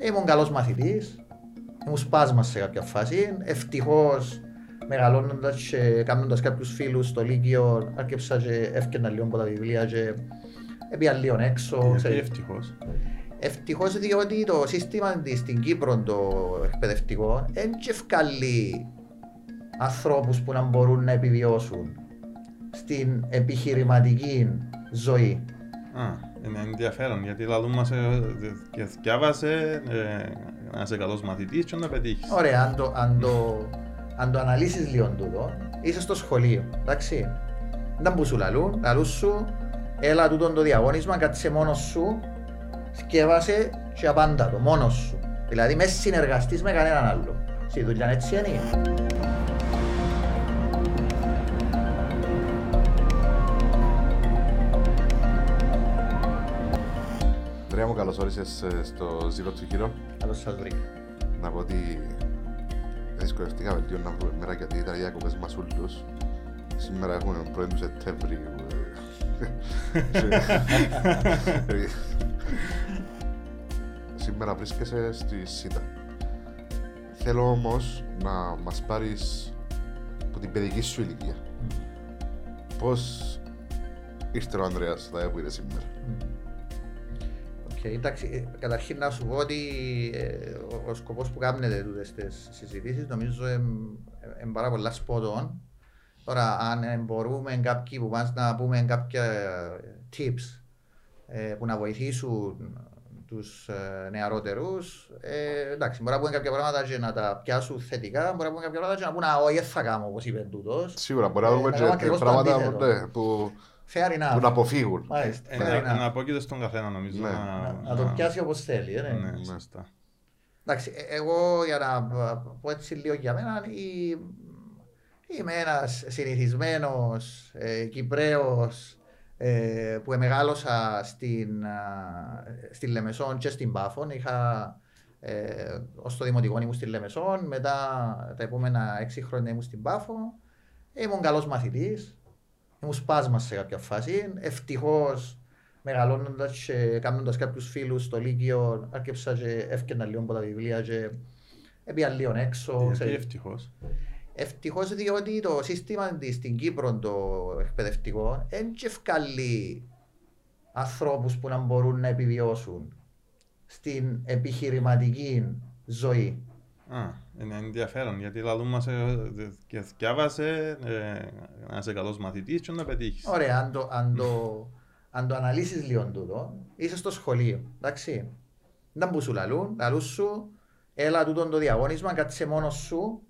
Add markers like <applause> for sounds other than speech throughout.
ήμουν καλός μαθητής, ήμουν σπάσμα σε κάποια φάση. Ευτυχώς μεγαλώνοντας και κάνοντας κάποιους φίλους στο Λύκειο, άρχισα και έφτιανα λίγο από τα βιβλία και έπια λίγο έξω. Γιατί ξέρεις. ευτυχώς; Ευτυχώς διότι το σύστημα της στην Κύπρο το εκπαιδευτικό δεν ευκαλεί ανθρώπους που να μπορούν να επιβιώσουν στην επιχειρηματική ζωή. Α, είναι ενδιαφέρον γιατί λαλούν μας ε, και διάβασε ε, να είσαι καλός μαθητής και να πετύχεις. Ωραία, αν το, αν το, αν το αναλύσεις λίγο τούτο, είσαι στο σχολείο, εντάξει. Δεν που σου λαλούν, λαλούν σου, έλα τούτο το διαγώνισμα, κάτσε μόνος σου, σκεύασε και απάντα το, μόνος σου. Δηλαδή, μες συνεργαστείς με κανέναν άλλο. Στη δουλειά έτσι είναι. Καλώς όρισες ε, στο Zero to Hero. Καλώς σας βρήκα. Να πω ότι δυσκολευτήκαμε λίγο να βρούμε μέρα γιατί ήταν οι διακοπές μας ούλους. Σήμερα έχουμε πρώην του Σεπτέμβρη. ε, Σήμερα βρίσκεσαι στη ΣΥΤΑ. Θέλω όμως να μας πάρεις από την παιδική σου ηλικία. Πώς ήρθε ο Ανδρέας εδώ που είναι σήμερα. Οκ, εντάξει, ε, καταρχήν να σου πω ότι ε, ο, ο σκοπός που κάνετε τούτες τις συζητήσεις νομίζω είναι πάρα πολλά spot on. Τώρα, αν ε, μπορούμε κάποιοι που μας να πούμε κάποια ε, tips ε, που να βοηθήσουν τους ε, νεαρότερους, ε, εντάξει, μπορεί να πούμε κάποια πράγματα και να τα πιάσουν θετικά, μπορεί να πούμε κάποια πράγματα και να πούνε «Α, όχι, δεν θα κάνω όπως είπε τούτος». Σίγουρα μπορεί να Ε, δούμε να και κάνουμε ακριβώς το πράγματα αντίθετο. που, ναι, που, Fair enough. που να αποφύγουν. Μάλιστα, Ε, fair να- enough. Να απόκειται στον καθένα νομίζω. Ναι. Να- Να το πιάσει όπως θέλει. ε, ναι. Ναι, μάλιστα. Εντάξει, ε- εγώ για να πω έτσι λίγο για μένα, η- είμαι ένας συνηθισμένος ε, Κυπρέος ε, που μεγάλωσα στην, α, στην Λεμεσόν και στην Πάφων. Είχα ε, ως το δημοτικό ήμουν στην Λεμεσόν, μετά τα επόμενα έξι χρόνια ήμουν στην Πάφο. Ήμουν καλός μαθητής, ήμουν σπάσμα σε κάποια φάση. Ευτυχώς μεγαλώνοντας και κάνοντας κάποιους φίλους στο Λύκειο, άρχισα και έφτιανα λίγο από τα βιβλία και έπια λίγο έξω. Γιατί ξέρεις. ευτυχώς; Ευτυχώς διότι το σύστημα της στην Κύπρο το εκπαιδευτικό δεν ευκαλεί ανθρώπους που να μπορούν να επιβιώσουν στην επιχειρηματική ζωή. Α, είναι ενδιαφέρον γιατί λαλούν μας ε, και διάβασε ε, να είσαι καλός μαθητής και να πετύχεις. Ωραία, αν το, αν το, αν το αναλύσεις λίγο τούτο, είσαι στο σχολείο, εντάξει. Δεν που σου λαλούν, λαλούν σου, έλα τούτο το διαγώνισμα, κάτσε μόνος σου,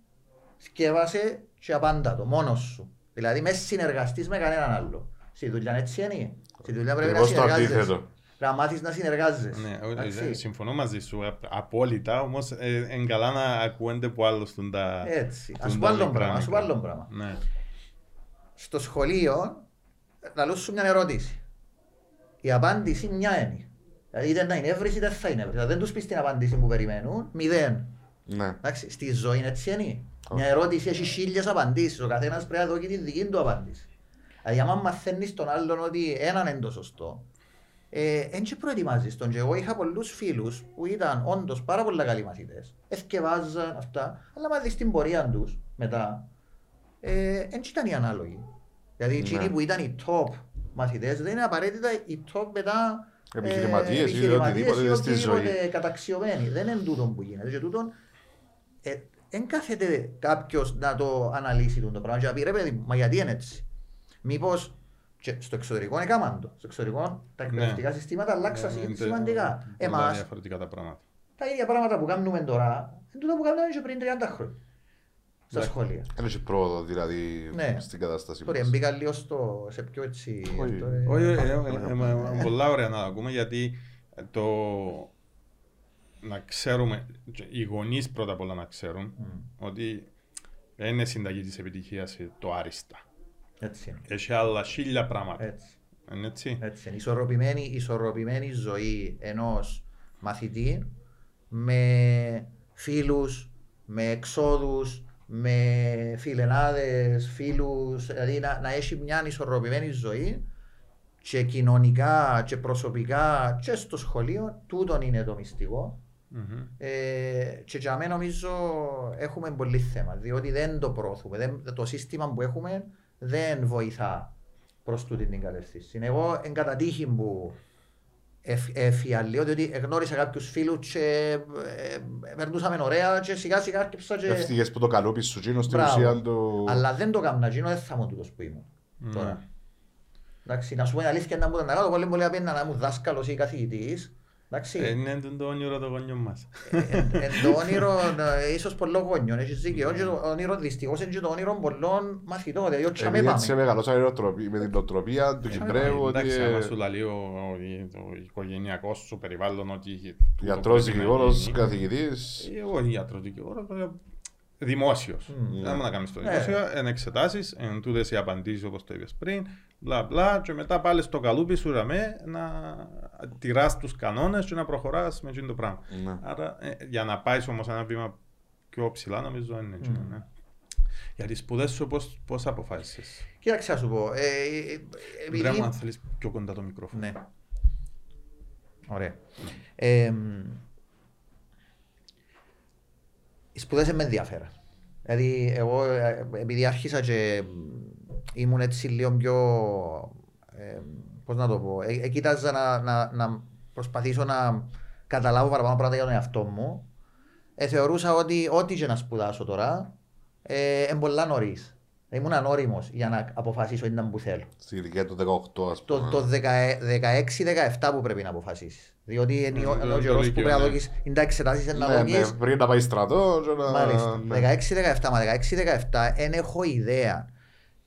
σκεύασε και απάντα το, μόνος σου. Δηλαδή, μες συνεργαστείς με κανέναν άλλο. Στη δουλειά έτσι είναι. Στη δουλειά πρέπει να Ακριβώς το συνεργάζεσαι. Αντίθετο. Πρέπει να μάθεις να συνεργάζεσαι. Ναι, όχι, Εντάξει. ε, συμφωνώ μαζί σου απ- απόλυτα, όμως ε, είναι καλά να ακούγονται από άλλους τον τα... Έτσι. τον Ας πω τα άλλο μικρά πράγμα, ας πω μικρά. άλλο πράγμα. Ναι. στο σχολείο λαλούν σου μια ερώτηση. Η απάντηση μια είναι. Δηλαδή είτε να είναι έβρεση είτε θα είναι έβρεση. Δηλαδή, δεν τους πεις την απάντηση που περιμένουν, μηδέν. Ναι. Εντάξει, στη ζωή είναι έτσι είναι. Μια ερώτηση έχει χίλιες απαντήσεις. Ο καθένας πρέπει να δώσει τη δική του απάντηση. Δηλαδή άμα μαθαίνεις τον άλλον ότι έναν είναι το σωστό, ε, δεν και προετοιμάζεις τον. Και εγώ είχα πολλούς φίλους που ήταν όντως πάρα πολύ καλοί μαθητές. Εθκευάζαν αυτά, αλλά άμα δεις την πορεία τους μετά, ε, δεν ήταν οι ανάλογοι. Δηλαδή Ναι. εκείνοι που ήταν οι top μαθητές δεν είναι απαραίτητα οι top μετά Επιχειρηματίες ή επιχειρηματίες οτιδήποτε στη ζωή. οτιδήποτε καταξιωμένοι. Δεν είναι τούτο που γίνεται. Και τούτον ε, δεν κάθεται κάποιος να το αναλύσει το πράγμα. Και να πει ρε παιδί μου, μα γιατί είναι έτσι; Μήπως στο εξωτερικό είναι κάμαντο. Στο εξωτερικό τα εκπαιδευτικά συστήματα αλλάξαν Ε, είναι σημαντικά. πολλά Εμάς διαφορετικά τα πράγματα. τα ίδια πράγματα που κάνουμε τώρα είναι τούτα που κάνουμε και πριν 30 χρόνια. Στα Εντάξει. σχολεία. Δεν έχει πρόοδο δηλαδή Ναι. στην κατάσταση Τώρα μας. μπήκα λίγο στο, σε πιο έτσι. Όχι. αυτό, ε, Όχι, ε, ε, ε, ε, πολλά ωραία να τα ακούμε γιατί ε, το να ξέρουμε, και οι γονείς πρώτα απ' όλα να ξέρουν ότι δεν είναι συνταγή της επιτυχίας το άριστα. Έτσι είναι. Έχει άλλα χίλια πράγματα. Έτσι. Είναι έτσι. Έτσι είναι. Ισορροπημένη, ισορροπημένη ζωή ενός μαθητή με φίλους, με εξόδους, με φιλενάδες, φίλους, δηλαδή να, να έχει μια ισορροπημένη ζωή και κοινωνικά και προσωπικά και στο σχολείο, τούτον είναι το μυστικό Μμμ. Ε, και για μένα νομίζω έχουμε πολύ θέμα, διότι δεν το προωθούμε. Δεν, το σύστημα που έχουμε δεν βοηθά προς τούτη την κατεύθυνση. Εγώ εν κατά τύχη που εφ- εφιαλείω, διότι εγνώρισα κάποιους φίλους και ε, ε, περνούσαμε ωραία και σιγά σιγά άρχισα και... Ευτυχές που το καλούπι σου γίνω στην Μπράβο. ουσία του... Αλλά δεν το έκανα, εκείνο δεν θα ήμουν τούτος που ήμουν Μμμ. τώρα. Εντάξει, να σου πω την αλήθεια να μου τον αγάλω, πολύ πολύ απέναντι να ήμουν δάσκαλος ή καθηγητής. Εντάξει, Ε, Είναι το όνειρο των γονιών μας. εν εν το <laughs> όνειρο, ε, ίσως πολλών γονιών, έχεις δίκιο. Και το όνειρο δυστυχώς είναι και το όνειρο πολλών μαθητών, δηλαδή ότι τσάμε Επειδή έτσι πάμε. μεγαλώσα η νοοτροπία- με την νοοτροπία του Κυπρέου ότι Εντάξει, ε, άμα σου λέει ο, ο, το οικογενειακός σου περιβάλλον ότι είχε τούτο γιατρός, πρέπει να δικηγόρος, γίνει. καθηγητής Εγώ είμαι γιατρός δικηγόρος, βέβαια, δημόσιος. Μμ. Δεν να κάνεις το Ναι. δημόσιο, εν εξετάσεις, εν τούτες οι απαντήσεις όπως το είπες πριν, μπλα μπλα και μετά πάλι στο καλούπι σου ραμέ να τηράς τους κανόνες και να προχωράς με εκείνο το πράγμα. Ναι. Άρα ε, για να πάεις όμως ένα βήμα πιο ψηλά νομίζω είναι έτσι. Μμ. Ναι. Για τις σπουδές σου πώς, πώς αποφάσισες; Κοίταξε να σου πω, ε, ε, ε, Βρε μου αν επειδή... θέλεις πιο κοντά το μικρόφωνο. Ναι. Ωραία. Ε, μ, οι σπουδές δεν με ενδιαφέραν. Δηλαδή, εγώ ε, επειδή άρχισα και μ, ήμουν έτσι λίγο πιο. Ε, πώς να το πω. Ε, ε, κοίταζα να, να, να προσπαθήσω να καταλάβω παραπάνω πράγματα για τον εαυτό μου. Ε, θεωρούσα ότι ό,τι και να σπουδάσω τώρα, ε, είναι πολλά νωρίς. Ήμουν ανώριμος για να αποφασίσω τι ήταν που θέλω Στην ηλικία του 18 ας το, πούμε. το 16-17 που πρέπει να αποφασίσεις. Διότι είναι Mm, ο- το- είναι ο το καιρός που λύκειο, πρέπει να ναι. δοκίσεις, είναι τα εξετάσεις να Ναι, ναι, δοκίσεις. πριν να πάει στρατός και να... Μάλιστα. ναι. 16-17, μα 16-17 δεν έχω ιδέα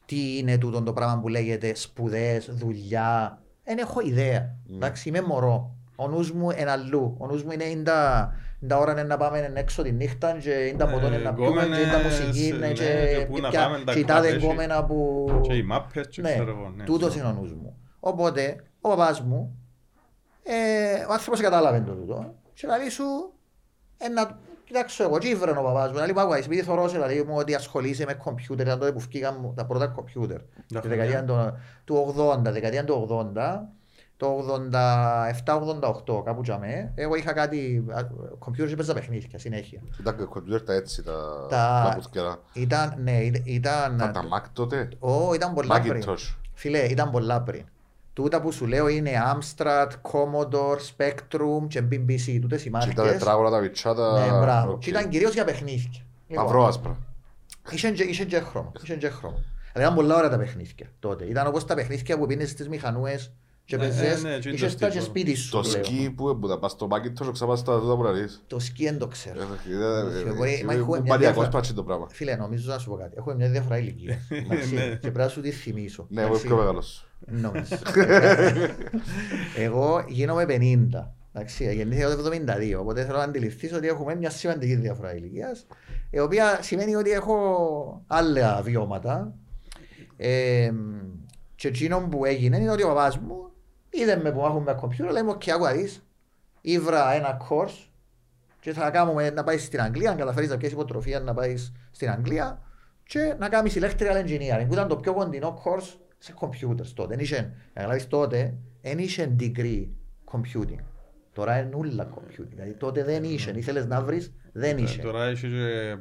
τι είναι τούτο το πράγμα που λέγεται σπουδές, δουλειά. Δεν έχω ιδέα. Ναι. Εντάξει, είμαι μωρό. Ο νους μου είναι αλλού. Ο νους μου είναι είναι τα, είναι τα ώρα είναι να πάμε έξω τη νύχτα και είναι τα Ε, ποτό είναι να πιούμε και είναι τα γκόμενες, μουσική ναι, είναι και και πού να ποια- πάμε, τα και οι τάδε κομμάτια, γκόμενα που... Και οι μάπες και Ναι, ξέρω εγώ. ναι. τούτος είναι ο νους μου. Οπότε, ο παπάς μου, ε, ο άνθρωπος κατάλαβε το τούτο και λέει σου, ε, να κοιτάξω εγώ, τι βρένε ο παπάς μου, να λέει πάγουα, επειδή θωρώ δηλαδή μου ότι ασχολείσαι με κομπιούτερ, ήταν τότε που φκήκαν μου τα πρώτα κομπιούτερ, Τα τη δεκαετία του- του 80, δεκαετία του 80, το 87-88 κάπου τζαμέ, εγώ είχα κάτι, κομπιούτερ και παίζα παιχνίδια συνέχεια. Ήταν και κομπιούτερ τα έτσι, τα Τα- τα πουθκερά. Ήταν, ναι, ήταν, Ήταν τα ήταν, Mac τότε; Ω, ήταν πολλά πριν. Macintosh. Φίλε, ήταν πολλά πριν. Τούτα που σου λέω είναι Amstrad, Commodore, Spectrum και BBC. Τούτες οι Και τα μάρκες. τετράγωνα, τα βιτσάτα. Ναι, μπράβο. οκ. Και ήταν κυρίως για παιχνίδια. Λοιπόν, Μαυρό άσπρα. Είχε και- είχε και χρώμα. Είχε και χρώμα. Αλλά ήταν πολλά ωραία τα παιχνίδια τότε. Ήταν όπως τα παιχνίδια που πίνες στις μηχανούες και Ναι, παίζες. ναι, ναι, και Είχες το τα και τύπο. σπίτι σου. Το λέω. σκι που έπουτα, πας στο Macintosh, ξαπάς στα τούτα που λαλείς. Το σκι δεν το ξέρω. Ε, Μπορεί- μα ε, έχουμε ε, μια Μανιακός διάφορα- πάτσι το πράγμα. Φίλε, νομίζω να σου πω κάτι. Έχουμε μια διαφορά <laughs> ηλικίας. Εντάξει, Ναι. Και πρέπει να σου τη θυμίσω. Ναι, εγώ είμαι Εντάξει. πιο μεγάλος. Νομίζω. <laughs> Εγώ γίνομαι 50. Εντάξει, γεννήθηκα το 72. Οπότε θέλω να αντιληφθείς ότι έχουμε μια σημαντική διαφορά ηλικίας. Η οποία σημαίνει ότι έχω άλλα βιώματα. Ε, και εκείνο που έγινε είναι ότι ο παπάς μου είδε με που μάχουμαι με κομπιούτερ, λέει μου, «OK, άκου να δεις, ήβρα ένα course και θα κάνουμε να πάει στην Αγγλία, αν καταφέρεις να πιάσεις υποτροφία να πάεις στην Αγγλία και να κάνεις electrical engineering, που ήταν το πιο κοντινό course σε computers τότε. Εν είχε, να καταλάβεις τότε, δεν είχε degree computing. Τώρα είναι ούλα computing. Δηλαδή τότε δεν είχε, ήθελες να βρεις, δεν είχε. Ε, Τώρα έχει και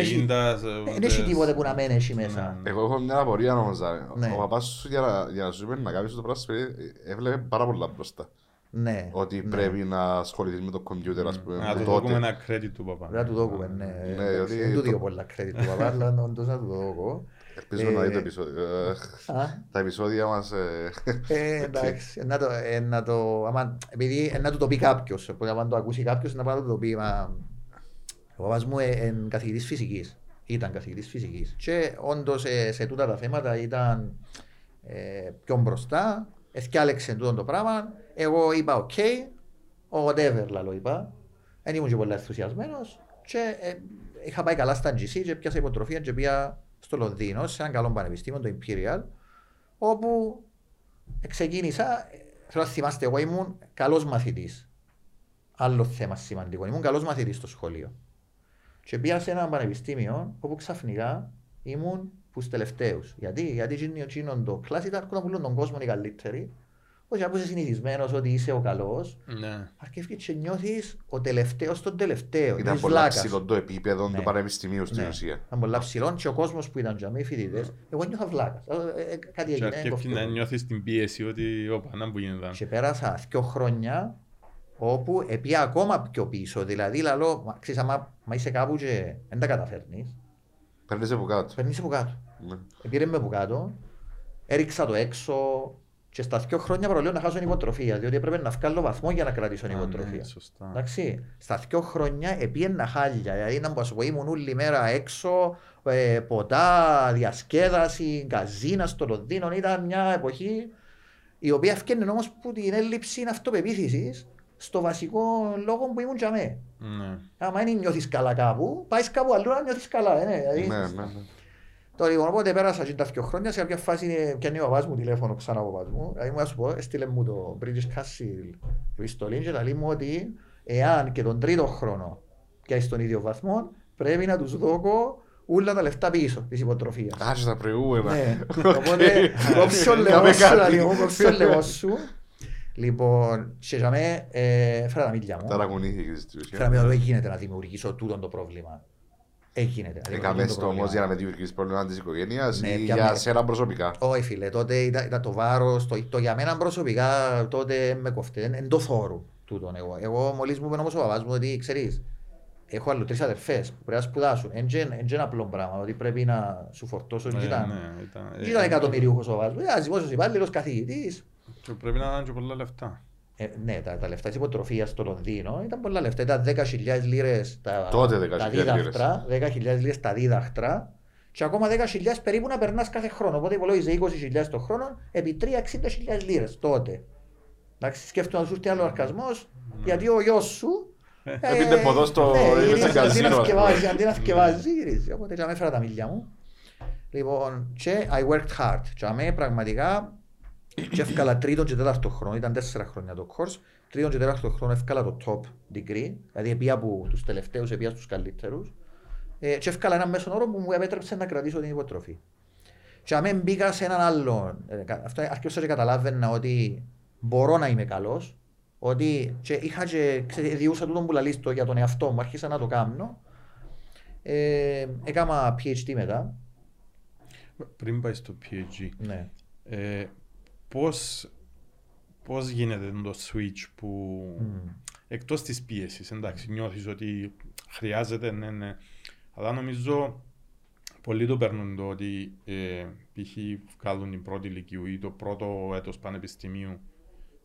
Έχει- 50... Δεν έχει τίποτε που να μένει εκεί μέσα. Ναι. Εγώ έχω μια απορία όμως. α. Ναι. Ο παπάς σου για να- για να σου είπε να κάνεις το πράγμα στο σπίτι, ε, έβλεπε πάρα πολλά μπροστά. Ναι. Ότι ναι. πρέπει να ασχοληθείς με το κομπιούτερ, ας πούμε. Να του τότε. δώσουμε ένα credit του παπά. Πρέπει να του δώκουμε, ναι. Ναι, Εντάξει, διότι Δεν του το- δίνω πολλά credit του παπά, αλλά όντως να του δώκω. Ελπίζω να δει το Ε, επεισόδιο. Ε, Α, Τα επεισόδια μας... ε, Ε, <laughs> εντάξει, να το, ε, να το, άμα, επειδή ε, να του το πει κάποιος, οπότε άμα το ακούσει κάποιος να πάει να του το πει, μα, ο παπάς μου είναι καθηγητής φυσικής, ήταν καθηγητής φυσικής. Και όντως ε, σε τούτα τα θέματα ήταν ε, πιο μπροστά, εθιάλεξε τούτο το πράγμα, εγώ είπα OK, whatever λαλώ είπα, δεν ήμουν και πολύ ενθουσιασμένος και ε, είχα πάει καλά στα GC και πιάσα υποτροφία και πήγα στο Λονδίνο, σε ένα καλό πανεπιστήμιο, το Imperial, όπου ξεκίνησα, θέλω να θυμάστε, εγώ ήμουν καλός μαθητής. Άλλο θέμα σημαντικό. Ήμουν καλός μαθητής στο σχολείο. Και πήγα σε ένα πανεπιστήμιο όπου ξαφνικά ήμουν που τους τελευταίους. Γιατί, γιατί εκείνο εκείνο το κλάσ ήταν που να πουλούν τον κόσμο οι καλύτεροι, όχι αν είσαι συνηθισμένος ότι είσαι ο καλός, Ναι. αρκεύει και νιώθεις ο τελευταίος τον τελευταίο. Ήταν Της πολλά βλάκας. ψηλό το επίπεδο Ναι. του πανεπιστημίου στην Ναι. ουσία. Ήταν πολλά ψηλό και ο κόσμος που ήταν για μένα οι φοιτητές, εγώ νιώθα βλάκας. Ε, ε, Κάτι Και έγινε. αρκεύει κοφτεί να μου. νιώθεις την πίεση ότι όπα, να που γίνεται. Και πέρασα δύο χρόνια όπου επία ακόμα πιο πίσω. Δηλαδή, λαλό, μα, ξέρεις, άμα, μα είσαι κάπου και δεν τα καταφέρνεις, Παίρνεις από κάτω. παίρνεις από κάτω. Ναι. Πήρε με από κάτω, έριξα το έξω και στα δύο χρόνια προλέω να χάσω την υποτροφία, διότι έπρεπε να βγάλω βαθμό για να κρατήσω την Α, ναι, υποτροφία. Σωστά. Εντάξει, στα δύο χρόνια επίαινα χάλια, δηλαδή να σου πω ήμουν όλη μέρα έξω, ε, ποτά, διασκέδαση, καζίνα στο Λονδίνο, ήταν μια εποχή η οποία έφτιανε όμως που την έλλειψη αυτοπεποίθησης στο βασικό λόγο που ήμουν για μέ. Ναι. Άμα δεν νιώθεις καλά κάπου, πάεις κάπου αλλού να νιώθεις καλά. Ε, ναι, δηλαδή, Ναι, ναι, ναι. Τώρα λοιπόν, οπότε πέρασα και τα δύο χρόνια, σε κάποια φάση είναι- πιάνει ο παπάς μου τηλέφωνο ξανά ο παπάς μου. Δηλαδή μου να σου πω, έστειλε μου το British Council επιστολή και λέει μου ότι εάν και τον τρίτο χρόνο πιάσεις τον ίδιο βαθμό, πρέπει να τους δώκω όλα τα λεφτά πίσω της υποτροφίας. Άρχισε τα προηγούμενα. Ναι, <laughs> οπότε κόψω Κάμε λεγό σου, κάτι. δηλαδή, μου κόψω λεγό σου. Λοιπόν, και για μέ, ε, φέρα τα μίλια μου. Ταραγωνήθηκες στην ουσία. Φέρα τα μίλια μου, δεν γίνεται να δημιουργήσω τούτο το πρόβλημα. Έγινε. Έκαμε το όμως για να με δημιουργήσεις πρόβλημα της οικογένειας Ναι, ή πια για με- σένα προσωπικά; Όχι φίλε, τότε ήταν, ήταν το βάρος, το, το για μένα προσωπικά τότε με κοφτέ, εν το θόρου τούτον εγώ. Εγώ μόλις μου είπε όμως ο παπάς μου ότι ξέρεις, έχω άλλο τρεις αδερφές που πρέπει να σπουδάσουν. Εν είναι απλό πράγμα, ότι πρέπει να σου φορτώσω. Ναι, και ήταν, ναι, ήταν- και ήταν ε, εκατομμυριούχος ο παπάς μου, ένας δημόσιος υπάλληλος καθηγητής. και Πρέπει να είναι και πολλά λεφτά. Ε, ναι, τα, τα λεφτά της υποτροφίας στο Λονδίνο ήταν πολλά λεφτά. Ήταν 10.000 λίρες τα, Τότε 10.000 τα δίδαχτρα, 10.000 λίρες τα δίδαχτρα και ακόμα 10.000 περίπου να περνάς κάθε χρόνο. Οπότε υπολόγιζε 20.000 το χρόνο επί 3-60.000 λίρες τότε. Εντάξει, σκέφτομαι να σου έρθει άλλο αρκασμός γιατί ο γιος σου ε, Έπινε ποδός στο- ναι, στο γυρίζει, αντί καζίνο, να ας πούμε. θκευάζει, αντί να θκευάζει, γυρίζει. Οπότε για με έφερα τα μίλια μου. Λοιπόν, και I worked hard. Και αμέ πραγματικά και έφκαλα τρίτον και τέταρτο χρόνο, ήταν τέσσερα χρόνια το course. Τρίτον και τέταρτο χρόνο έφκαλα το top degree, δηλαδή επία από τους τελευταίους, επία στους καλύτερους. Ε, και έφκαλα ένα μέσον όρο που μου επέτρεψε να κρατήσω την υποτροφή. Και αμέ μπήκα σε έναν άλλο, ε, κα- αυτό αρκεύσα και καταλάβαινα ότι μπορώ να είμαι καλός, ότι και είχα και ξέρετε, διούσα τούτον που λαλείς το για τον εαυτό μου, άρχισα να το κάνω. Ε, έκανα PhD μετά. Πριν πάει στο PhD, Ναι. ε, πώς, πώς γίνεται το switch που Μμ. εκτός της πίεσης, εντάξει, νιώθεις ότι χρειάζεται, ναι, ναι. Αλλά νομίζω πολλοί το παίρνουν το ότι ε, π.χ. βγάλουν την πρώτη λυκείου ή το πρώτο έτος πανεπιστημίου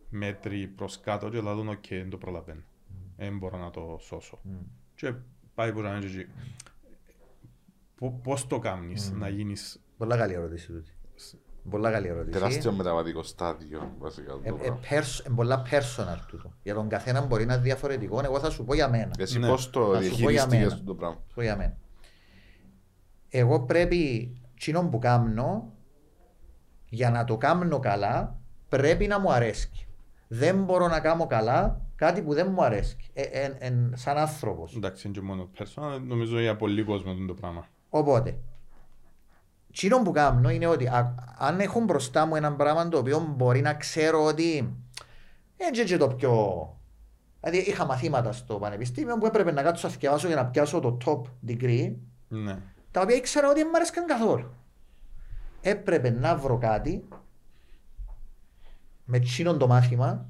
μέτρια προς κάτω και λαλούν οκ, δεν το προλαβαίνω. Δεν μπορώ να το σώσω. Μμ. Και πάει που να είναι και εκεί. Πο- Πώς το κάνεις να γίνεις Πολλά καλή ερώτηση τούτη. Πολλά καλή ερώτηση. Τεράστιο μεταβατικό στάδιο βασικά. το Ε, ε, πράγμα. pers- ε, πολλά personal τούτο. Για τον καθένα μπορεί να είναι διαφορετικό. Εγώ θα σου πω για μένα. Εσύ Ναι. πώς το Θα σου πω για διαχειριστήκες μένα. το πράγμα; Θα σου πω για μένα. Εγώ πρέπει, τσινόν που κάνω, για να το κάνω καλά, πρέπει να μου αρέσει. Δεν μπορώ να κάνω καλά κάτι που δεν μου αρέσει. Ε, ε, ε, σαν άνθρωπος. εντάξει είναι και μόνο personal, νομίζω για πολύ κόσμος είναι το πράγμα. Οπότε, Τσίνο που κάνω είναι ότι α- αν έχω μπροστά μου ένα πράγμα το οποίο μπορεί να ξέρω ότι έτσι και το πιο... Δηλαδή είχα μαθήματα στο πανεπιστήμιο που έπρεπε να κάτσω να θυκευάσω για να πιάσω το top degree Ναι. τα οποία ήξερα ότι δεν μου αρέσκαν καθόλου. Έπρεπε να βρω κάτι με τσίνον το μάθημα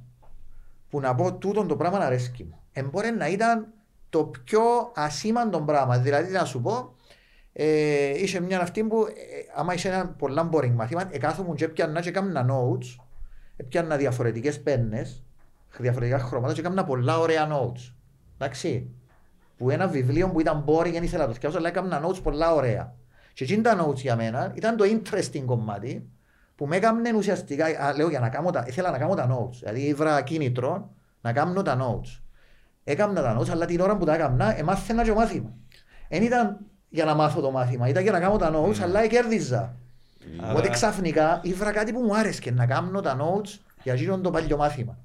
που να πω τούτον το πράγμα να αρέσκει μου. Εμπόρε να ήταν το πιο ασήμαντο πράγμα. Δηλαδή να σου πω, ε, είσαι μια αυτή που ε, άμα είσαι ένα πολλά boring μάθημα, εκάθομουν και έπιανα και έκανα notes, έπιανα διαφορετικές πέννες, διαφορετικά χρώματα και έκανα πολλά ωραία notes. Εντάξει. Που ένα βιβλίο που ήταν boring δεν ήθελα να το φτιάξω, αλλά έκανα notes πολλά ωραία. Και εκείνη τα notes για μένα ήταν το interesting κομμάτι που με έκαμνε ουσιαστικά, α, λέω για να κάνω τα, ήθελα να κάνω τα notes. Δηλαδή ήβρα κίνητρο να κάνω τα notes. Έκανα τα notes, αλλά την ώρα που τα έκανα, εμάθαινα και μάθημα. Δεν ήταν για να μάθω το μάθημα, ήταν για να κάνω τα notes, αλλά κέρδιζα. Άρα- Οπότε ξαφνικά ήβρα κάτι που μου άρεσε να κάνω τα notes για εκείνον το παλιό μάθημα.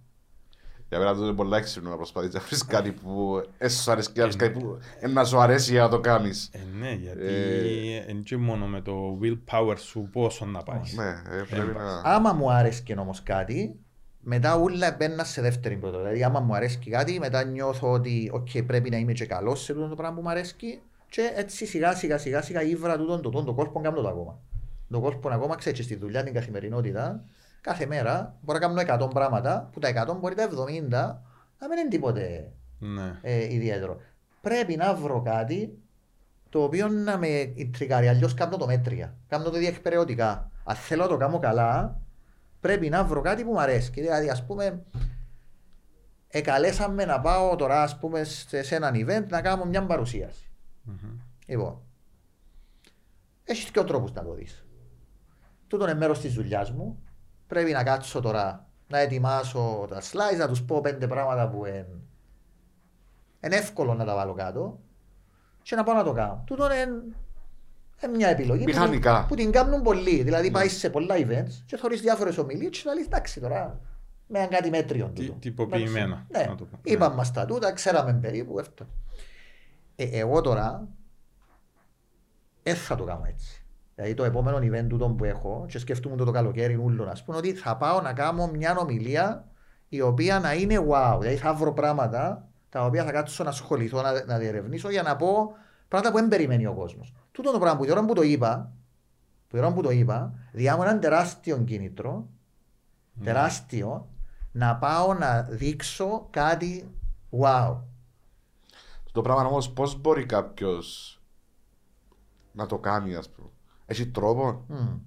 Για μένα αυτό είναι πολύ έξυπνο να προσπαθείς να βρεις κάτι που δεν σου αρέσει και να βρεις κάτι που ε, να σου αρέσει για να το κάνεις. Ε, ναι, γιατί Ε, είναι και μόνο με το willpower σου πόσο να πάεις. Ναι, ε, πρέπει να... Άμα μου άρεσε όμως κάτι, μετά ούλα μπαίνα σε δεύτερη πρώτο. Δηλαδή, άμα μου αρέσει κάτι, μετά νιώθω ότι okay, πρέπει να είμαι και καλός σε αυτό το πράγμα που μου αρέσει. Και έτσι σιγά σιγά σιγά σιγά ήβρα τούτον το, το, το κόλπο κάνω το ακόμα. Το κόλπο ακόμα ξέρεις στη δουλειά, την καθημερινότητα, κάθε μέρα μπορώ να κάνω 100 πράγματα, που τα 100 μπορεί τα 70 να μην είναι τίποτε Ναι. ε, ιδιαίτερο. Πρέπει να βρω κάτι το οποίο να με τρικάρει, αλλιώς κάνω το μέτρια, κάνω το διεκπαιρεωτικά. Αν θέλω να το κάνω καλά, πρέπει να βρω κάτι που μου αρέσει. Δηλαδή, ας πούμε, εκαλέσαμε να πάω τώρα, ας πούμε, σε, σε έναν event να κάνω μια παρουσίαση. Μμμ. Λοιπόν, έχεις και τρόπους να το δεις. Τούτο είναι μέρος της δουλειάς μου. Πρέπει να κάτσω τώρα να ετοιμάσω τα slides, να τους πω πέντε πράγματα που είναι, είναι εύκολο να τα βάλω κάτω και να πάω να το κάνω. Τούτο είναι, είναι μια επιλογή που την- Μηχανικά. που την κάνουν πολλοί. Δηλαδή πάει σε πολλά events και θωρείς διάφορες ομιλίες και να λες εντάξει τώρα με ένα κάτι μέτριο. Τι- τούτο». τυποποιημένα, Εντάξει. Ναι, να το πω. Ναι. είπαμε μας τα τούτα, ξέραμε περίπου αυτό. Ε, εγώ τώρα δεν θα το κάνω έτσι. Δηλαδή το επόμενο event τούτο που έχω και σκέφτομαι το, το καλοκαίρι ούλο να πούμε ότι θα πάω να κάνω μια ομιλία η οποία να είναι wow. Δηλαδή θα βρω πράγματα τα οποία θα κάτσω να ασχοληθώ, να, να διερευνήσω για να πω πράγματα που δεν περιμένει ο κόσμος. Τούτο το πράγμα που η ώρα που το είπα, που η ώρα που το είπα, διάμω έναν τεράστιο κίνητρο, τεράστιο, να πάω να δείξω κάτι wow. Το πράγμα όμως πώς μπορεί κάποιος να το κάνει, ας πούμε; Έχει τρόπο; Μμ.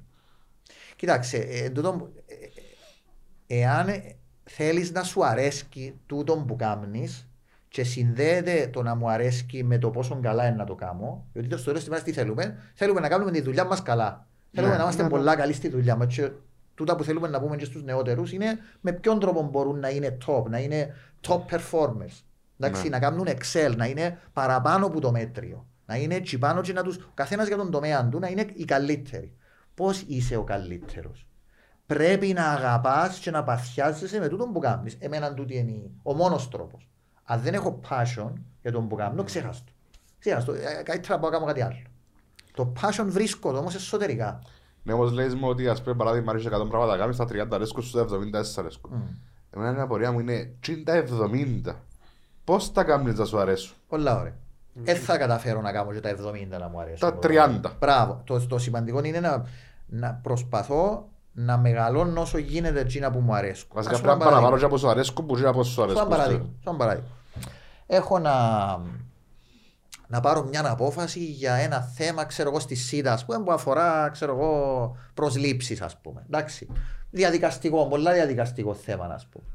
Κοίταξε, ε, τούτο, ε, ε, εάν ε, θέλεις να σου αρέσει τούτο που κάνεις και συνδέεται το να μου αρέσει με το πόσο καλά είναι να το κάνω, γιατί το στο τέλος της ημέρας τι θέλουμε, θέλουμε να κάνουμε τη δουλειά μας καλά. Θέλουμε Ναι, να είμαστε ναι, ναι. πολλά καλοί στη δουλειά μας και τούτα που θέλουμε να πούμε και στους νεότερους είναι με ποιον τρόπο μπορούν να είναι top, να είναι top performers. Εντάξει, Ναι. να κάνουν excel, να είναι παραπάνω από το μέτριο. Να είναι έτσι πάνω και να τους, ο καθένας για τον τομέα του να είναι οι καλύτεροι. Πώς είσαι ο καλύτερος; Πρέπει να αγαπάς και να παθιάζεσαι με τούτο που κάνεις. Εμένα τούτη είναι ο μόνος τρόπος. Αν δεν έχω passion για τον που κάνω, ξέχαστο. Ξέχαστο. Ε, Καλύτερα να πάω να κάνω κάτι άλλο. Το passion βρίσκω όμως εσωτερικά. Ναι, όμω λέει μου ότι ας πούμε παράδειγμα αρέσει 100 πράγματα να κάνεις στα 30 αρέσκουν στου 70 αρέσκουν. Μμ. Εμένα η απορία μου είναι 60-70. Πώς τα κάνει να σου αρέσουν; Πολλά ωραία. Δεν θα καταφέρω να κάνω και τα 70 να μου αρέσουν. Τα 30. Μπράβο. Το, το σημαντικό είναι να, να προσπαθώ να μεγαλώνω όσο γίνεται εκείνα που μου αρέσουν. Βασικά Ας πρέπει πούμε να ένα παραπάνω και από σου αρέσκουν που από σου Σαν αρέσκουν. παράδειγμα. Σαν παράδειγμα. Έχω να, να πάρω μια απόφαση για ένα θέμα, ξέρω εγώ, στη ΣΥΤΑ, ας πούμε, που αφορά, ξέρω εγώ, προσλήψεις, ας πούμε. Εντάξει. Διαδικαστικό, πολλά διαδικαστικό θέμα, ας πούμε.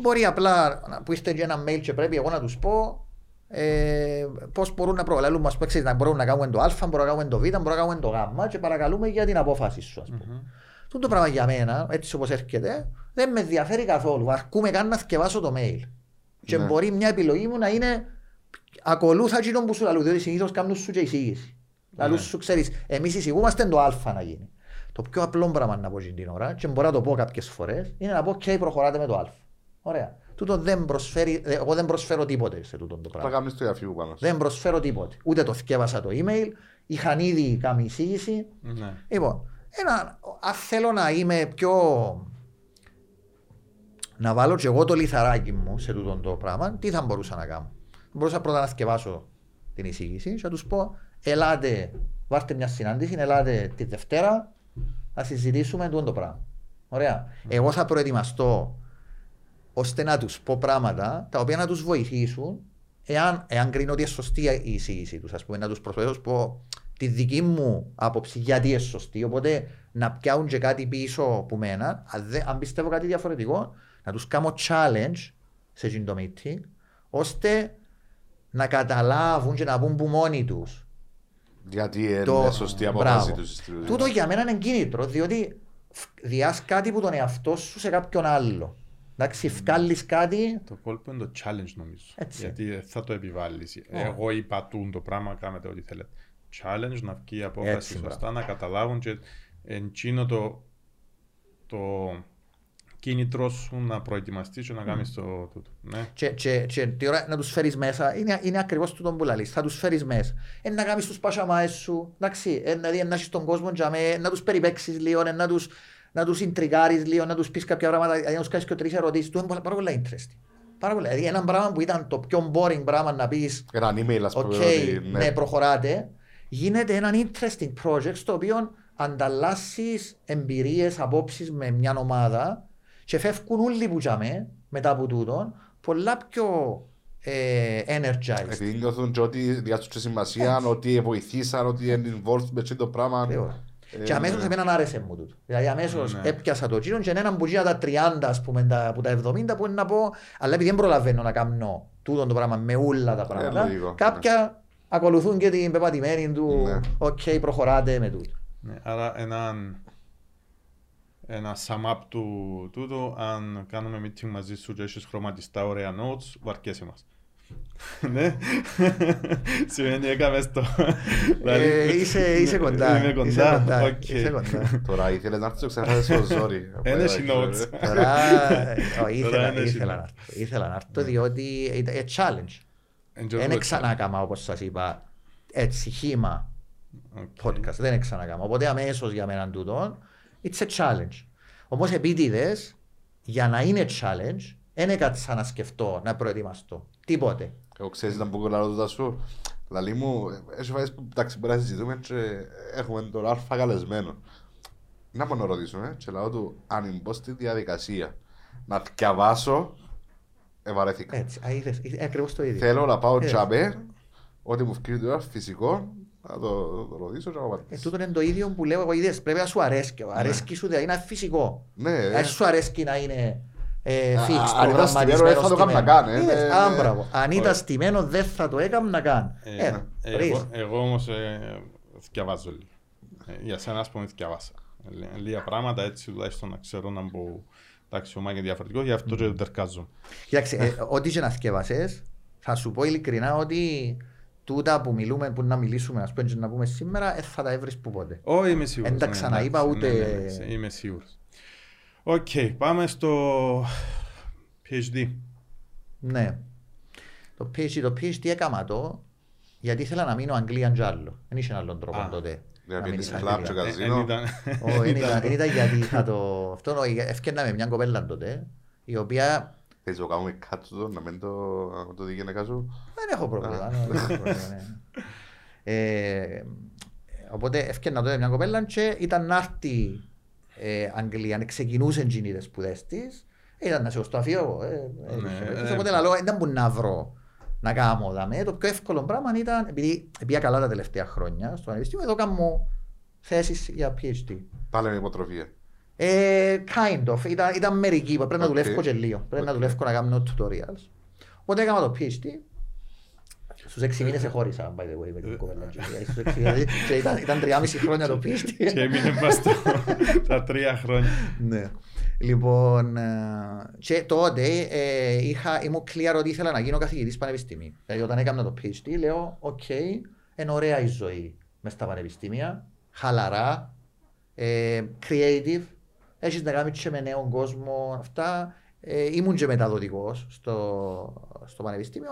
Μπορεί απλά να- που ήρθε και ένα mail και πρέπει εγώ να τους πω ε, πώς μπορούν να προλαλούν, ας πούμε, ξέρεις, να μπορούν να κάνουν το α, μπορούν να κάνουν το β, μπορούν να κάνουν το γ και παρακαλούμε για την απόφαση σου, ας πούμε. Τούτο το πράγμα για μένα, έτσι όπως έρχεται, δεν με ενδιαφέρει καθόλου. Αρκούμε καν να θυκευάσω το mail. Και Ναι. μπορεί μια επιλογή μου να είναι ακολούθα εκείνον που σου λαλούν, διότι συνήθως κάνουν σου και εισήγηση. Λαλούν Ναι. σου, ξέρεις, εμείς εισηγούμαστε το α να γίνει. Το πιο απλό πράγμα να πω εκείνη την ώρα, και μπορώ να το πω κάποιες φορές, είναι να πω και προχωράτε με το α. Ωραία. Τούτο δεν προσφέρει, ε, εγώ δεν προσφέρω τίποτε σε τούτο το Θα πράγμα. κάνεις το διαφύγου πάνω. σου. Δεν προσφέρω τίποτε. Ούτε το θυκεύασα το email, είχαν ήδη κάνει εισήγηση, Ναι. Λοιπόν, ένα, αν θέλω να είμαι πιο. να βάλω και εγώ το λιθαράκι μου σε τούτο το πράγμα, τι θα μπορούσα να κάνω; Μπορούσα πρώτα να θυκευάσω την εισήγηση και να τους πω: Ελάτε, βάρτε μια συνάντηση, ελάτε τη Δευτέρα, να συζητήσουμε τούτο το πράγμα. Ωραία. Εγώ θα προετοιμαστώ ώστε να τους πω πράγματα τα οποία να τους βοηθήσουν εάν, εάν κρίνω ότι είναι σωστή η εισήγησή τους, ας πούμε, να τους προσπαθήσω να τους πω τη δική μου άποψη γιατί είναι σωστή. Οπότε να πιάουν και κάτι πίσω από μένα. Αν, δεν- αν πιστεύω κάτι διαφορετικό, να τους κάνω challenge σε εκείνο το meeting, ώστε να καταλάβουν και να πούν που μόνοι τους. Γιατί είναι Το- σωστή Μπράβο. απόφαση τους. στη δουλειά. Τούτο για μένα είναι κίνητρο, διότι διάς κάτι που τον εαυτό σου σε κάποιον άλλο. Εντάξει, βγάλεις κάτι, Το κόλπο είναι το challenge νομίζω. Έτσι. Γιατί ε, θα το επιβάλλεις. Ω. Εγώ είπα τούν το πράγμα, κάνετε ό,τι θέλετε. Challenge να βγει η απόφαση Έτσι, σωστά, να καταλάβουν και εκείνο το, το κίνητρο σου να προετοιμαστείς και να κάνεις το τούτο. Ναι. και, και, και τη ώρα να τους φέρεις μέσα, είναι, είναι ακριβώς τούτο που λαλείς, θα τους φέρεις μέσα. Ε, να κάνεις τους πασαμάες σου, εντάξει, ε, δηλαδή να έχεις τον κόσμο για με, να τους περιπαίξεις λίγο, ε, να τους, να τους ιντριγκάρεις λίγο, να τους πεις κάποια πράγματα, δηλαδή να τους κάνεις και τρεις ερωτήσεις, τούτο είναι πάρα πολλά interesting. Πάρα πολλά. Δηλαδή ένα πράγμα που ήταν το πιο boring πράγμα να πεις Ένα email, ας πούμε, Οκ, ότι, ναι, προχωράτε. Γίνεται ένα interesting project στο οποίο ανταλλάσσεις εμπειρίες, απόψεις με μια ομάδα και φεύγουν όλοι που τζάμε μετά από τούτον πολλά πιο ε, energized. Επειδή νιώθουν και ότι διάσουν και σημασία, ότι βοηθήσαν, ότι είναι involved με αυτό το πράγμα. Σίγουρα. Ε, Και αμέσως ναι. εμένα άρεσε μου τούτο. Δηλαδή αμέσως Ναι. έπιασα το τζίρο και έναν που γίνα τα 30 ας πούμε τα, από τα 70 που είναι να πω αλλά επειδή δεν προλαβαίνω να κάνω τούτο το πράγμα με όλα τα πράγματα λογικό, κάποια ακολουθούν και την πεπατημένη του Ναι. οκ προχωράτε με τούτο. Ναι, άρα ένα, ένα sum up του τούτο, αν κάνουμε meeting μαζί σου και έχεις χρωματιστά ωραία notes, βαρκέσαι μας. Ναι, σημαίνει έκαμε το. Ε, είσαι, είσαι κοντά. Είμαι κοντά, Είσαι κοντά. οκ. Είσαι κοντά. Τώρα ήθελες να έρθεις και ξεχάσεις το ζόρι. Ένα έχει notes. Τώρα ε, ήθελα, Τώρα είναι ήθελα σημαντικό. να έρθω. Ήθελα να έρθω διότι ήταν ε, challenge. Δεν ξανάκαμα όπως σας είπα έτσι χήμα podcast. Δεν ξανακάμα. Οπότε αμέσως για μένα τούτο it's a challenge. Όμως επίτηδες για να είναι challenge δεν έκατσα να σκεφτώ, να προετοιμαστώ. Τίποτε. Εγώ ξέρεις να πω κολλάρω τούτα σου. Λαλή μου, έχει φάσεις που εντάξει μπορεί να συζητούμε και έχουμε τον αλφα καλεσμένο. Να πω να ρωτήσουμε και λέω του αν μπω στη διαδικασία να διαβάσω, ευαρέθηκα. Έτσι. Α, είδες, είδες, ακριβώς το ίδιο. Θέλω να πάω Ε. τζαμπέ, ό,τι μου φκύρει τώρα φυσικό, να το, το ρωτήσω και να Ε, απαντήσω. τούτο είναι το ίδιο που λέω εγώ είδες, πρέπει να σου αρέσει. Αρέσκει σου δηλαδή να είναι φυσικό. Ναι, Αν σου αρέσει να είναι ε, Α, fixed, αν ήταν στημένο, δεν θα το έκανα στημένο. καν, ε, Είδες, ναι, α, ναι. μπράβο. Αν ήταν στημένο δεν θα το έκανα καν. Ε, Ε, βρεις. εγώ, εγώ όμως ε, διαβάζω λίγο. Ε, για σένα ας πούμε διαβάσα. Ε, Λίγα πράγματα έτσι τουλάχιστον να ξέρω να μπω εντάξει, ο Μάκη είναι διαφορετικό, γι' αυτό και το τερκάζω. Κοίταξε, ε, ό,τι και να θυκευασες, θα σου πω ειλικρινά ότι τούτα που μιλούμε, που να μιλήσουμε, ας πούμε, και να πούμε σήμερα, ε, θα τα έβρεις που πότε. Όχι, είμαι σίγουρος. Εν τα ναι, ξαναείπα εντάξει, ούτε- ναι, ναι, ναι, Είμαι σίγουρος. Οκ, πάμε στο PhD. Ναι. Το PhD, το PhD έκαμα το, γιατί ήθελα να μείνω Αγγλία και άλλο. Δεν είχε άλλον τρόπο Α. τότε. Για να να μείνεις πίνεις Αγγλία. κλαμπ και Ε, καζίνο. εν ήταν- Ω, Δεν <laughs> ήταν, δεν ήταν γιατί θα το... Αυτό νο- έφτιανα με μια κοπέλα τότε, η οποία Θες να το κάνουμε κάτω το, να μην το, να το δει η γυναίκα σου. δεν έχω πρόβλημα. ναι, δεν έχω πρόβλημα, ναι. Ε, Οπότε έφτιανα τότε μια κοπέλα και ήταν να έρθει ε, Αγγλία, ξεκινούσε εκείνη τις σπουδές της, ήταν να σε στο αφιώ εγώ. ε, ε, Ναι, ε, Οπότε λέω, δεν μπορεί να βρω να κάνω δαμέ. Το πιο εύκολο πράγμα ήταν, επειδή πήγα καλά τα τελευταία χρόνια στο πανεπιστήμιο, εδώ κάνω θέσεις για PhD. Πάλι με υποτροφία. Ε, kind of. Ήταν, ήταν μερική, πρέπει να Οκ. δουλεύω και λίγο. Πρέπει να Οκ. δουλεύω να κάνω tutorials. Οπότε έκανα το PhD. Στους έξι μήνες εχώρισα, by the way, με την κοπέλα. και- στους έξι μήνες, <laughs> και ήταν, ήταν τριάμιση χρόνια το Και PhD. έμεινε μας το- τα τρία χρόνια. ναι. Λοιπόν, ε, και τότε ε, είχα, ήμουν clear ότι ήθελα να γίνω καθηγητής πανεπιστημίου. Δηλαδή όταν έκανα το PhD λέω, οκ, είναι ωραία η ζωή μες στα πανεπιστήμια, χαλαρά, ε, creative, έχεις να κάνεις και με νέον κόσμο, αυτά. Ε, ήμουν και μεταδοτικός στο, στο πανεπιστήμιο.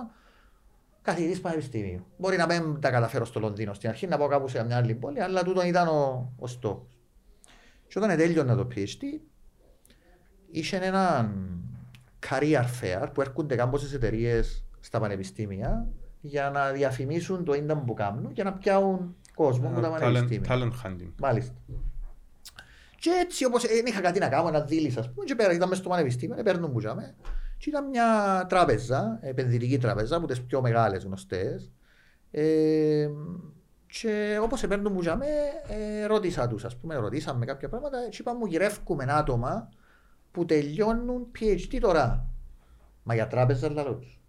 Καθηγητής πανεπιστήμιου. Μπορεί να μην τα καταφέρω στο Λονδίνο στην αρχή, να πάω κάπου σε μια άλλη πόλη, αλλά τούτο ήταν ο, ο στόχος. Και όταν τέλειωνα το PhD, είχε έναν career fair που έρχονται κάμποσες εταιρείες στα πανεπιστήμια για να διαφημίσουν το ίντα που κάνουν και να πιάουν κόσμο από τα Talent, πανεπιστήμια. talent hunting. Μάλιστα. Και έτσι όπως δεν είχα κάτι να κάνω, να δίλησα, ας πούμε, και πέρα ήταν μες στο πανεπιστήμιο, παίρνουν που τζάμε. Και ήταν μια τράπεζα, επενδυτική τράπεζα, από τις πιο μεγάλες γνωστές. Ε, και όπως παίρνουν που τζιαμέ, ε, ρώτησα τους, ας πούμε, ρωτήσαμε κάποια πράγματα και είπαν μου γυρεύκουμε άτομα που τελειώνουν PhD τώρα. Μα για τράπεζα λαλώ τους.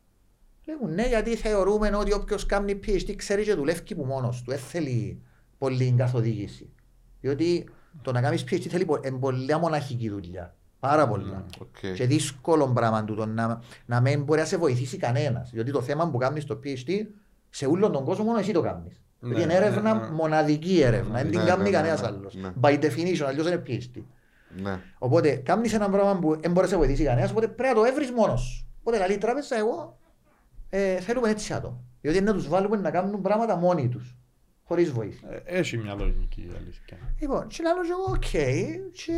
Λέγουν ναι, γιατί θεωρούμε ότι όποιος κάνει PhD ξέρει και δουλεύει που μόνος του. Δεν θέλει πολύ καθοδήγηση. Διότι το να κάνεις PhD θέλει πο- είναι πολύ μοναχική δουλειά. Πάρα πολλά. Οκ. Και δύσκολο πράγμα τούτο να, να μην μπορεί να σε βοηθήσει κανένας. Διότι το θέμα που κάνεις στο PhD σε όλον τον κόσμο μόνο εσύ το κάνεις. Ναι, Γιατί είναι έρευνα, ναι, ναι. μοναδική έρευνα. Δεν την Ναι, κάνει ναι, κανένας ναι, άλλος. ναι. By definition, αλλιώς είναι PhD. Ναι. Οπότε, κάνεις ένα πράγμα που δεν μπορεί να σε βοηθήσει κανένας, οπότε πρέπει να το έβρεις μόνος σου. Οπότε, λαλεί η τράπεζα, εγώ ε, θέλουμε έτσι άτομα. Διότι είναι να τους βάλουμε να κάνουν πράγματα μόνοι τους. Χωρίς βοήθεια. Ε, Έχει μια λογική η αλήθεια. Λοιπόν, και λέω και εγώ, οκ, και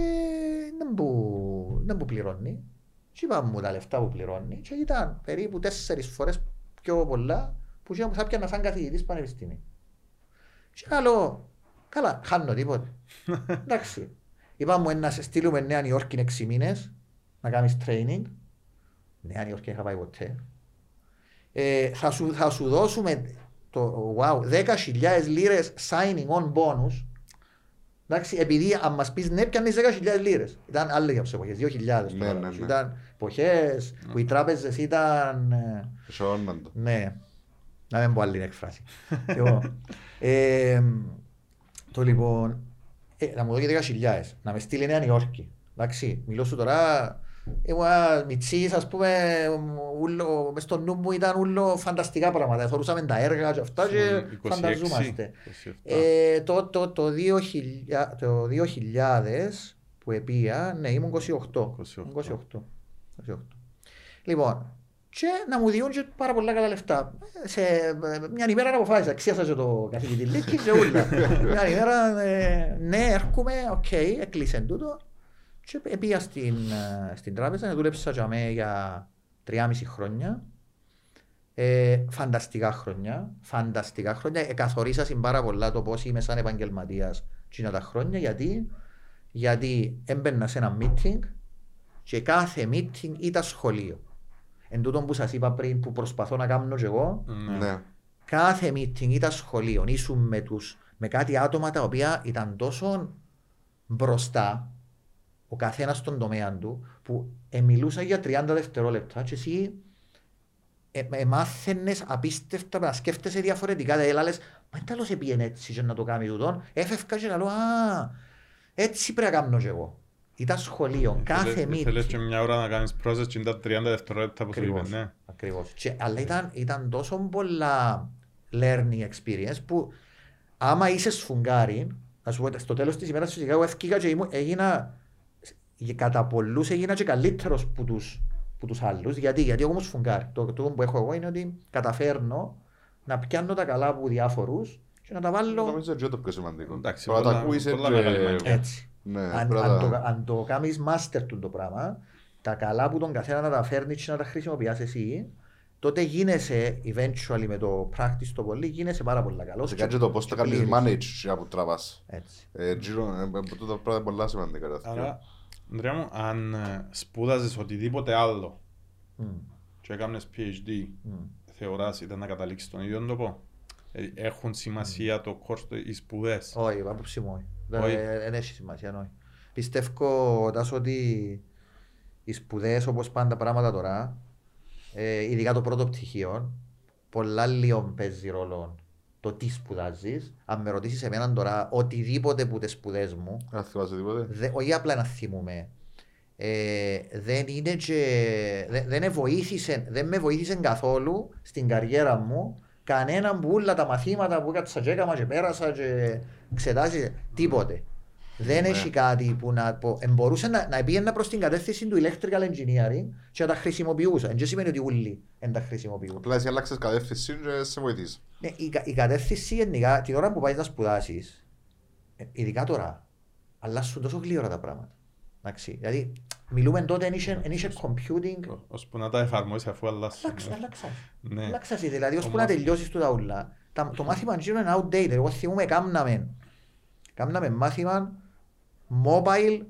δεν μου, δεν μου πληρώνει. Και είπαν μου τα λεφτά που πληρώνει και ήταν περίπου τέσσερις φορές πιο πολλά που και θα πιάνα σαν καθηγητής πανεπιστήμιου. Και λέω, καλά, χάνω τίποτε. <laughs> Εντάξει. Είπα μου να σε στείλουμε Νέα Νιόρκη έξι μήνες να κάνεις training. Νέα Νιόρκη είχα πάει ποτέ. Ε, θα, σου, θα σου δώσουμε το wow, 10.000 λίρες signing on bonus Εντάξει, επειδή αν μας πεις ναι πιάνεις 10.000 λίρες. Ήταν άλλες εποχές, 2.000 Ναι, τώρα. ναι, ναι. Ήταν εποχές που οι τράπεζες ήταν... ε, Σώναν το. ναι, να μην πω άλλη έκφραση. <laughs> λοιπόν, ε, το λοιπόν, ε, να μου δώσει 10.000, να με στείλει Νέα Νιόρκη. Εντάξει, μιλώ σου τώρα, ήμουν μητσής, ας πούμε, ούλο, μες στο νου μου ήταν ούλο φανταστικά πράγματα. Θεωρούσαμε τα έργα και αυτά και 26, φανταζόμαστε. 27. Ε, το, το, το, 2000, το 2000 που επήα, ναι, ήμουν 28. 28. 28. 28. Λοιπόν, και να μου διούν και πάρα πολλά καλά λεφτά. Σε ε, μια ημέρα αποφάσισα, ξίασα και το καθηγητιλίκι και ούλα. <laughs> μια ημέρα, ε, ναι, έρχομαι, οκ, έκλεισε τούτο. Και πήγα στην, ε, στην τράπεζα, δούλεψα για μέ για 3,5 χρόνια. Ε, φανταστικά χρόνια, φανταστικά χρόνια. Εκαθορίσα πάρα πολλά το πώς είμαι σαν επαγγελματίας εκείνα τα χρόνια. Γιατί, γιατί έμπαινα σε ένα meeting και κάθε meeting ήταν σχολείο. Εν τούτο που σας είπα πριν που προσπαθώ να κάνω και εγώ, Ναι. Ναι. κάθε meeting ήταν σχολείο. Ήσουν με, τους, με κάτι άτομα τα οποία ήταν τόσο μπροστά, ο καθένας στον τομέα του, που ε, μιλούσα για 30 δευτερόλεπτα και εσύ ε, ε, μάθαινες απίστευτα να σκέφτεσαι διαφορετικά. Δηλαδή, έλα λες, μα δεν τέλος επίεν έτσι και να το κάνεις τούτον. Έφευκα και λέω, α, έτσι πρέπει να κάνω και εγώ. Ήταν σχολείο, κάθε Θέλες- Θέλεις και meeting. μια ώρα να κάνεις process και τα 30 δευτερόλεπτα που σου είπες, Ακριβώς. ναι. Ακριβώς. Και, αλλά ήταν, ήταν τόσο πολλά learning experience που άμα είσαι σφουγγάρι, να σου πω, στο τέλος της ημέρας φυσικά εγώ έφυγα και ήμουν, έγινα, και κατά πολλούς έγινα και καλύτερος που τους, που τους άλλους. Γιατί, γιατί εγώ ήμουν σφουγγάρι. Το, το που έχω εγώ είναι ότι καταφέρνω να πιάνω τα καλά από διάφορους και να τα βάλω Νομίζω ότι είναι το πιο σημαντικό. Εντάξει, Τώρα τα πολλά- ακούεις πολλά και- μεγάλη μαγιά. έτσι. Ναι, αν, πρέπει αν, να το, τα- αν το κάνεις master του το πράγμα, τα καλά που τον καθένα να τα φέρνεις και να τα χρησιμοποιάς εσύ, τότε γίνεσαι eventually με το practice το πολύ, γίνεσαι πάρα πολύ καλός. Σε κάτι το πώς το κάνεις πλήρης. manage και που τραβάς. Έτσι. Ε, γύρω, ε, ε, τούτα πράγματα είναι πολλά σημαντικά. τα δύο. Άρα, Ανδρέα μου, αν ε, σπούδαζες οτιδήποτε άλλο Μμ, και έκανες PhD, μμ. θεωράς ήταν να καταλήξεις στον ίδιο τόπο; Ε, Έχουν σημασία το κόστο οι σπουδές; Όχι, η άποψη μου όχι. Δεν Όχι. δεν έχει σημασία, όχι. Πιστεύω τάσο ότι οι σπουδές όπως πάνε τα πράγματα τώρα, ε, ειδικά το πρώτο πτυχίο, πολλά λίγο παίζει ρόλο το τι σπουδάζεις. Αν με ρωτήσεις εμένα τώρα οτιδήποτε που τις σπουδές μου, Αν θυμάσαι τίποτε. Δε, όχι απλά να θυμούμε. Ε, δεν είναι και, δεν, δεν, με βοήθησε, δεν με βοήθησε καθόλου στην καριέρα μου κανέναν που όλα τα μαθήματα που έκατσα και έκαμα και πέρασα και εξετάσεις, τίποτε. Δεν Ναι. έχει κάτι που να πω. Ε, μπορούσα να, να πήγαινα προς την κατεύθυνση του electrical engineering και να τα χρησιμοποιούσα. Δεν σημαίνει ότι όλοι δεν τα χρησιμοποιούν. Απλά εσύ άλλαξες κατεύθυνση και σε βοηθήσει. Ναι, η, κα- η κατεύθυνση γενικά, την ώρα που πάει να σπουδάσεις, ειδικά τώρα, αλλάσουν τόσο γλύωρα τα πράγματα. Εντάξει, δηλαδή, μιλούμε τότε εν είχε- εν είχε computing. Ώσπου να τα εφαρμόσεις αφού αλλάσουν. Αλλάξα, αλλάξα. Ναι. Αλλάξα, δηλαδή, ώσπου Όμως- να τελειώσεις του τα ούλα. Τα- Το μάθημα γύρω είναι outdated. Εγώ θυμούμαι, κάμναμε, κάμναμε μάθημα mobile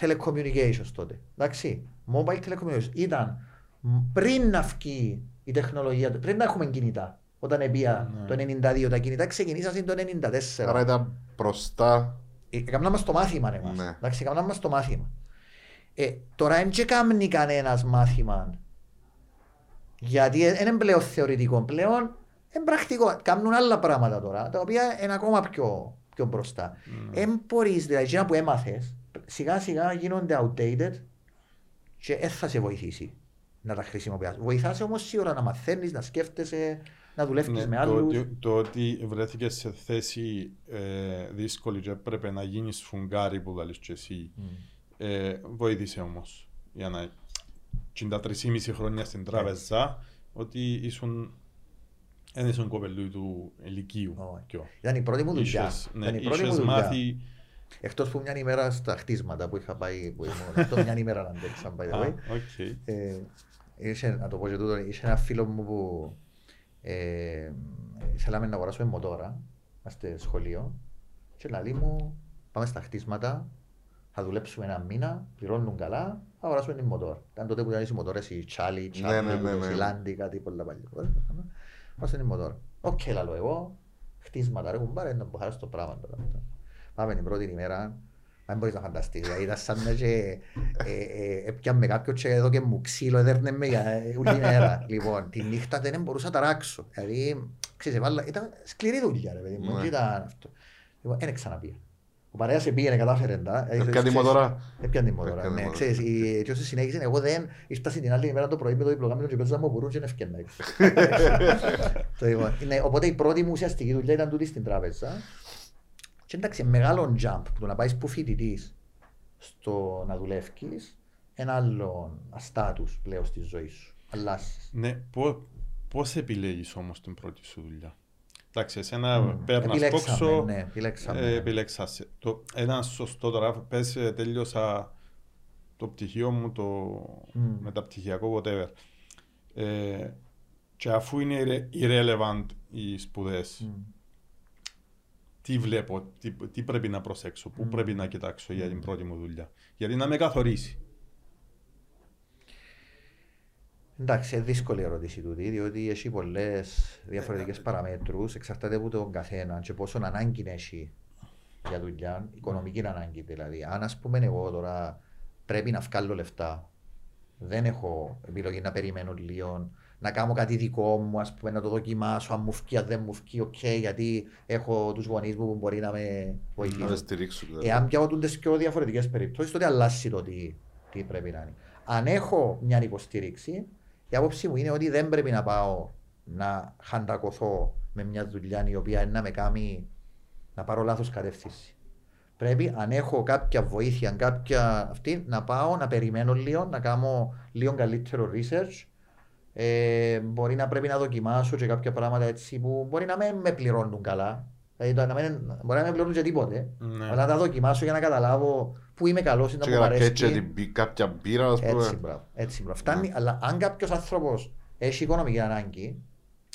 telecommunications τότε. Εντάξει, mobile telecommunications. Ήταν μ, πριν να βγει η τεχνολογία, πριν να έχουμε κινητά. Όταν επία Ναι. το 92 τα κινητά ξεκινήσαν το 94. Άρα ήταν μπροστά. Έκαναν μας το μάθημα εμάς. Ναι. Εντάξει, έκαναν μας το μάθημα. Ε, τώρα δεν και κάνει κανένας μάθημα. Γιατί δεν είναι πλέον θεωρητικό. Πλέον είναι πρακτικό. Κάνουν άλλα πράγματα τώρα, τα οποία είναι ακόμα πιο, πιο μπροστά. Δεν μπορείς, δηλαδή, εκείνα που έμαθες, σιγά σιγά γίνονται outdated και δεν θα σε βοηθήσει να τα χρησιμοποιάς. Βοηθάσαι όμως σίγουρα να μαθαίνεις, να σκέφτεσαι, να δουλεύεις Ναι, με το, άλλους. ότι- το ότι βρέθηκες σε θέση ε, δύσκολη και έπρεπε να γίνεις σφουγγάρι που λαλείς και εσύ, ε, βοήθησε όμως για να και τα 3,5 χρόνια στην τράπεζα ότι ήσουν Δεν ήσουν κοπελούι του ηλικίου. Όχι. Ποιο. Ήταν η πρώτη μου δουλειά. Είχες, ναι, Ήταν η πρώτη μου είχες δουλειά. μάθει... Εκτός που μια ημέρα στα χτίσματα που είχα πάει, που ήμουν, αυτό μια ημέρα να αντέξα, by the Α, way. οκ. Ε, είχε, να το πω και τούτο, είχε ένα φίλο μου που ε, θέλαμε να αγοράσουμε μοτόρα, είμαστε σχολείο και λέει μου πάμε στα χτίσματα, θα δουλέψουμε ένα μήνα, πληρώνουν καλά, θα αγοράσουμε την μοτόρα. Ήταν τότε που ήταν οι μοτόρες, οι Τσάλι, οι Ναι, ναι, Τσάλι, ναι, οι ναι. Σιλάντι, κάτι πολλά παλιά. Αγοράσουμε την μοτόρα. Οκ, λαλώ εγώ, χτίσματα ρε κουμπάρε, να μποχάρω στο πράγμα τώρα. Πάμε την πρώτη ημέρα, δεν μπορείς να φανταστείς, δηλαδή ήταν σαν να και ε, ε, έπιαμε κάποιο και εδώ και μου ξύλο, έδερνε με για ε, όλη μέρα. <laughs> Λοιπόν, τη νύχτα δεν μπορούσα να ταράξω. Δηλαδή, ξέρεις, έβαλα, ήταν σκληρή δουλειά ρε παιδί μου, Ναι. δεν ήταν αυτό. Λοιπόν, δεν ξαναπήγα. Ο παρέας πήγαινε, κατάφερε τα. δηλαδή, Έπιαν τη ξέρεις, μοτόρα. Έπιαν τη μοτόρα, Έπιαν τη ναι. μοτόρα. Ξέρεις, η- και όσο συνέχισε, εγώ δεν ήρθα στην άλλη ημέρα το πρωί με το διπλογάμινο και πέτωσα μου μπορούν και να ευκαιρνά. Το λοιπόν, ναι, Οπότε η πρώτη μου ουσιαστική δουλειά ήταν τούτη στην τράπεζα. Και εντάξει, μεγάλο jump που το να πάεις που φοιτητής στο να δουλεύεις, ένα άλλο στάτους πλέον στη ζωή σου. Αλλάσεις. Ναι, πώ πώς επιλέγεις όμως την πρώτη σου δουλειά; Εντάξει, εσένα Μμ. παίρνας Επιλέξαμε, τόξο, ναι, επιλέξαμε, ε, ναι. επιλέξασαι. Το, ένα σωστό τώρα, πες ε, τέλειωσα το πτυχίο μου, το Μμ. μεταπτυχιακό, whatever. Ε, και αφού είναι irre- irrelevant οι σπουδές, Μμ. τι βλέπω, τι, τι πρέπει να προσέξω, πού Μμ. πρέπει να κοιτάξω για την πρώτη μου δουλειά. Γιατί να με καθορίσει. Εντάξει, είναι δύσκολη η ερώτηση τούτη, διότι έχει πολλές διαφορετικές παραμέτρους, εξαρτάται από τον καθένα και πόσο ανάγκη έχει για δουλειά, οικονομική ανάγκη δηλαδή. Αν ας πούμε εγώ τώρα πρέπει να βγάλω λεφτά, δεν έχω επιλογή να περιμένω λίγο, να κάνω κάτι δικό μου, ας πούμε, να το δοκιμάσω, αν μου βγει, αν δεν μου βγει, οκ, γιατί έχω τους γονείς μου που μπορεί να με Να βοηθήσουν. με στηρίξουν. δηλαδή. Εάν πιάω τις πιο διαφορετικές περιπτώσεις, τότε αλλάζει το τι, τι πρέπει να είναι. Αν έχω μια υποστήριξη, η άποψή μου είναι ότι δεν πρέπει να πάω να χαντακωθώ με μια δουλειά η οποία είναι να με κάνει να πάρω λάθος κατεύθυνση. Πρέπει, αν έχω κάποια βοήθεια, κάποια αυτή, να πάω να περιμένω λίγο, να κάνω λίγο καλύτερο research. Ε, μπορεί να πρέπει να δοκιμάσω και κάποια πράγματα έτσι που μπορεί να μην με πληρώνουν καλά. Δηλαδή, το να μην, μπορεί να με πληρώνουν και τίποτε. Ναι. Αλλά να τα δοκιμάσω για να καταλάβω πού είμαι καλός, να Και μου για να αρέσει. κέτσε την μπι- κάποια μπύρα, ας Έτσι, πούμε. μπράβο. Έτσι, μπράβο. Φτάνει, αλλά αν κάποιος άνθρωπος έχει οικονομική ανάγκη,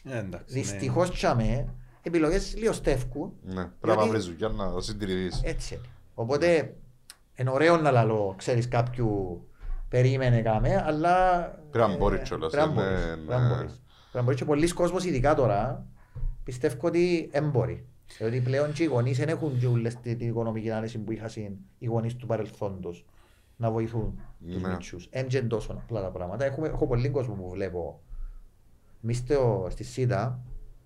Ε, εντάξει, δυστυχώς τσαμέ, επιλογές λίγο στεύκουν. Ναι, πρέπει Γιατί- να βρεις δουλειά να συντηρηθείς. Έτσι είναι. Οπότε είναι ωραίο να λαλώ, ξέρεις κάποιου περίμενε κάμε, αλλά. Πρέπει να μπορείς κιόλας, Πρέπει να ε, μπορείς, ναι, πρέπει να ναι. μπορείς. Πρέπει να μπορείς και πολλοί κόσμος, ειδικά τώρα, πιστεύω ότι δεν μπορεί. Δηλαδή πλέον και οι γονείς δεν έχουν και όλες την την οικονομική άνεση που είχαν οι γονείς του παρελθόντος να βοηθούν τους Ναι. μητσούς. Εν και τόσο απλά τα πράγματα. Έχουμε, έχω πολύ κόσμο που βλέπω. Εμείς στο- στη ΣΥΤΑ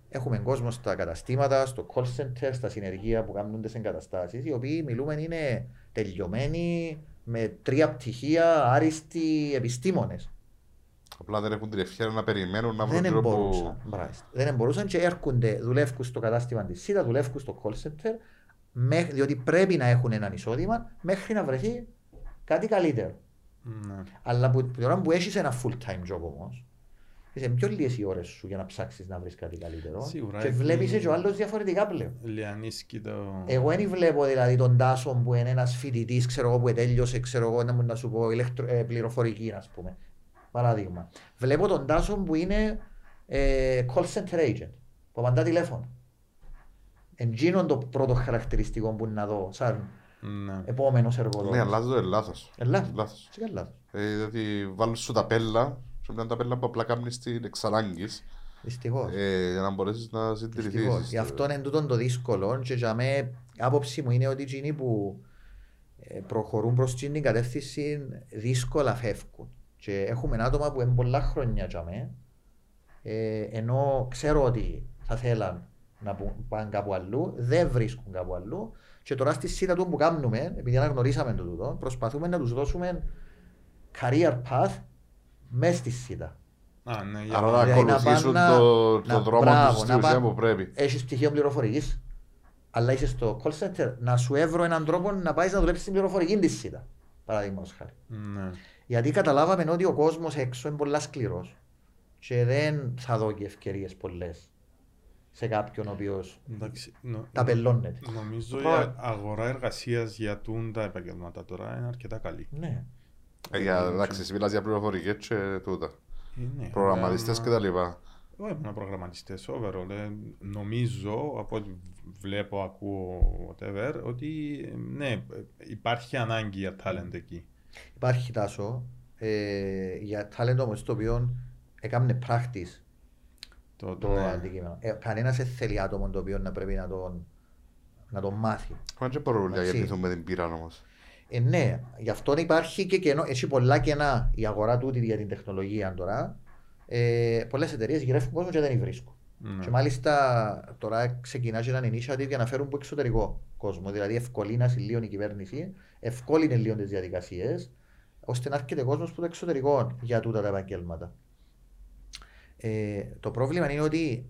έχουμε κόσμο στα καταστήματα, στο call center, στα συνεργεία που κάνουν τις εγκαταστάσεις, οι οποίοι μιλούμε είναι τελειωμένοι με τρία πτυχία, άριστοι επιστήμονες. Απλά δεν έχουν την ευχαίρεια να περιμένουν να βρουν Δεν τρόπο. μπορούσαν. Μπράβο. Δεν μπορούσαν και έρχονται, δουλεύουν στο κατάστημα της ΣΥΤΑ, δουλεύουν στο call center, μέχ- διότι πρέπει να έχουν έναν εισόδημα μέχρι να βρεθεί κάτι καλύτερο. Ναι. Αλλά που, την ώρα που έχεις ένα full time job όμως, είσαι πιο λίγες οι ώρες σου για να ψάξεις να βρεις κάτι καλύτερο. Σίγουρα, και έχει- βλέπεις και ο άλλος διαφορετικά πλέον. Λιανίσκει το... Εγώ δεν βλέπω δηλαδή τον Τάσο που είναι ένας φοιτητής, ξέρω εγώ, που τέλειωσε, ξέρω εγώ, να, μου- να σου πω, ηλεκτρο, ε, πληροφορική, ας πούμε. Παράδειγμα. Βλέπω τον Τάσο που είναι ε, call center agent, που απαντά τηλέφωνο. Εντζήνω το πρώτο χαρακτηριστικό που να δω, σαν Ναι. επόμενος εργοδότης. Ναι, αλλά αυτό είναι λάθος. Ε, λάθος. Λάθος. Σιγά λάθος. Ε, Δηλαδή βάλουν σου τα πέλα, σε μια ταπέλα που απλά κάνεις την εξανάγκης, Δυστυχώς. ε, για να μπορέσεις να Δυστυχώς. συντηρηθείς. Γι' αυτό είναι τούτο το δύσκολο και για μέ, η άποψη μου είναι ότι εκείνοι που ε, προχωρούν προς την την κατεύθυνση δύσκολα φεύγουν. Και έχουμε άτομα που είναι πολλά χρόνια για μέ, ε, ενώ ξέρω ότι θα θέλαν να που- πάνε κάπου αλλού, δεν βρίσκουν κάπου αλλού και τώρα στη σύντα του που κάνουμε, επειδή αναγνωρίσαμε το τούτο, προσπαθούμε να τους δώσουμε career path μέσα στη σύντα. Α, ναι, για Άρα να- να Δηλαδή να ακολουθήσουν πάνε το, να- το δρόμο μπράβο, τους στην να ουσία πάνε- που πρέπει. Έχεις στοιχείο πληροφορικής, αλλά είσαι στο call center να σου έβρω έναν τρόπο να πάεις να δουλέψεις την πληροφορική της ΣΥΤΑ. Παραδείγματος χάρη. Ναι. Γιατί καταλάβαμε ότι ο κόσμος έξω είναι πολύ σκληρός και δεν θα δω και ευκαιρίες πολλές σε κάποιον ο οποίος Εντάξει, νο- τα πελώνεται. Νομίζω η Τώρα- α- αγορά εργασίας για τούν τα επαγγελμάτα τώρα είναι αρκετά καλή. Ναι. Ε, Για εντάξει, εσύ μιλάς για πληροφορικές και τούτα. Ε, ναι, Προγραμματιστές αλλά- και τα λοιπά. Όχι μόνο προγραμματιστές, overall. ε, νομίζω, από ό,τι βλέπω, ακούω, whatever, ότι ε, ναι, ε, υπάρχει ανάγκη για talent εκεί. Υπάρχει τάσο ε, για talent όμως το οποίο έκαμε practice Το, το ναι. αντικείμενο. Ε, κανένας δεν θέλει άτομο το οποίο να πρέπει να τον, να τον μάθει. Μα δεν μπορούν να Εντάξει. γεννηθούν με την πείρα όμως. Ε, ναι, γι' αυτό υπάρχει και κενό, έχει πολλά κενά η αγορά τούτη για την τεχνολογία τώρα. Ε, Πολλές εταιρείες γυρεύουν κόσμο και δεν βρίσκουν. Ναι. Και μάλιστα τώρα ξεκινά και έναν initiative για να φέρουν από εξωτερικό κόσμο. Δηλαδή ευκολύνασε λίγο η κυβέρνηση, ευκόλυνε λίγο τις διαδικασίες, ώστε να έρχεται κόσμος από το εξωτερικό για τούτα τα επαγγέλματα. Ε, το πρόβλημα είναι ότι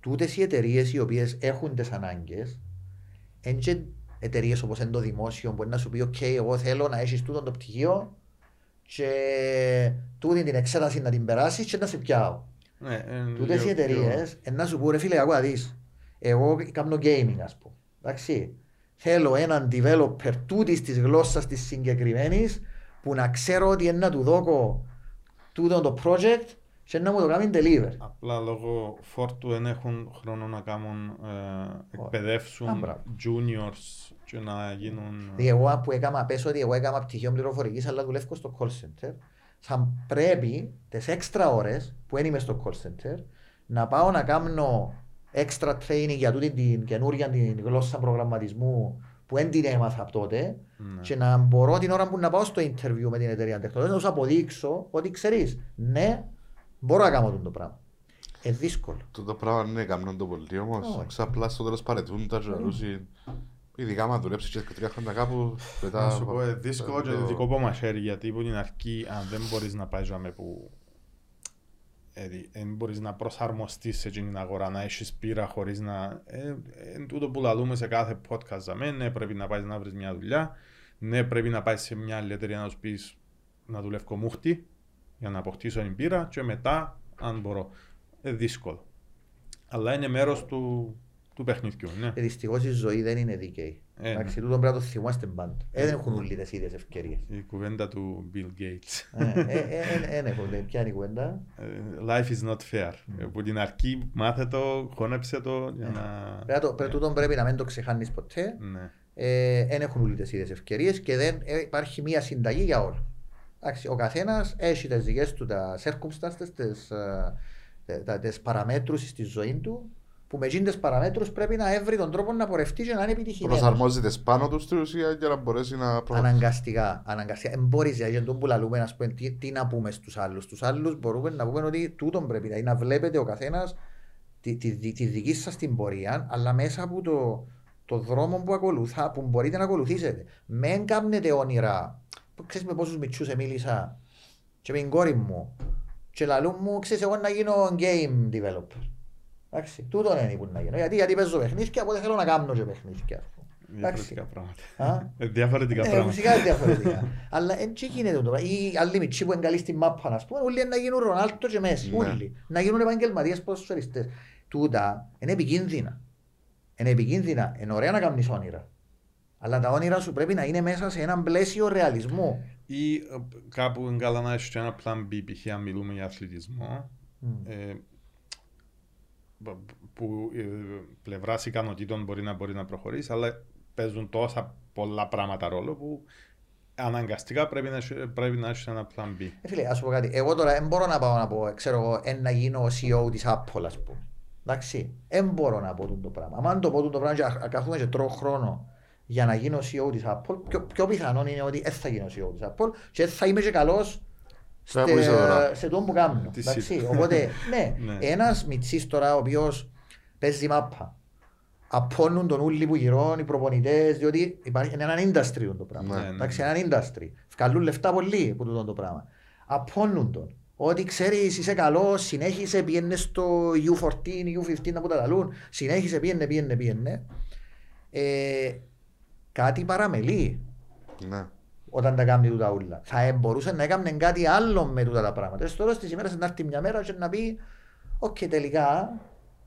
τούτες οι εταιρείες οι οποίες έχουν τις ανάγκες, είναι εταιρείες όπως είναι το δημόσιο, που είναι να σου πει: OK, εγώ θέλω να έχεις τούτο το πτυχίο και τούτη την εξέταση να την περάσεις και να σε πιάω. Ναι, ε, Τούτες οι λίγο εταιρείες να σου πω ρε φίλε, ακούω δεις. Εγώ κάνω gaming, ας πούμε. Εντάξει. Θέλω έναν developer τούτης της γλώσσας της συγκεκριμένης που να ξέρω ότι είναι να του δώκω τούτο το project και να μου το κάνει deliver. Απλά λόγω φόρτου δεν έχουν χρόνο να κάνουν, ε, Α, εκπαιδεύσουν μπράβο. juniors και να γίνουν... Δηλαδή εγώ που έκανα, πες ότι εγώ έκανα πτυχίο πληροφορικής αλλά δουλεύω στο call center θα πρέπει τις έξτρα ώρες που είναι είμαι στο call center να πάω να κάνω extra training για τούτη την καινούργια την γλώσσα προγραμματισμού που δεν την έμαθα από τότε Ναι. και να μπορώ την ώρα που να πάω στο interview με την εταιρεία τεχνολογίας να τους αποδείξω ότι ξέρεις, ναι, μπορώ να κάνω αυτό το πράγμα. Ε, δύσκολο. Το πράγμα είναι καμνόν το πολύ όμως. Όχι. Ξαπλά στο τέλος παρετούν τα και λαλούσι. Ειδικά άμα δουλέψεις και τρία χρόνια κάπου μετά... Να σου πω, ε, δύσκολο και το- δικό από μαχαίρι, γιατί από την αρχή, αν δεν μπορείς να πάεις με που δεν μπορείς να προσαρμοστείς σε εκείνη την αγορά, να έχεις πείρα χωρίς να... Ε, ε, τούτο που λαλούμε σε κάθε podcast για μένα, ναι, πρέπει να πάεις να βρεις μια δουλειά, ναι, πρέπει να πάεις σε μια άλλη εταιρεία να σου πεις να δουλεύω μούχτη, για να αποκτήσω την πείρα και μετά, αν μπορώ. Ε, δύσκολο. Αλλά είναι μέρος του, του παιχνιδιού, ναι. Ε, δυστυχώς η ζωή δεν είναι δίκαιη. Ε, Εντάξει, τούτο πρέπει να το θυμάστε πάντα. Ε, δεν έχουν όλοι τις ίδιες ευκαιρίες. Η κουβέντα του Bill Gates. Ε, ε, ε, ε, ε, ε, Ποια είναι η κουβέντα; Ε, Life is not fair. Mm. Από την αρχή μάθε το, χώνεψε το για να... Πρέπει να το- πρέπει- τούτον πρέπει να μην το ξεχάνεις ποτέ. Ναι. Ε, Δεν έχουν όλοι τις ίδιες ευκαιρίες και δεν ε, υπάρχει μία συνταγή για όλα. Εντάξει, ο καθένας έχει τις δικές του τα circumstances, τις, ε, τε- τα- τις παραμέτρους στη ζωή του που με εκείνες τις παραμέτρους πρέπει να έβρει τον τρόπο να πορευτεί και να είναι επιτυχημένος. Προσαρμόζεται πάνω τους στην ουσία για να μπορέσει να προχωρήσει. Αναγκαστικά, αναγκαστικά. Δεν μπορείς για τον που λαλούμε, ας πούμε, τι, τι να πούμε στους άλλους. Στους άλλους μπορούμε να πούμε ότι τούτον πρέπει δηλαδή, να βλέπετε ο καθένας τη, τη, τη, τη δική σας την πορεία, αλλά μέσα από το, το δρόμο που ακολουθά, που μπορείτε να ακολουθήσετε. Μεν κάνετε όνειρα. Που Ξέρεις με πόσους μητσούς μίλησα και με την κόρη μου και λαλούν μου, ξέρεις εγώ να γίνω game developer. Εντάξει, τούτον είναι που να γίνω. Γιατί, γιατί παίζω παιχνίδια, οπότε θέλω να κάνω και παιχνίδια. ας πούμε. Διαφορετικά πράγματα. Α; Ε, Διαφορετικά Ε, πράγματα. φυσικά είναι διαφορετικά. Αλλά δεν γίνεται το πράγμα. Οι άλλοι μητσοί που είναι καλοί στην μάπα, ας πούμε, όλοι να γίνουν Ρονάλτο και Μέση. Ναι. Όλοι. Να γίνουν επαγγελματίες ποδοσφαιριστές. Τούτα είναι επικίνδυνα. Είναι επικίνδυνα. Είναι ωραία να κάνεις όνειρα. Αλλά τα όνειρα σου πρέπει να είναι μέσα σε έναν πλαίσιο ρεαλισμού. Ή ε, κάπου είναι καλά να έχεις και ένα plan B, π.χ. αν μιλούμε για αθλητισμό, ε, που- που ε, πλευράς ικανοτήτων μπορεί να μπορεί να προχωρήσει, αλλά παίζουν τόσα πολλά πράγματα ρόλο που αναγκαστικά πρέπει να, έχεις- πρέπει να έχεις ένα plan B. Ε, φίλε, ας σου πω κάτι. Εγώ τώρα δεν μπορώ να πάω να πω, ξέρω εγώ, ε, να γίνω CEO της Apple, ας πούμε. Εντάξει, δεν μπορώ να πω τούτο το πράγμα. Αν το πω τούτο το πράγμα και α- καθούμε και τρώω χρόνο για να γίνω CEO της Apple, πιο, πιο πιθανόν είναι ότι δεν θα γίνω CEO της Apple και δεν θα είμαι και καλός Τώρα που είσαι τώρα. Σε, σε τόν που κάνω. Τι Εντάξει, σύντομα. οπότε, <laughs> ναι, Ναι. ένας μητσής τώρα ο οποίος παίζει μάπα, απώνουν τον ούλοι που γυρών οι προπονητές, διότι υπάρχει είναι ένα industry το πράγμα. Ναι, ναι, Εντάξει, ναι. ένα industry. Βγάλουν λεφτά πολύ από τούτο το πράγμα. Απώνουν τον. Ότι ξέρεις είσαι καλός, συνέχισε, πήγαινε στο U14, U15 να που τα λαλούν, συνέχισε, πήγαινε, πήγαινε, πήγαινε. Ε, κάτι παραμελεί Ναι. Όταν τα κάνει τούτα ούλα. Θα ε, μπορούσε να έκανε κάτι άλλο με τούτα τα πράγματα. Στο τέλος της ημέρας να έρθει μια μέρα και να πει «Οκ, τελικά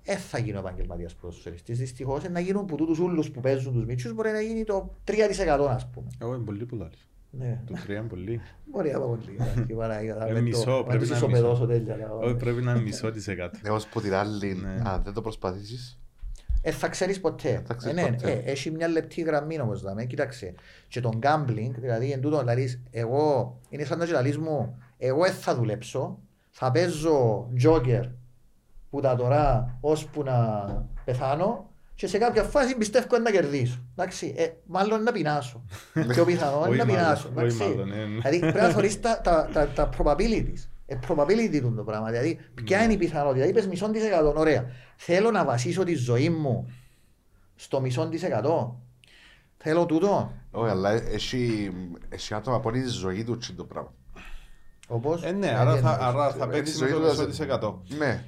δεν θα γίνει ο επαγγελματίας ποδοσφαιριστή. Δυστυχώς να γίνουν που τούτους όλου που παίζουν τους μίτσους μπορεί να γίνει το 3% ας πούμε. Εγώ είμαι πολύ που λαλείς. Ναι. Το τρία είναι πολύ. Μπορεί να πάω πολύ. Και Παναγία, θα Ε, με το- μισό, να πρέπει τους να ισοπεδώσω μισό. τέλεια, να- Όχι, πρέπει να είναι μισό της εκάτω. Εγώ που την άλλη, Ναι. αν δεν το προσπαθήσεις, Ε, θα ξέρεις ποτέ. Θα ξέρεις Ε, ναι, ποτέ. ε, έχει μια λεπτή γραμμή όμως δάμε. Κοίταξε. Και τον gambling, δηλαδή εν τούτο, δηλαδή, εγώ, είναι σαν να γελαλείς μου, εγώ δεν θα δουλέψω, θα παίζω τζόκερ που τα τώρα ώσπου να πεθάνω και σε κάποια φάση πιστεύω να κερδίσω. Εντάξει, ε, μάλλον να πεινάσω. <laughs> Πιο πιθανό είναι Όχι να μάλλον, πεινάσω. όχι εντάξει. μάλλον, ε, ναι. Δηλαδή πρέπει να θωρείς τα, τα, τα, τα probabilities. Ε, probability του το πράγμα. Δηλαδή, ποια Ναι. είναι η πιθανότητα. Είπες μισόν της εκατό. Ωραία. Θέλω να βασίσω τη ζωή μου στο μισόν της εκατό. Θέλω τούτο. όχι, αλλά έχει, έχει άτομα που είναι η ζωή του τσιν το πράγμα. Όπως. Ε, ναι, Ε, άρα δεν θα, εννοείς. άρα θα Είναι η παίξει ζωή με το του, μισό ας- της εκατό. Ναι.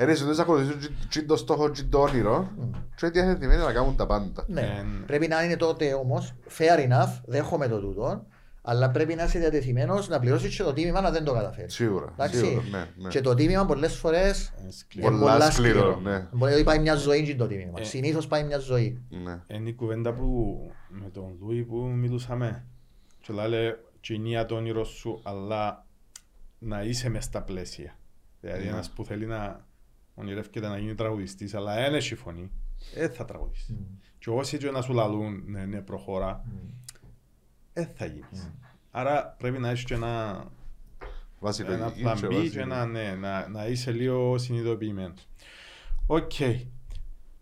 Είναι ζητούν να ακολουθήσουν τσιν το στόχο, τσιν το όνειρο και είναι διαθετημένοι να κάνουν τα πάντα. Ναι. Ε, ναι. Πρέπει να είναι τότε όμως fair enough, δέχομαι το τούτο, αλλά πρέπει να είσαι διατεθειμένος να πληρώσεις και το τίμημα να δεν το καταφέρεις. Σίγουρα, Εντάξει. σίγουρα, ναι, ναι. Και το τίμημα πολλές φορές Ε, σκληρό. είναι Πολλά πολλά σκληρό, σκληρό. ναι. Μπορεί να πάει μια ζωή και το τίμημα. Ε. Συνήθως πάει μια ζωή. Ναι. Είναι η κουβέντα που με τον Λούι που μιλούσαμε. Και λέει, κινία το όνειρο σου, αλλά να είσαι μες στα πλαίσια. Δηλαδή Ναι. ένας που θέλει να ονειρεύεται να γίνει τραγουδιστής, αλλά δεν έχει φωνή, δεν θα τραγουδήσει. Και όσοι και να σου λαλούν, ναι, ναι, προχώρα, δεν θα γίνεις. Άρα πρέπει να έχεις και ένα, Βάσει ένα λογική plan και B βάσει- και ένα, ναι, να, να είσαι λίγο συνειδητοποιημένος. Οκ.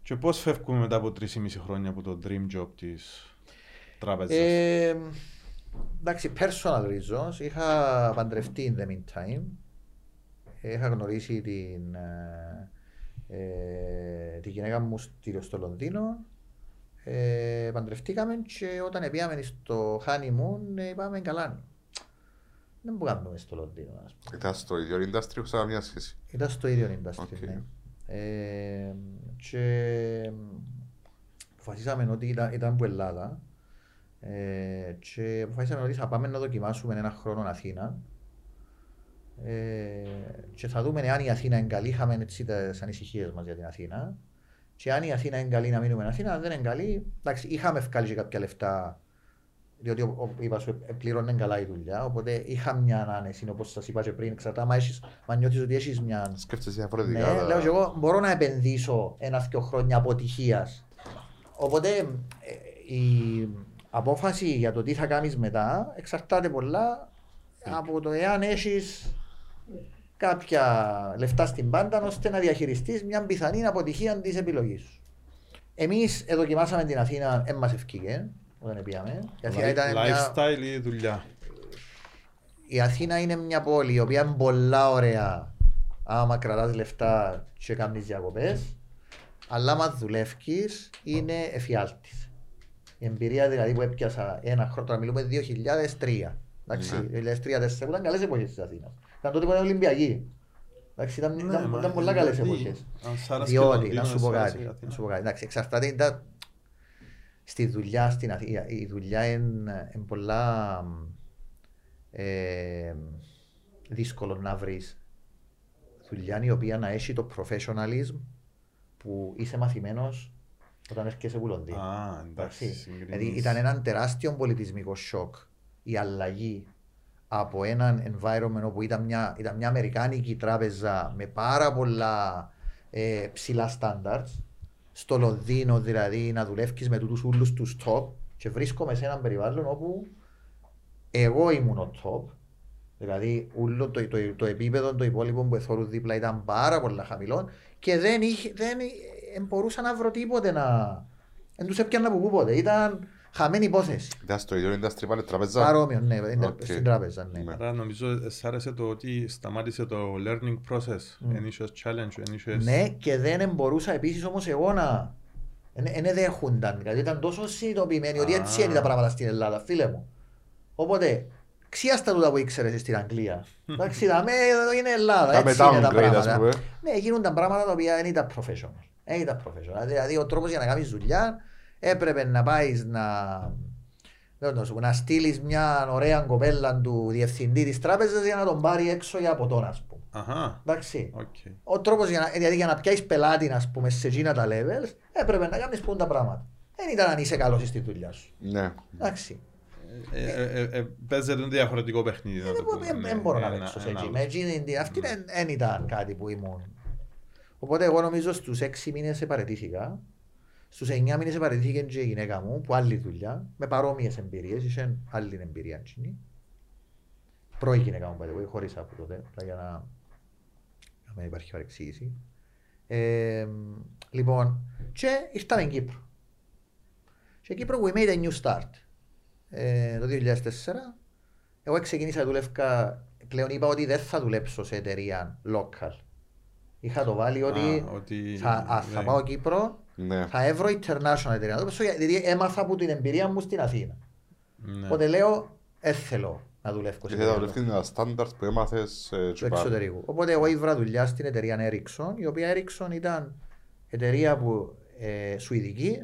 Και πώς φεύγουμε μετά από 3,5 χρόνια από το dream job της τράπεζας; Ε, εντάξει, personal reasons. Είχα παντρευτεί in the meantime. Είχα γνωρίσει την, ε, ε, τη γυναίκα μου στο, στο Λονδίνο. Ε, παντρευτήκαμε και όταν πήγαμε στο honeymoon ε, είπαμε καλά. Δεν μπορούμε να κάνουμε στο Λονδίνο, ας πούμε. Ήταν στο ίδιο industry, έχω σαν μια σχέση. Ήταν στο ίδιο industry, Οκ. ναι. Ε, και αποφασίσαμε ότι ήταν, ήταν που Ελλάδα ε, και αποφασίσαμε ότι θα πάμε να δοκιμάσουμε ένα χρόνο Αθήνα ε, και θα δούμε αν η Αθήνα είναι καλή, είχαμε έτσι τις ανησυχίες μας για την Αθήνα και αν η Αθήνα είναι καλή να μείνουμε στην Αθήνα, αν δεν είναι καλή, εντάξει, είχαμε βγάλει και κάποια λεφτά διότι ο- ο- είπα σου, ε, πλήρωνε καλά η δουλειά, οπότε είχα μια άνεση, όπως σας είπα και πριν, εξαρτάται, άμα, έχεις, άμα νιώθεις ότι έχεις μια Σκέφτεσαι ναι, διαφορετικά. τα- λέω και εγώ μπορώ να επενδύσω ένα-δυο χρόνια αποτυχίας. Οπότε ε, η απόφαση για το τι θα κάνεις μετά εξαρτάται πολλά από το εάν έχεις κάποια λεφτά στην πάντα ώστε να διαχειριστείς μια πιθανή αποτυχία της επιλογής σου. Εμείς δοκιμάσαμε την Αθήνα, δεν μας ευκήγε όταν πήγαμε. Η Αθήνα, ήταν μια, Lifestyle ή δουλειά; η Αθήνα είναι μια πόλη η οποία είναι πολλά ωραία άμα κρατάς λεφτά και κάνεις διακοπές αλλά άμα δουλεύεις είναι εφιάλτης. Η εμπειρία δηλαδή που έπιασα ένα χρόνο, τώρα μιλούμε 2003. Εντάξει, Ναι. 2003-2004 που ήταν καλές εποχές της Αθήνας. Ήταν τότε που ήταν Ολυμπιακή. Εντάξει, ήταν, ήταν, Ναι, μα ήταν πολλά καλές γιατί, εποχές. αν σ' άρεσε Διότι, το Λονδίνο, να σου πω σ' άρεσε κάτι, η να Αθήνα. σου πω κάτι. Εντάξει, εξαρτάται ήταν στη δουλειά στην Αθήνα. Η δουλειά είναι, είναι πολλά ε, δύσκολο να βρεις δουλειά η οποία να έχει το professionalism που είσαι μαθημένος όταν έρχεσαι από Λονδίνο. Α, εντάξει, Εντάξει. συγκρίνεις. Δηλαδή ήταν ένα τεράστιο πολιτισμικό σοκ η αλλαγή από έναν environment όπου ήταν μια, ήταν μια αμερικάνικη τράπεζα με πάρα πολλά ε, ψηλά standards στο Λονδίνο δηλαδή να δουλεύεις με τούτους ούλους τους top και βρίσκομαι σε έναν περιβάλλον όπου εγώ ήμουν ο top δηλαδή ούλο το, το, το, επίπεδο το υπόλοιπο που εθώρουν δίπλα ήταν πάρα πολλά χαμηλό και δεν, είχε, δεν ε, μπορούσα να βρω τίποτε να... Δεν τους έπιανα από πού ποτέ. Ήταν χαμένη υπόθεση. Ήταν στο ίδιο industry πάλι τραπεζά. Παρόμοιο, ναι, είναι Οκ. στην τράπεζα, ναι. Ναι. Άρα νομίζω ε, σ' άρεσε το ότι σταμάτησε το learning process. Εν είχες challenge, εν είχες... Ναι, και δεν μπορούσα επίσης όμως εγώ να... Δεν δέχονταν, δηλαδή ήταν τόσο συνειδητοποιημένοι ότι έτσι Α. είναι τα πράγματα στην Ελλάδα, φίλε μου. Οπότε, ξήασ' τα τούτα που ήξερες στην Αγγλία. <laughs> Εντάξει, δαμε, εδώ είναι Ελλάδα, Τα έτσι είναι τα downgrade, ας πράγματα. πούμε. Ναι, γίνονταν πράγματα τα οποία δεν ήταν professional. Δεν ήταν professional. Δηλαδή, ο τρόπος για να κάνεις δουλειά έπρεπε να πάεις να... δεν το σου, να στείλεις μια ωραία κοπέλα του διευθυντή της τράπεζας για να τον πάρει έξω για ποτόν, ας πούμε. Αχα, Εντάξει. οκ. Ο τρόπος για να, δηλαδή για να πιάσεις πελάτη, ας πούμε, σε εκείνα τα levels, έπρεπε να κάνεις τούντα πράγματα. Δεν ήταν αν είσαι καλός στη δουλειά σου. Ναι. Εντάξει. Ε, ε, ε, ε, Παίζεται ένα διαφορετικό παιχνίδι. να το πούμε, ναι. Δεν μπορώ να Ένα- παίξω σε ένα εκεί. άλλος. Με εκείνη την- Αυτή δεν- δεν ήταν κάτι που ήμουν. Οπότε εγώ νομίζω στους έξι μήνες παρετήθηκα. Στους εννιά μήνες παρετήθηκε και η γυναίκα μου που άλλη δουλειά, με παρόμοιες εμπειρίες, είχε άλλη εμπειρία. εκείνη. Πρώη γυναίκα μου, by the way, χωρίς από τότε, απλά για να, να μην υπάρχει παρεξήγηση. Ε, λοιπόν, και ήρθαμε στην Κύπρο. Και in Κύπρο we made a new start. Ε, το 2004 εγώ ξεκίνησα να δουλεύκα, πλέον είπα ότι δεν θα δουλέψω σε εταιρεία local. Είχα το βάλει ότι, Α, ότι- θα, α, θα ναι. πάω Κύπρο, Ναι. θα έβρω international εταιρεία. Να το παίξω γιατί έμαθα από την εμπειρία μου στην Αθήνα. Ναι. Οπότε λέω, δεν θέλω να δουλεύω σε Και θα εταιρεία δουλεύεις τα στάνταρτ που έμαθες ε, του και πάλι. εξωτερικού. Οπότε εγώ ήβρα δουλειά στην εταιρεία Ericsson, η οποία Ericsson ήταν εταιρεία που ε, σουηδική,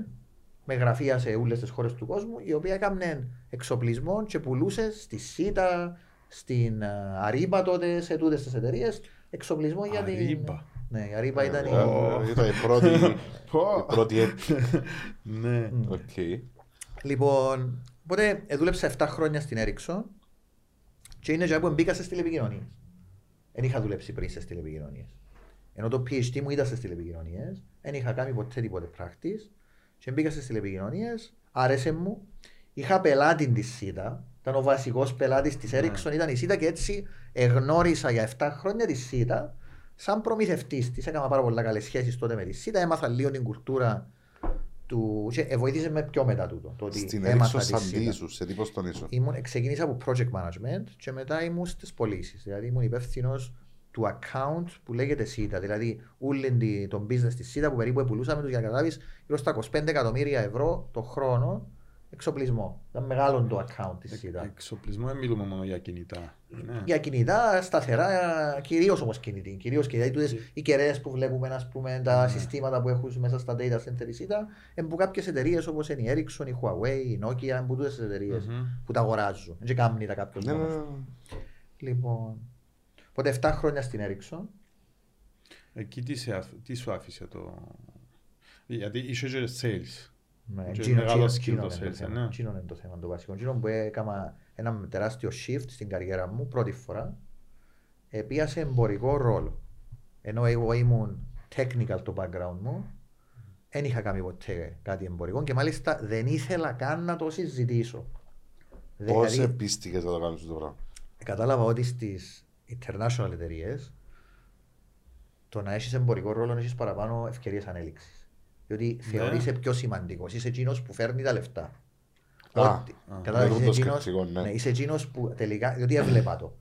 με γραφεία σε όλες τις χώρες του κόσμου, η οποία έκανε εξοπλισμό και πουλούσε στη ΣΥΤΑ, στην ε, Αρίμπα τότε, σε τούτες τις εταιρείες, εξοπλισμό για την... Αρίμπα. Ναι, η Αρίμπα ήταν η... Ε, Ήταν η πρώτη, η πρώτη έτη. Ναι. Οκ. Λοιπόν, οπότε ε, δούλεψα 7 χρόνια στην Ericsson και είναι και που μπήκα στις τηλεπικοινωνίες. Δεν είχα δουλέψει πριν στις τηλεπικοινωνίες. Ενώ το PhD μου ήταν στις τηλεπικοινωνίες, δεν είχα κάνει ποτέ τίποτε practice και μπήκα στις τηλεπικοινωνίες, άρεσε μου. Είχα πελάτη της ΣΥΤΑ, ήταν ο βασικός πελάτης της Ericsson, ήταν η ΣΥΤΑ και έτσι εγνώρισα για 7 χρόνια τη ΣΥΤΑ σαν προμηθευτής της. Έκανα πάρα πολλά καλές σχέσεις τότε με τη ΣΥΤΑ, έμαθα λίγο την κουλτούρα του... και ε, βοήθησε με πιο μετά τούτο. Το ότι Στην έμαθα Ericsson τη σαν ΣΥΤΑ. τι ήσουν, σε τι πώς τον ήσουν. Ήμουν, ξεκίνησα από project management και μετά ήμουν στις πωλήσεις. Δηλαδή ήμουν υπεύθυνος του account που λέγεται SITA. Δηλαδή, όλη τη- τον business της SITA που περίπου πουλούσαμε τους για να καταλάβεις γύρω στα 25 εκατομμύρια ευρώ το χρόνο εξοπλισμό. Ήταν μεγάλο το account της SITA. Εξοπλισμό δεν μιλούμε μόνο για κινητά. Ναι. Για κινητά, σταθερά, κυρίως όμως κινητή. Κυρίως κινητά. Τούτες οι κεραίες που βλέπουμε, ας πούμε, τα συστήματα που έχουν μέσα στα data center η SITA, είναι που κάποιες εταιρείες όπως είναι η Ericsson, η Huawei, η Nokia, είναι που τούτες εταιρείες Μμμ. που τα αγοράζουν. Δεν κάνει τα κάποιο Ναι, ναι, μόνο. ναι. Λοιπόν. Οπότε 7 χρόνια στην Ericsson. Εκεί τι, σε αφ- τι σου άφησε το... Γιατί είσαι και sales. Ναι, Και εκείνο- μεγάλο εκείνο- skill εκείνο το είναι sales, θέμα. ναι. Εκείνο είναι το θέμα το βασικό. Εκείνο που έκανα ένα τεράστιο shift στην καριέρα μου πρώτη φορά. Επίασε εμπορικό ρόλο. Ενώ εγώ ήμουν technical το background μου, δεν είχα κάνει ποτέ κάτι εμπορικό και μάλιστα δεν ήθελα καν να το συζητήσω. Πώς Δηλαδή, επίστηκες να το κάνεις το πράγμα; κατάλαβα ότι στις international εταιρείες το να έχεις εμπορικό ρόλο έχεις παραπάνω ευκαιρίες ανέλυξης. Διότι Ναι. θεωρείσαι πιο σημαντικός. Είσαι εκείνος που φέρνει τα λεφτά. Α, Ότι- α, κατάλαβες, με είσαι τούτο εκείνος- σκεπτικό, ναι. ναι, είσαι εκείνος που τελικά, διότι έβλεπα το.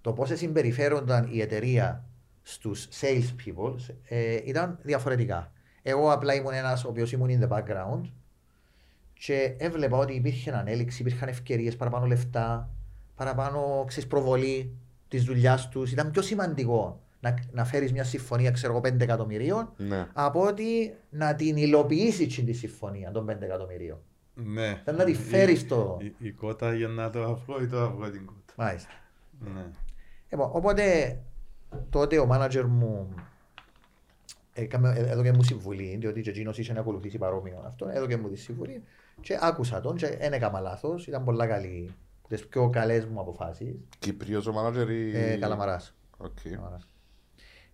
Το πώς συμπεριφέρονταν η εταιρεία στους sales people ε, ήταν διαφορετικά. Εγώ απλά ήμουν ένας ο οποίος ήμουν in the background και έβλεπα ότι υπήρχε ανέλυξη, υπήρχαν ευκαιρίες, παραπάνω λεφτά, παραπάνω ξέρεις, προβολή της δουλειάς τους. Ήταν πιο σημαντικό να, να φέρεις μια συμφωνία, ξέρω εγώ, 5 εκατομμυρίων Ναι. από ότι να την υλοποιήσεις τη συμφωνία των 5 εκατομμυρίων. Ναι. Θέλει να τη Η- φέρεις το- Η, η κότα για να το αυγό ή το αυγό την κότα. Μάλιστα. Ναι. Λοιπόν, οπότε τότε ο μάνατζερ μου έκαμε, ε, έδωκε μου συμβουλή, διότι και εκείνος είχε να ακολουθήσει παρόμοιο αυτό, έδωκε μου τη συμβουλή και άκουσα τον και δεν έκανα λάθος, ήταν πολλά καλή, τις πιο καλές μου αποφάσεις, Κυπραίος ο μάνατζερ ή... ε, Καλαμαράς. Οκ. Καλαμαράς.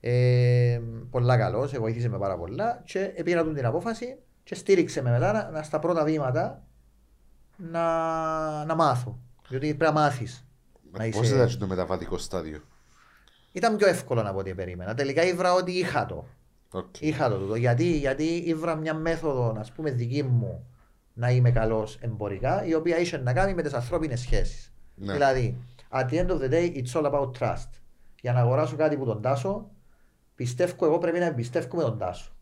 Ε, πολλά καλός, σε βοήθησε με πάρα πολλά και πήρα του την απόφαση και στήριξε με μετά να, να στα πρώτα βήματα να, να μάθω. Διότι πρέπει να μάθεις. Να Πώς είσαι- ήταν το μεταβατικό στάδιο; Ήταν πιο εύκολο από ό,τι περίμενα. Τελικά ήβρα ότι είχα το. Οκ. Είχα το τούτο. Γιατί, γιατί ήβρα μια μέθοδο, α πούμε, δική μου να είμαι καλός εμπορικά, η οποία είχε να κάνει με τις ανθρώπινες σχέσεις. Ναι. Δηλαδή, at the end of the day, it's all about trust. Για να αγοράσω κάτι που τον Τάσο, πιστεύω εγώ πρέπει να εμπιστεύομαι τον Τάσο.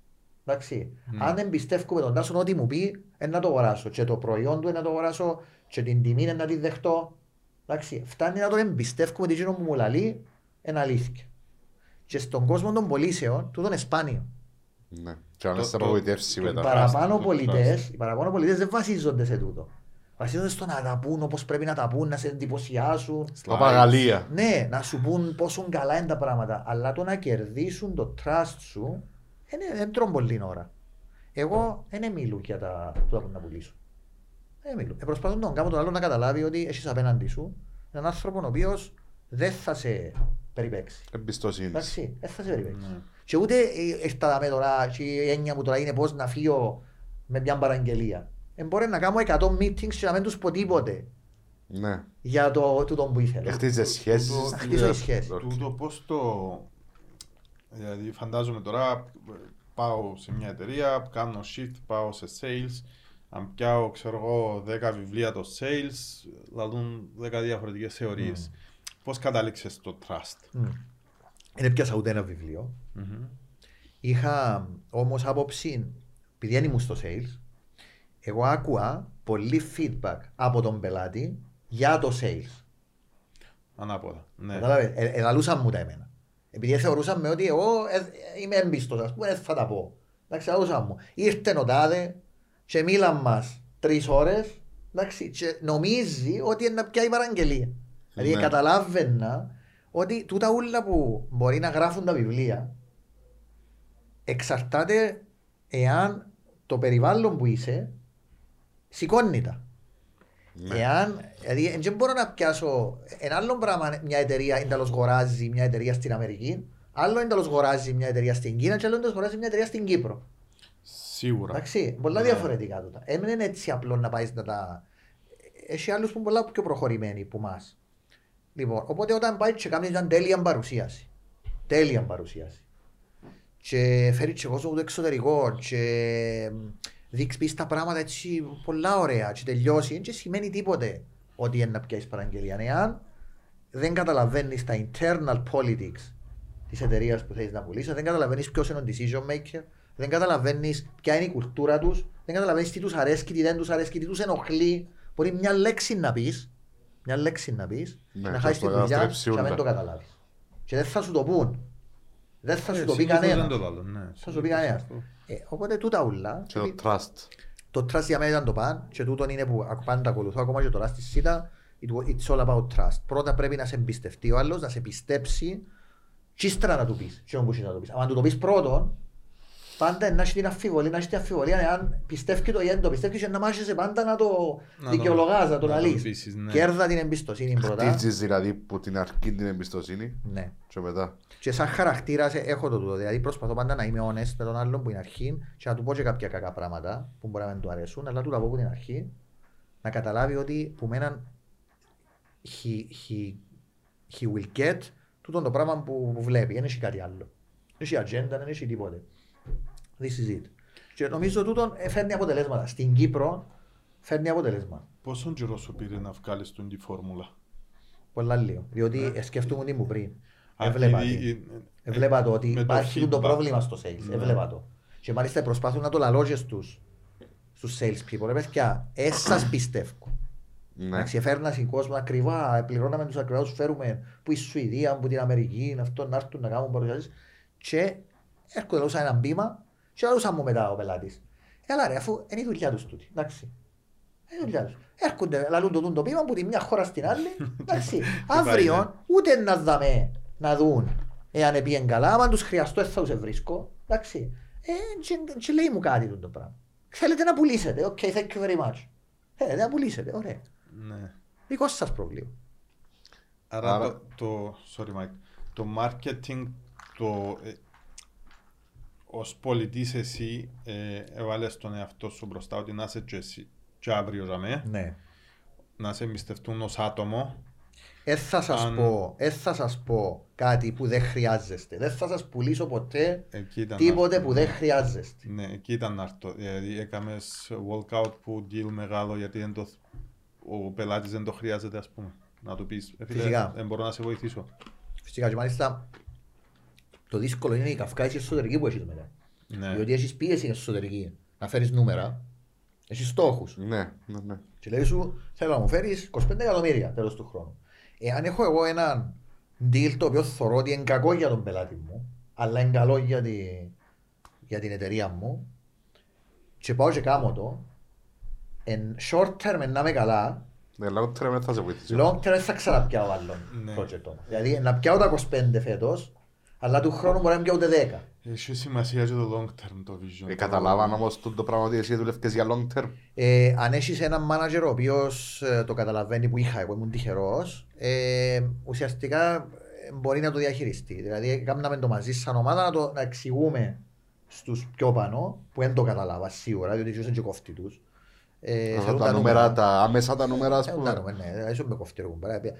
Εντάξει. Αν εμπιστεύομαι τον Τάσο, ό,τι μου πει, ε, να το αγοράσω. Και το προϊόν του ε, να το αγοράσω, και την τιμή ε, να τη δεχτώ. Εντάξει. Φτάνει να τον εμπιστεύομαι ότι εκείνο που μου λαλεί, είναι αλήθεια. Και στον κόσμο των πωλήσεων, τούτο είναι σπάνιο. Ναι. Και αν Το- είσαι το- απογοητεύσει Οι μετά. παραπάνω το πολιτές, οι παραπάνω πολιτές δεν βασίζονται σε τούτο. Βασίζονται στο να τα πούν όπως πρέπει να τα πούν, να σε εντυπωσιάσουν. Παπαγαλία. Ναι, να σου πούν πόσο καλά είναι τα πράγματα. Αλλά το να κερδίσουν το trust σου είναι, δεν τρώνε πολύ ώρα. Εγώ δεν μιλώ για τα τούτα που να πουλήσω. Δεν μιλώ. Ε, προσπαθώ να τον κάνω τον άλλο να καταλάβει ότι έχεις απέναντι σου έναν άνθρωπο ο οποίος δεν θα σε περιπαίξει. Εμπιστοσύνης. Εντάξει, δεν θα σε περιπαίξει. Ναι. Και ούτε ε, ήρθα με τώρα και η έννοια μου τώρα είναι πώς να φύγω με μια παραγγελία. Ε, μπορεί να κάνω 100 meetings και να μην τους πω τίποτε Ναι. για το τούτο που ήθελα. Χτίζε σχέσεις. Τούτο- Να χτίσω η σχέση. Οκ. Τούτο πώς το... Δηλαδή φαντάζομαι τώρα πάω σε μια εταιρεία, κάνω shift, πάω σε sales, αν πιάω ξέρω εγώ 10 βιβλία το sales, λαλούν 10 διαφορετικές θεωρίες. Πώς κατάληξες στο trust; Μμ. Δεν πιάσα ούτε ένα βιβλίο. Είχα όμως άποψη, επειδή δεν ήμουν στο sales, εγώ άκουα πολύ feedback από τον πελάτη για το sales. Ανάποδα. Ναι. Κατάλαβες, ε, ελαλούσαν μου τα εμένα. Επειδή θεωρούσαν με ότι εγώ ε, είμαι έμπιστος, ας πούμε, δεν θα τα πω. Εντάξει, ελαλούσαν μου. Ήρθε ο τάδε και μίλαν μας τρεις ώρες, εντάξει, και νομίζει ότι είναι να πιάει παραγγελία. Δηλαδή Ναι. καταλάβαινα ότι τούτα ούλα που μπορεί να γράφουν τα βιβλία εξαρτάται εάν το περιβάλλον που είσαι σηκώνει τα. Ναι. Εάν, δηλαδή, δεν μπορώ να πιάσω ένα άλλο πράγμα μια εταιρεία εντελώ αγοράζει μια εταιρεία στην Αμερική, άλλος εντελώ αγοράζει μια εταιρεία στην Κίνα και άλλος εντελώ αγοράζει μια εταιρεία στην Κύπρο. Σίγουρα. Εντάξει, πολλά Ναι. διαφορετικά τούτα. Ε, Δεν είναι έτσι απλό να πάεις να τα. Έχει άλλους που είναι πολλά πιο προχωρημένοι που εμά. Λοιπόν, οπότε όταν πάει και κάνεις μια τέλεια παρουσίαση. Τέλεια παρουσίαση. Και φέρεις και κόσμο το εξωτερικό και δείξεις πεις τα πράγματα έτσι πολλά ωραία και τελειώσει. Δεν σημαίνει τίποτε ότι είναι να πιάσεις παραγγελία. Εάν δεν καταλαβαίνεις τα internal politics της εταιρείας που θέλει να πουλήσεις, δεν καταλαβαίνεις ποιος είναι ο decision maker, δεν καταλαβαίνεις ποια είναι η κουλτούρα τους, δεν καταλαβαίνεις τι τους αρέσει, τι δεν τους αρέσει, τι τους ενοχλεί. Μπορεί μια λέξη να πεις, μια λέξη να πεις, Ναι, να και χάσεις τη αυτό δουλειά καταστρέψει και να μην όλα. το καταλάβεις. Και δεν θα σου το πούν. Δεν θα σου Ε, το πει συνήθως κανένας. δεν το λάλλουν, ναι. Θα σου πει κανένας. Ε, οπότε τούτα ούλα. Και το trust. Το trust για μένα ήταν το παν και τούτο είναι που ακ- πάντα ακολουθώ ακόμα και τώρα στη ΣΥΤΑ. It wa- It's all about trust. Πρώτα πρέπει να σε εμπιστευτεί ο άλλος, να σε πιστέψει και ύστερα να του πεις. Και όμως να του πεις. Αν του το πεις πρώτον, πάντα να έχει την αφιβολία, να έχει την αφιβολία αν πιστεύει το ή δεν το πιστεύει και να μάχεσαι πάντα να το Να το- δικαιολογάς, να το να το λαλείς. πείσεις, ναι. Κέρδα την εμπιστοσύνη πρώτα. Χτίζεις δηλαδή που την αρκεί την εμπιστοσύνη Ναι. και μετά. Και σαν χαρακτήρας έχω το τούτο. Δηλαδή προσπαθώ πάντα να είμαι honest με τον άλλον που είναι αρχή και να του πω και κάποια κακά πράγματα που μπορεί να μην του αρέσουν, αλλά του τα πω από την αρχή να καταλάβει ότι που μέναν he, he, he will get τούτο το πράγμα που, που βλέπει. Δεν έχει κάτι άλλο. Δεν έχει ατζέντα, δεν έχει τίποτε. This is it. Και νομίζω τούτο ε, φέρνει αποτελέσματα. Στην Κύπρο φέρνει αποτελέσματα. Πόσον καιρός σου πήρε να βγάλεις τον τη φόρμουλα; Πολλά λίγο. Διότι ε, σκέφτομαι τι μου πριν. Α, Έβλεπα ήδη, τι. ε, Έβλεπα το ότι με το υπάρχει το feedback. πρόβλημα στο sales. Ναι. Έβλεπα το. Και μάλιστα προσπαθούν να το λαλώ και στους, στους sales people. Ρε παιδιά, εσάς πιστεύω. Ναι. Εντάξει, έφερνα στην κόσμο ακριβά, πληρώναμε τους ακριβά, τους φέρουμε που η Σουηδία, που την Αμερική, αυτό να έρθουν να κάνουν παρουσιάσεις. Και έρχονται λαούσα ένα μπήμα και λαούσα μου μετά ο πελάτης. Έλα ρε, αφού είναι η δουλειά τους τούτη. Εντάξει. Είναι η δουλειά τους. Έρχονται, λαλούν το, το μπήμα από τη μια χώρα στην άλλη. Εντάξει. <laughs> Αύριο ούτε να δαμε να δουν εάν πήγαινε καλά, άμα τους χρειαστώ δεν θα τους βρίσκω. Εντάξει. Ε, και, και λέει μου κάτι τούτο το πράγμα. Θέλετε να πουλήσετε; OK, thank you very much. Θέλετε να πουλήσετε; Ωραία. Ναι. Δικό σας πρόβλημα. Άρα, Άρα- Το, το, sorry Mike, το marketing, το, ε, ως πωλητής εσύ ε, έβαλες τον εαυτό σου μπροστά ότι να είσαι και εσύ και αύριο για μέ, Ναι. να σε εμπιστευτούν ως άτομο. Δεν θα σας Αν- πω, ε, θα σας πω κάτι που δεν χρειάζεστε. Δεν θα σας πουλήσω ποτέ Εκεί ήταν τίποτε να- που δεν χρειάζεστε. Ναι, εκεί ήταν να έρθω. Δηλαδή έκαμες walkout που deal μεγάλο γιατί δεν το, ο πελάτης δεν το χρειάζεται ας πούμε. Να του πεις, «Ε, φίλε, Φυσικά. δεν μπορώ να σε βοηθήσω. Φυσικά και μάλιστα το δύσκολο είναι η καυκάηση εσωτερική που έχεις μετά. Ναι. Διότι έχεις πίεση εσωτερική να φέρεις νούμερα, έχεις στόχους. Ναι, ναι, ναι. Και λέει σου, θέλω να μου φέρεις 25 εκατομμύρια τέλος του χρόνου. Εάν έχω εγώ έναν deal το οποίο θεωρώ ότι είναι κακό για τον πελάτη μου, αλλά είναι καλό για, τη, για την εταιρεία μου, και πάω και κάνω το, εν short term να είμαι καλά, Ναι, long term δεν θα σε βοηθήσει. long term δεν θα ξαναπιάω άλλον Ναι. project όμως. Δηλαδή να πιάω τα 25 φέτος, αλλά του χρόνου μπορεί να μην πιάω ούτε 10. Έχει σημασία και το long term το vision. Ε, Καταλάβαν όμως το το πράγμα ότι εσύ δουλεύκες για long term. Ε, αν έχεις έναν manager ο οποίος ε, το καταλαβαίνει που είχα, εγώ ήμουν τυχερός, ε, ουσιαστικά ε, μπορεί να το διαχειριστεί. Δηλαδή, κάναμε το μαζί σαν ομάδα να το να εξηγούμε στους πιο πάνω, που δεν το καταλάβα σίγουρα, διότι ζούσαν και κόφτη τους. Ε, Αυτά θέλουν Τα νούμερα, τα άμεσα τα νούμερα ας Ε, πούμε. τα νούμερα, ναι, είσαι με κόφτη ρε κουμπάρα. Ε,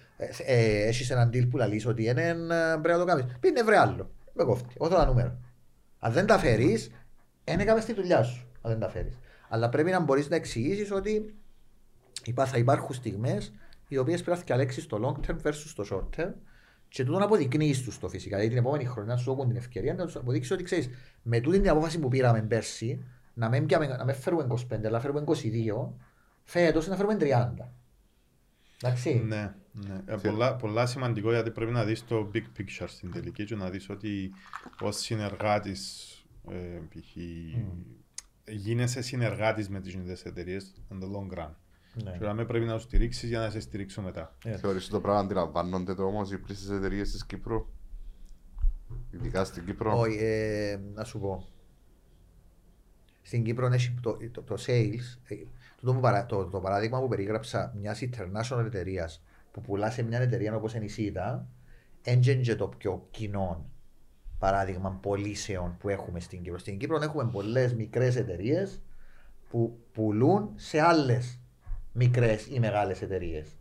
ε, Έχεις έναν deal που λαλείς ότι είναι, ε, πρέπει να το κάνεις. Πήγαινε βρε άλλο, με κόφτη, εγώ θέλω τα νούμερα. Αν δεν τα φέρεις, δεν έκαμε στη δουλειά σου, αν δεν τα φέρεις. Αλλά πρέπει να μπορείς να εξηγήσεις ότι υπά- θα υπάρχουν στιγμές οι οποίες πρέπει να διαλέξεις το long term versus το short term και τούτο να αποδεικνύεις τους το φυσικά. Δηλαδή την επόμενη χρονιά σου έχουν την ευκαιρία να τους αποδείξεις ότι ξέρεις με τούτη την απόφαση που πήραμε πέρσι να μην, πιάμε- να μην φέρουμε 25 αλλά φέρουμε 22 φέτος να φέρουμε 30. Εντάξει. Ναι, ναι. Ε, πολλά, πολλά σημαντικό γιατί πρέπει να δεις το big picture στην τελική και να δεις ότι ως συνεργάτης ε, π.χ. γίνεσαι συνεργάτης με τις ίδιες εταιρείες in the long run. Ναι. Και να πρέπει να τους στηρίξεις για να σε στηρίξω μετά. Θεωρείς ότι το πράγμα αντιλαμβάνονται το όμως οι πλήσεις εταιρείες της Κύπρου; Ειδικά στην Κύπρο; Όχι, ε, να σου πω. Στην Κύπρο έχει το, το, το sales, ε, τούτο που παρα- το, το παράδειγμα που περιγράψα μιας international εταιρείας που πουλά σε μια εταιρεία όπως είναι η ΣΥΤΑ, έντζεν και το πιο κοινό παράδειγμα πωλήσεων που έχουμε στην Κύπρο. Στην Κύπρο έχουμε πολλές μικρές εταιρείες που πουλούν σε άλλες μικρές ή μεγάλες εταιρείες.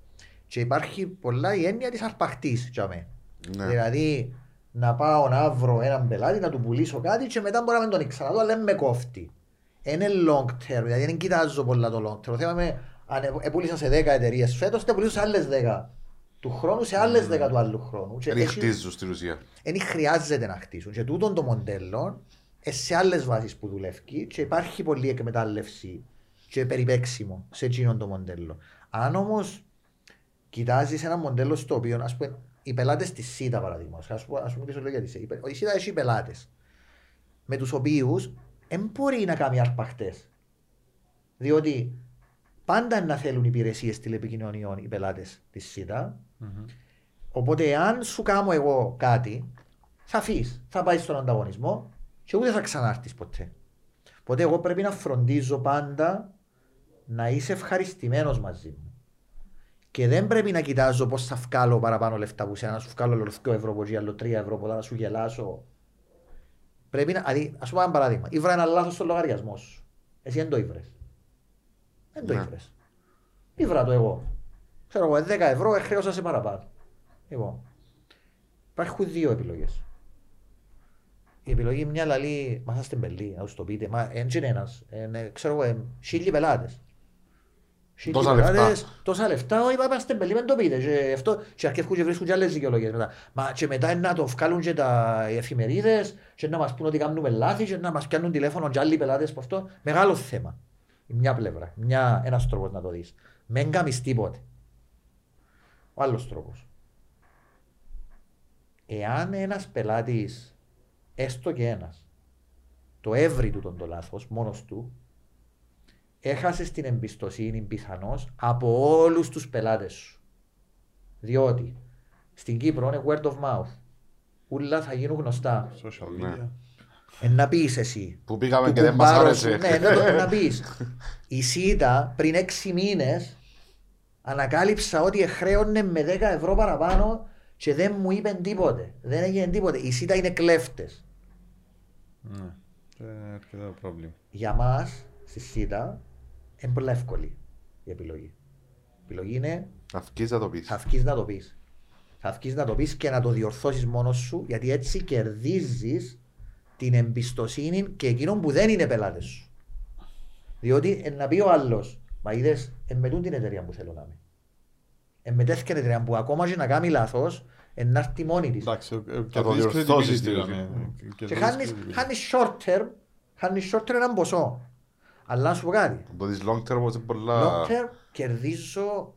Και υπάρχει πολλά η έννοια της αρπαχτής. Ναι. Δηλαδή να πάω να βρω έναν πελάτη, να του πουλήσω κάτι και μετά μπορεί να μην τον ξαναδώ, αλλά δεν με κόφτει. Είναι long term, δηλαδή δεν κοιτάζω πολλά το long term. Το θέμα είναι αν ε- επούλησα σε 10 εταιρείες φέτος, θα πουλήσω σε άλλες 10 του χρόνου, σε άλλες 10 του άλλου χρόνου. Και Δεν έχει- χτίζουν στην ουσία. δεν χρειάζεται να χτίσουν. Και τούτον το μοντέλο ε, σε άλλες βάσεις που δουλεύει και υπάρχει πολλή εκμετάλλευση και περιπέξιμο σε εκείνον το μοντέλο. Αν όμως κοιτάζεις ένα μοντέλο στο οποίο, ας πούμε, οι πελάτες της ΣΥΤΑ παραδείγματος, ας πούμε, ας πούμε πίσω λόγια της ΣΥΤΑ, η ΣΥΤΑ έχει πελάτες με τους οποίους δεν μπορεί να κάνει αρπαχτές. Διότι πάντα να θέλουν υπηρεσίες τηλεπικοινωνιών οι πελάτες της ΣΥΤΑ, Οπότε, αν σου κάνω εγώ κάτι, θα φύγει, θα πάει στον ανταγωνισμό και ούτε θα ξανάρθεις ποτέ. Οπότε, εγώ πρέπει να φροντίζω πάντα να είσαι ευχαριστημένος μαζί μου. Και δεν πρέπει να κοιτάζω πώς θα βγάλω παραπάνω λεφτά που σένα, να σου βγάλω άλλο 2 ευρώ από εκεί, άλλο 3 ευρώ από εδώ, να σου γελάσω. Πρέπει να. Δηλαδή, ας πούμε ένα παράδειγμα. Ήβρα ένα λάθος στο λογαριασμό σου. Εσύ δεν το ήβρες. Δεν το Ναι. ήβρες. Ήβρα το εγώ. Ξέρω εγώ, 10 ευρώ, χρέωσα σε παραπάνω. Λοιπόν, υπάρχουν δύο επιλογές. Η επιλογή μια λαλή, μα είστε μπελή, να τους το πείτε. Μα δεν είναι ένας. Ξέρω εγώ, ε, χίλιοι πελάτες. Τόσα λεφτά. Τόσα λεφτά, όχι, είμαστε μπελή, δεν το πείτε. Και, αυτό, και αρκεύουν και βρίσκουν και άλλες δικαιολογίες μετά. Μα και μετά να το βγάλουν και τα οι εφημερίδες, και να μας πούν ότι κάνουμε λάθη, και να μας πιάνουν τηλέφωνο και άλλοι πελάτες από αυτό. Μεγάλο θέμα. Η μια πλευρά. Μια, ένας τρόπος να το δεις. Μην κάνεις τίποτε. Ο άλλος τρόπος. Εάν ένας πελάτης, έστω και ένας, το έβρι του τον το λάθος, μόνος του, έχασες την εμπιστοσύνη πιθανώς από όλους τους πελάτες σου. Διότι στην Κύπρο είναι word of mouth. Ούλα θα γίνουν γνωστά. Social Ναι. media. Ε, να πεις εσύ. Που πήγαμε του και δεν μας κουμπάρου άρεσε. σου. Ναι, να, το, <laughs> να πεις. Η ΣΥΤΑ πριν έξι μήνες ανακάλυψα ότι χρέωνε με 10 ευρώ παραπάνω και δεν μου είπε τίποτε. Δεν έγινε τίποτε. Η ΣΥΤΑ είναι κλέφτες. Ναι. Ε, αρκετά πρόβλημα. Για μας, στη ΣΥΤΑ, είναι πολύ εύκολη η επιλογή. Η επιλογή είναι Αυκείς να το πεις. θα βγεις να το πεις. Θα βγεις να το πεις και να το διορθώσεις μόνος σου γιατί έτσι κερδίζεις την εμπιστοσύνη και εκείνων που δεν είναι πελάτες σου. Διότι ε, να πει ο άλλος, μα είδες, ε, με τούτη την εταιρεία που θέλω να είμαι. Ε, με τέτοια εταιρεία που ακόμα και να κάνει λάθος, ε, να έρθει μόνη της. Εντάξει, ε, ε, Θα το κερδίζεις διορθώσεις credibility, την δηλαδή. ουσία. Ε, Και κερδίζεις χάνεις, credibility. χάνεις short term, χάνεις short term έναν ποσό. Αλλά να σου πω κάτι. Το δεις long term όμως είναι πολλά... Long term κερδίζω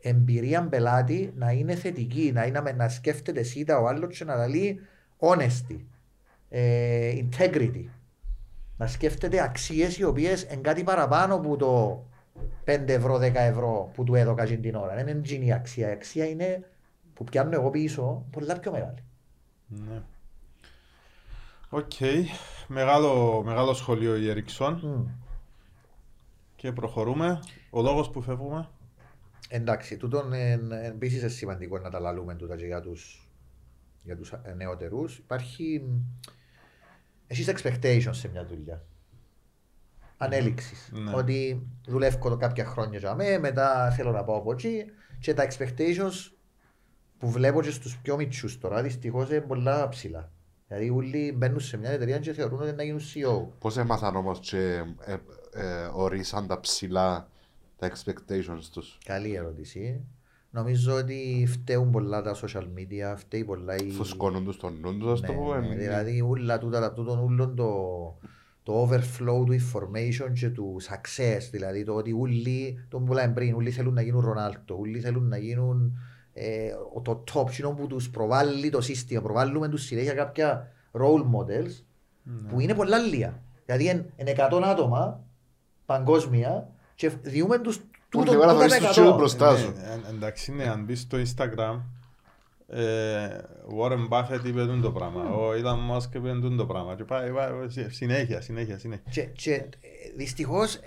εμπειρία πελάτη να είναι θετική, να, είναι, να σκέφτεται σίτα ο άλλος και να λέει honesty, ε, integrity. Να σκέφτεται αξίες οι οποίες είναι κάτι παραπάνω από το 5 ευρώ, 10 ευρώ που του έδωκα και την ώρα. Δεν είναι τζείνη η αξία. Η αξία είναι που πιάνω εγώ πίσω πολλά πιο μεγάλη. Ναι. Οκ. Μεγάλο, μεγάλο σχολείο η Ericsson. Μμ. Και προχωρούμε. Ο λόγος που φεύγουμε. Εντάξει, τούτον είναι επίσης σημαντικό να τα λαλούμε τούτα και για τους, για τους ε, νεότερους. Υπάρχει... Έχεις expectations σε μια δουλειά. Ανέλυξης. Ναι. Ότι δουλεύω εδώ κάποια χρόνια για μέ, μετά θέλω να πάω από εκεί και τα expectations που βλέπω και στους πιο μητσούς τώρα δυστυχώς είναι πολλά ψηλά. Δηλαδή όλοι μπαίνουν σε μια εταιρεία και θεωρούν ότι να γίνουν CEO. Πώς έμαθαν όμως και ε, ε, ορίσαν τα ψηλά τα expectations τους. Καλή ερώτηση. Νομίζω ότι φταίουν πολλά τα social media, φταίει πολλά η... Φουσκώνουν τους τον νου τους, ας το Ναι, πούμε. ναι, δηλαδή ούλα τούτα, τα- τούτον ούλον το, το overflow του information και του success, δηλαδή το ότι ούλοι, το που πουλάμε πριν, ούλοι θέλουν να γίνουν Ρονάλτο, ούλοι θέλουν να γίνουν ε, το top, κοινό που τους προβάλλει το σύστημα, προβάλλουμε τους συνέχεια κάποια role models που είναι πολλά λία. Δηλαδή είναι 100 άτομα παγκόσμια και διούμε τους Όλη τούτο την ώρα θα τούτα βρεις τα τους 100. τσίρους μπροστά Ναι, σου. ε, εντάξει, ναι, αν μπεις στο Instagram, ε, Warren Buffett είπε τούτο το πράγμα, ο Elon Musk είπε τούτο το πράγμα και πάει, πάει, πάει, συνέχεια, συνέχεια, συνέχεια. Και, και ε, δυστυχώς ε,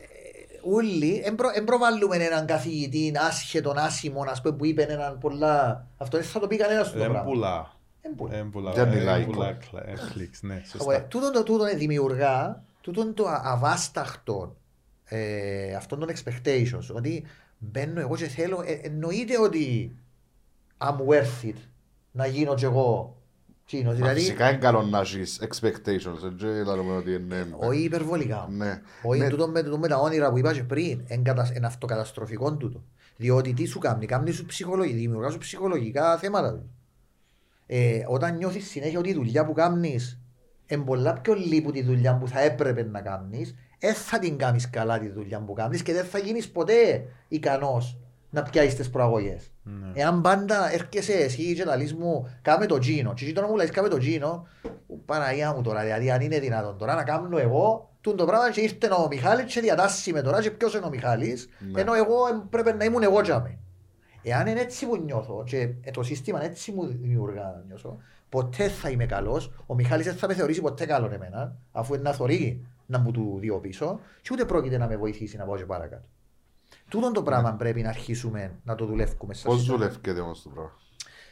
όλοι δεν προβάλλουμε έναν καθηγητή άσχετον, άσημον, ας πούμε, που είπε έναν πολλά... Αυτό δεν θα το πει κανένας στο Δεν πράγμα. πουλά. Εν πουλά. Δεν πουλά. Γιάννη δεν like. πουλά κλα- ε, clicks, ναι, Οπότε, σωστά. Τούτον το τούτον είναι δημιουργά, τούτον το α- αβάσταχτο ε, αυτών των expectations, ότι μπαίνω εγώ και θέλω, ε, εννοείται ότι I'm worth it να γίνω κι εγώ τσίνος, Μα δηλαδή Φυσικά είναι καλό να έχεις expectations, έτσι λέμε ότι είναι... όχι υπερβολικά. Ναι. Όχι, Ναι. τούτο με, τούτο με τα όνειρα που είπα και πριν, είναι αυτοκαταστροφικό τούτο. Διότι τι σου κάνει, κάνει σου ψυχολογικά, δημιουργά σου ψυχολογικά θέματα του. Ε, όταν νιώθεις συνέχεια ότι η δουλειά που κάνεις είναι πολλά πιο λίγη τη δουλειά που θα έπρεπε να κάνεις, δεν θα την κάνεις καλά τη δουλειά που κάνεις και δεν θα γίνεις ποτέ ικανός να πιάσεις τις προαγωγές. Ναι. Εάν πάντα έρχεσαι εσύ και λαλείς μου κάμε το τζίνο και εσύ τώρα μου λες κάμε το τζίνο ου, Παναγία μου τώρα, δηλαδή αν είναι δυνατόν τώρα να κάνω εγώ τούν το πράγμα και ήρθε ο Μιχάλης και διατάσσει με τώρα και ποιος είναι ο Μιχάλης Ναι. ενώ εγώ ε, πρέπει να ήμουν εγώ τζάμε. Εάν είναι έτσι που νιώθω και ε, το σύστημα έτσι μου δημιουργά να νιώσω ποτέ θα είμαι καλός, ο Μιχάλης δεν θα με θεωρήσει ποτέ καλό εμένα αφού είναι να θωρεί να μου του δει πίσω και ούτε πρόκειται να με βοηθήσει να πάω και παρακάτω. Τούτον το πράγμα πρέπει να αρχίσουμε να το δουλεύουμε στα Πώς σύστημα. δουλεύκεται όμως το πράγμα;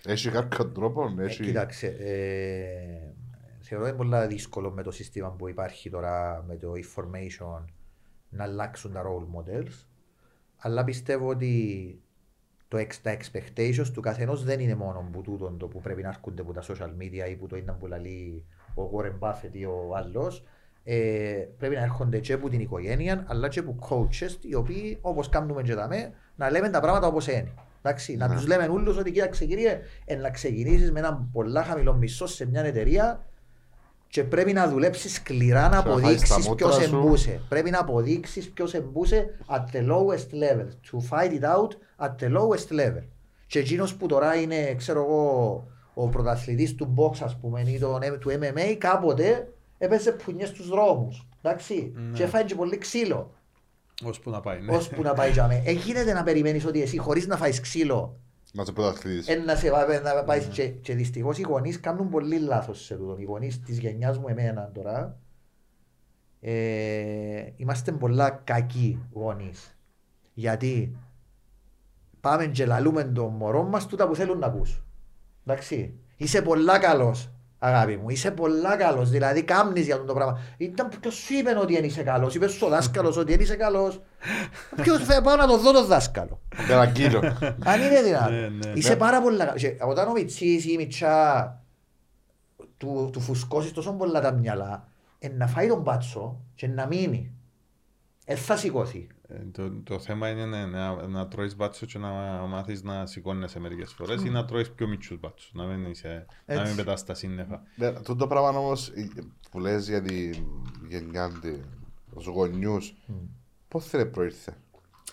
Έχει κάποιον τρόπο, Ε, έχει... κοίταξε, ε, θεωρώ είναι πολύ δύσκολο με το σύστημα που υπάρχει τώρα με το information να αλλάξουν τα role models αλλά πιστεύω ότι το ex, τα expectations του καθενός δεν είναι μόνο που τούτον το που πρέπει να έρχονται από τα social media ή που το είναι που λαλεί ο Warren Buffett ή ο άλλος ε, πρέπει να έρχονται και από την οικογένεια αλλά και από coaches οι οποίοι όπως κάνουμε και δαμε να λέμε τα πράγματα όπως είναι. Εντάξει, να Ναι. τους λέμε όλους ότι κοίταξε κύριε ε, να ξεκινήσεις με ένα πολλά χαμηλό μισθό σε μια εταιρεία και πρέπει να δουλέψεις σκληρά να Και να φάεις τα αποδείξει μούτρα ποιος σου. εμπούσε. Πρέπει να αποδείξεις ποιος εμπούσε at the lowest level. To fight it out at the lowest level. Και εκείνος που τώρα είναι, ξέρω εγώ, ο πρωταθλητής του box, ας πούμε, ή το, του MMA, κάποτε έπαιζε πουνιές στους δρόμους. Εντάξει. Ναι. Και φάει και πολύ ξύλο. Ώσπου να πάει, ναι. Ώσπου να πάει για μέ. Ε, γίνεται να περιμένεις ότι εσύ χωρίς να φάεις ξύλο Να είσαι πρωταθλητής. ε, να σε πάει, να πάει και, και δυστυχώς οι γονείς κάνουν πολύ λάθος σε τούτο. Οι γονείς της γενιάς μου εμένα τώρα ε, είμαστε πολλά κακοί γονείς. Γιατί πάμε και λαλούμε τον μωρό μας τούτα που θέλουν να ακούσουν. Εντάξει. Είσαι πολλά καλός αγάπη μου. Είσαι πολλά καλός. Δηλαδή κάμνεις για αυτό το πράγμα. Ήταν ποιος σου είπε ότι δεν είσαι καλός. Είπες στο δάσκαλος ότι δεν είσαι καλός. Ποιος θα πάω να το δω το δάσκαλο. Ένα κύριο. Αν είναι δυνατόν. Ναι, ναι. Είσαι πάρα πολύ καλά. Και Όταν ο Μιτσής ή η Μιτσά του, του φουσκώσεις τόσο πολλά τα μυαλά, ε, να φάει τον μπάτσο και να μείνει. Ε, θα σηκώθει. Ε, το, το θέμα είναι ναι, να, να τρώεις μπάτσο και να μάθεις να σηκώνεσαι μερικές φορές ή να τρώεις πιο μίτσους μπάτσους, να μην, είσαι, να Έτσι. μην πετάς τα σύννεφα. Ναι, Αυτό το πράγμα όμως ε, που λες για τη γενιά τους γονιούς, πώς θέλει προήρθε;